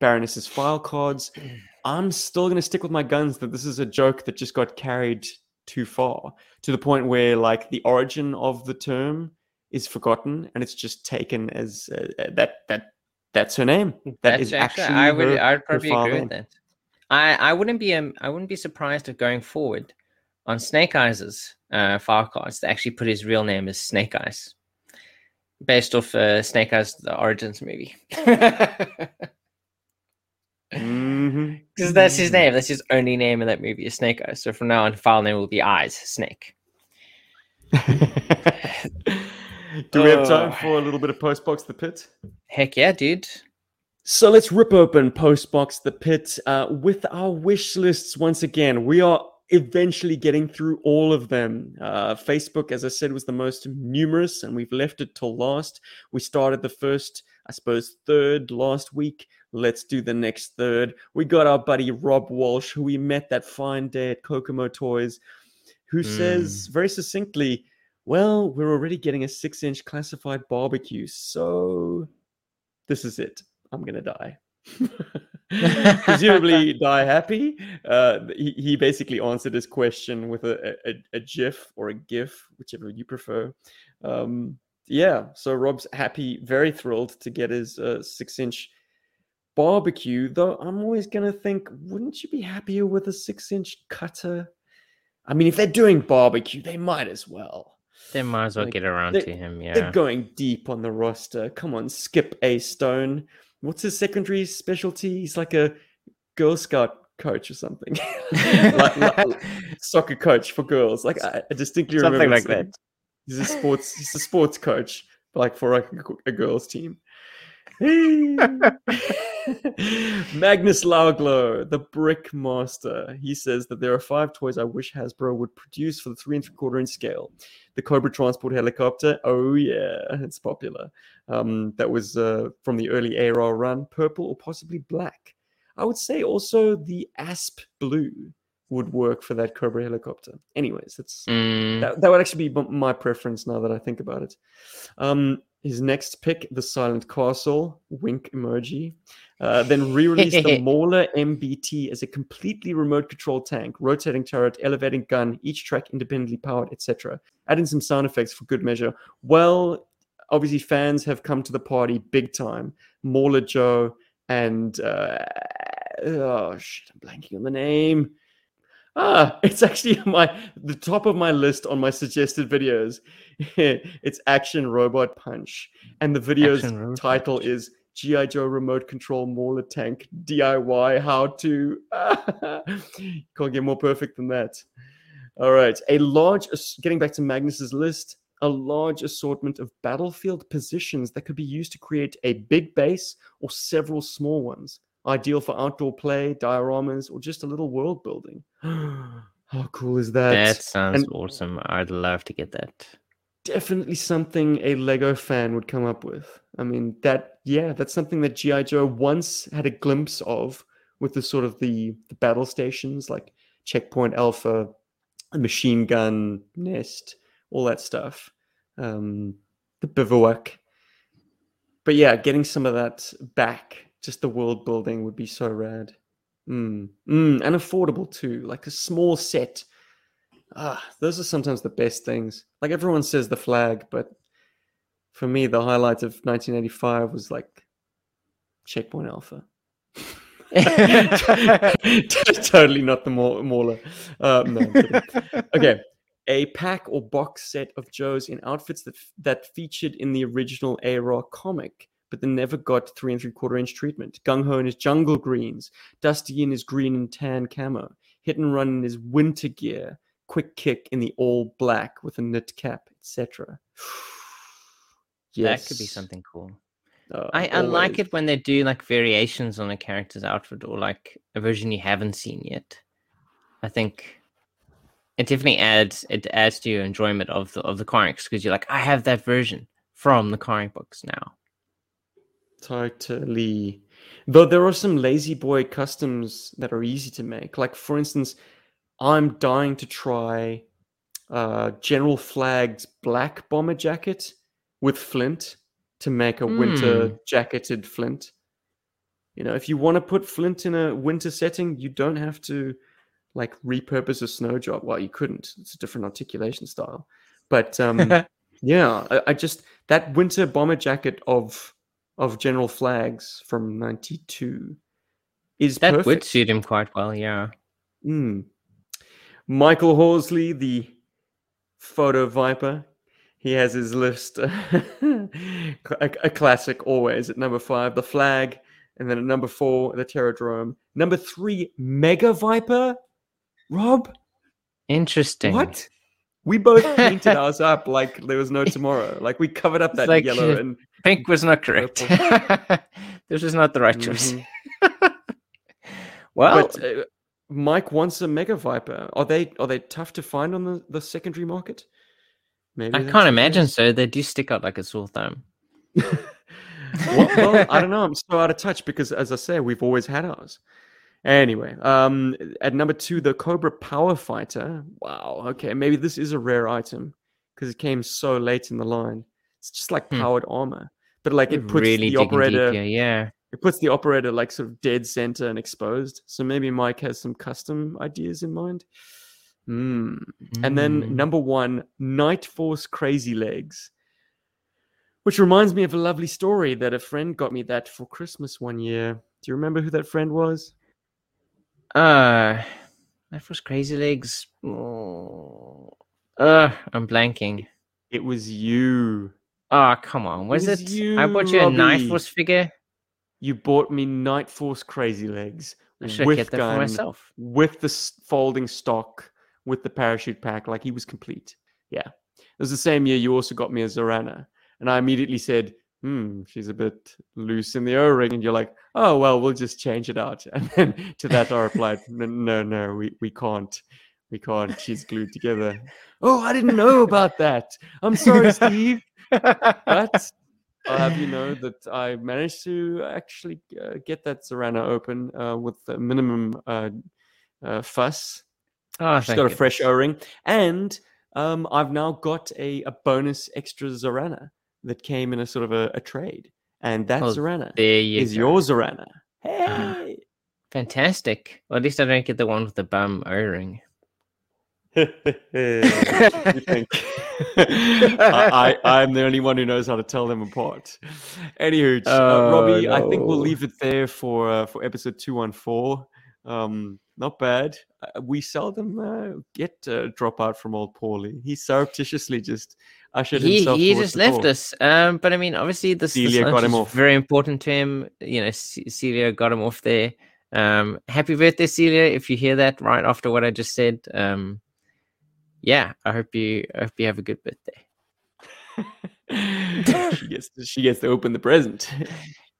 Baroness's file cards. I'm still going to stick with my guns that this is a joke that just got carried too far to the point where like the origin of the term is forgotten and it's just taken as uh, uh, that that that's her name. That That's is actually I would her- I would probably agree name. with that. I I wouldn't be um I wouldn't be surprised if going forward on Snake Eyes' uh, file cards they actually put his real name as Snake Eyes, based off uh, Snake Eyes the Origins movie. [LAUGHS] Mhm. Because that's his name. That's his only name in that movie is Snake Eyes. So from now on, file name will be Eyes Snake. [LAUGHS] Do we have time Oh. for a little bit of Postbox the Pit? Heck yeah, dude. So let's rip open Postbox the Pit uh, with our wish lists once again. We are eventually getting through all of them. Uh, Facebook, as I said, was the most numerous, and we've left it till last. We started the first, I suppose, third last week. Let's do the next third. We got our buddy Rob Walsh, who we met that fine day at Kokomo Toys, who says very succinctly, Well, we're already getting a six inch classified barbecue, so this is it. I'm gonna die. [LAUGHS] Presumably [LAUGHS] die happy. Uh, he, he basically answered his question with a, a, a GIF or a GIF, whichever you prefer. Um, yeah, so Rob's happy, very thrilled to get his uh, six inch barbecue. Though I'm always gonna think, wouldn't you be happier with a six inch cutter? I mean, if they're doing barbecue, they might as well. They might as well Like, get around they- to him. Yeah, They're going deep on the roster. Come on, skip A Stone. What's his secondary specialty? He's like a Girl Scout coach or something. [LAUGHS] like, like- soccer coach for girls. Like I, I distinctly Something remember something like that. He's a sports. He's a sports coach, like for like a, a girls team. [LAUGHS] [LAUGHS] [LAUGHS] Magnus Lauglo, the Brick Master. He says that there are five toys I wish Hasbro would produce for the three and three quarter inch scale. The Cobra Transport Helicopter. Oh yeah, it's popular. Um, that was uh, from the early ARAH run. Purple or possibly black. I would say also the Asp Blue would work for that Cobra helicopter. Anyways, that's Mm, that, that would actually be my preference now that I think about it. Um, his next pick, the Silent Castle, wink emoji. Uh, then re-release the [LAUGHS] Mauler MBT as a completely remote control tank, rotating turret, elevating gun, each track independently powered, etc. Add in some sound effects for good measure. Well, obviously fans have come to the party big time. Mauler Joe and uh, oh shit, I'm blanking on the name. Ah, [LAUGHS] it's actually my the top of my list on my suggested videos. [LAUGHS] it's Action Robot Punch, and the video's title Punch. is GI Joe Remote Control Mauler Tank DIY How to. [LAUGHS] Can't get more perfect than that. All right, a large. Getting back to Magnus's list, a large assortment of battlefield positions that could be used to create a big base or several small ones, ideal for outdoor play, dioramas, or just a little world building. [GASPS] How cool is that? That sounds and- awesome. I'd love to get that. definitely something a Lego fan would come up with. I mean, that yeah, that's something that GI Joe once had a glimpse of with the sort of the, the battle stations like Checkpoint Alpha, machine gun nest, all that stuff, um, the bivouac. But yeah, getting some of that back, just the world building would be so rad. Mm, mm, and affordable too, like a small set ah, those are sometimes the best things. Like everyone says the flag, but for me, the highlight of 1985 was like Checkpoint Alpha. [LAUGHS] [LAUGHS] totally not the Maul- Mauler. Uh, no, [LAUGHS] okay. A pack or box set of Joes in outfits that that featured in the original ARAH comic, but then never got three and three quarter inch treatment. Gung Ho in his jungle greens, Dusty in his green and tan camo, Hit and Run in his winter gear, Quick Kick in the all black with a knit cap, etc. Yes. [SIGHS] That could be something cool. Uh, I, I like it when they do like variations on a character's outfit or like a version you haven't seen yet. I think it definitely adds it adds to your enjoyment of the of the comics because you're like, I have that version from the comic books now. Totally. Though there are some lazy boy customs that are easy to make. Like for instance, I'm dying to try uh, General Flagg's black bomber jacket with Flint to make a winter Hmm. jacketed Flint. You know, if you want to put Flint in a winter setting, you don't have to like repurpose a snow job. Well, you couldn't. It's a different articulation style. But um, [LAUGHS] yeah, I, I just that winter bomber jacket of of General Flagg's from '92 is that perfect. would suit him quite well, yeah. Mm. Michael Horsley, the photo viper. He has his list. [LAUGHS] a, a classic always at number five, the flag. And then at number four, the Terrordrome. Number three, Mega Viper. Rob, Interesting. what? We both [LAUGHS] painted ours up like there was no tomorrow. Like we covered up that like, yellow and Pink was not correct. [LAUGHS] this was not the right choice. Mhm. [LAUGHS] well, but uh, Mike wants a Mega Viper. Are they are they tough to find on the, the secondary market? Maybe I can't imagine so. They do stick out like a sore thumb. well, well, I don't know. I'm so out of touch because, as I say, we've always had ours. Anyway, um, at number two, the Cobra Power Fighter. Wow. Okay, maybe this is a rare item because it came so late in the line. It's just like Hmm. powered armor, but like You're it puts really the operator. here, yeah. It puts the operator like sort of dead center and exposed. So maybe Mike has some custom ideas in mind. Hmm. And then Mm. number one, Night Force Crazy Legs, which reminds me of a lovely story that a friend got me that for Christmas one year. Do you remember who that friend was? Uh, that was Crazy Legs. Oh. Uh, I'm blanking. It was you. Oh, come on. Was was it? I bought you a Night Force figure. You bought me Night Force Crazy Legs I should with get that gun, for myself. with the folding stock, with the parachute pack. Like he was complete. Yeah. It was the same year you also got me a Zarana. And I immediately said, hmm, she's a bit loose in the O ring. And you're like, oh, well, we'll just change it out. [LAUGHS] And then to that, I replied, no, no, no, we, we can't. We can't. She's glued together. [LAUGHS] oh, I didn't know about that. I'm sorry, Steve. But I'll have you know [LAUGHS] that I managed to actually uh, get that Zarana open uh, with the minimum uh, uh, fuss. oh, She's got a fresh O-ring, and um, I've now got a, a bonus extra Zarana that came in a sort of a, a trade, and that Oh, Zarana There you is go. your Zarana. Ah. Hey. Fantastic. Well, at least I don't get the one with the bum O-ring. [LAUGHS] you think [LAUGHS] I, I'm the only one who knows how to tell them apart. Anywho, uh, Oh, Robbie, I think we'll leave it there for uh, for episode two one four. Um, not bad. Uh, we seldom uh, get uh, dropout from old Paulie. He surreptitiously just ushered He himself. he just left us. Um, but I mean, obviously this, this Celia got him is off. very important to him. You know, Ce- Celia got him off there. Um, happy birthday, Celia! If you hear that right after what I just said, um, yeah, I hope you I hope you have a good birthday. [LAUGHS] she gets to, she gets to open the present. [LAUGHS]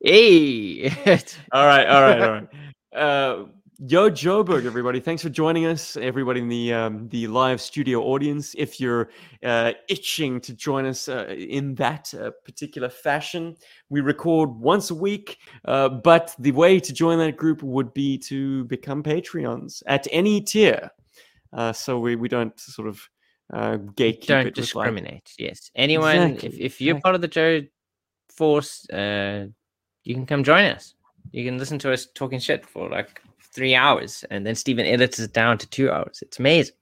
Hey. [LAUGHS] all right, all right, all right. Uh, Yo, Joburg, everybody! Thanks for joining us, everybody in the um, the live studio audience. If you're uh, itching to join us uh, in that uh, particular fashion, we record once a week. Uh, but the way to join that group would be to become Patreons at any tier. Uh, so we, we don't sort of uh, gatekeep Don't with, like- discriminate. Yes. Anyone, if, Exactly, if you're part of the Joe Force, uh, you can come join us. You can listen to us talking shit for like three hours, and then Stephen edits it down to two hours. It's amazing.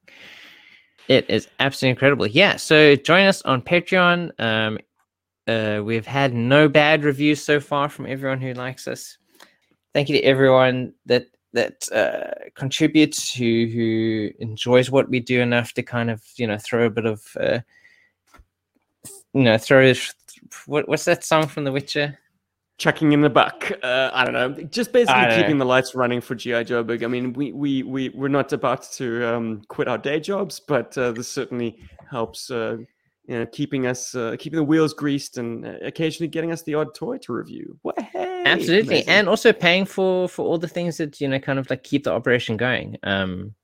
It is absolutely incredible. Yeah. So join us on Patreon. Um, uh, we've had no bad reviews so far from everyone who likes us. Thank you to everyone that that uh, contributes, who who enjoys what we do enough to kind of you know throw a bit of uh, you know throw what, what's that song from The Witcher? Chucking in the buck. Uh, I don't know. Just basically keeping know. the lights running for GI Joe Big. I mean, we we we we're not about to um, quit our day jobs, but uh, this certainly helps. Uh, you know, keeping us uh, keeping the wheels greased and uh, occasionally getting us the odd toy to review. What? Hey, Absolutely, amazing. and also paying for for all the things that you know kind of like keep the operation going. Um,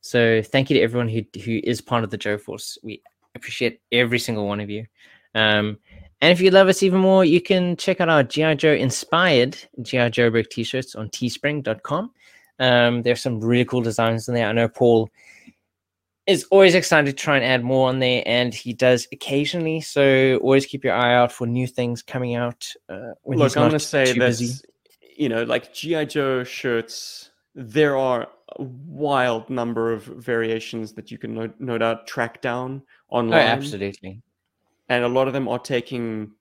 so thank you to everyone who who is part of the Joe Force. We appreciate every single one of you. Um, and if you love us even more, you can check out our GI Joe inspired GI Joe Brick t-shirts on teespring.com. Um, there's some really cool designs in there. I know Paul is always excited to try and add more on there, and he does occasionally. So always keep your eye out for new things coming out. Uh, when Look, I'm going to say that you know, like GI Joe shirts, there are a wild number of variations that you can no, no doubt track down Oh, online. absolutely. And a lot of them are taking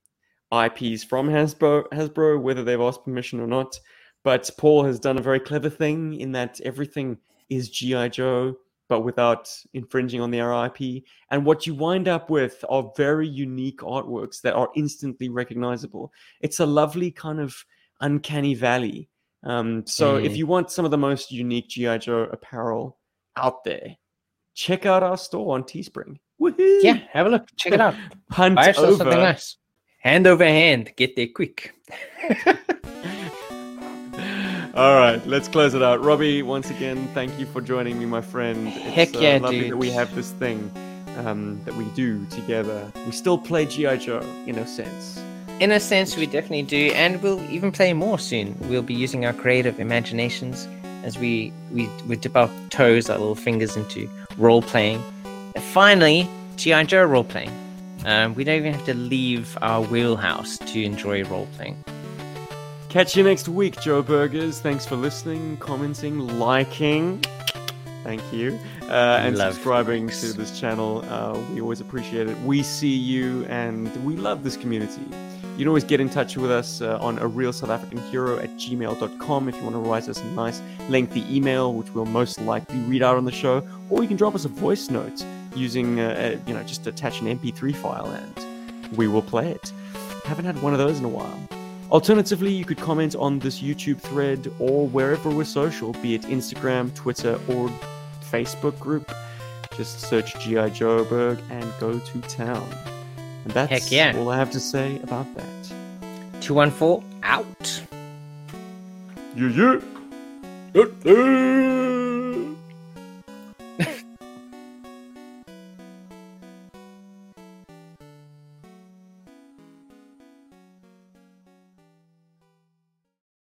IPs from Hasbro, Hasbro, whether they've asked permission or not. But Paul has done a very clever thing in that everything is GI Joe, but without infringing on their IP. And what you wind up with are very unique artworks that are instantly recognizable. It's a lovely kind of uncanny valley. Um, so if Mm. you want some of the most unique GI Joe apparel out there, check out our store on Teespring. Woohoo! Yeah, have a look. Check it out. Hunt Buy over. something nice. Hand over hand. Get there quick. [LAUGHS] All right, let's close it out. Robbie, once again, thank you for joining me, my friend. It's Heck uh, yeah, lovely that dude. we have this thing um, that we do together. We still play GI Joe in a sense. In a sense, we definitely do, and we'll even play more soon. We'll be using our creative imaginations as we we, we dip our toes, our little fingers into role playing. Finally, GI Joe role playing. Um, we don't even have to leave our wheelhouse to enjoy role playing. Catch you next week, Joe Burgers. Thanks for listening, commenting, liking. Thank you. Uh, and Love subscribing to this channel. Uh, we always appreciate it. We see you and we love this community. You can always get in touch with us uh, on a real South African hero at gmail.com if you want to write us a nice lengthy email, which we'll most likely read out on the show, or you can drop us a voice note using, uh, uh, you know, just attach an MP3 file and we will play it. Haven't had one of those in a while. Alternatively, you could comment on this YouTube thread or wherever we're social, be it Instagram, Twitter, or Facebook group. Just search G.I. Joeberg and go to town. And that's Heck yeah. all I have to say about that. 214 out. Yeah, yeah. Yeah, yeah.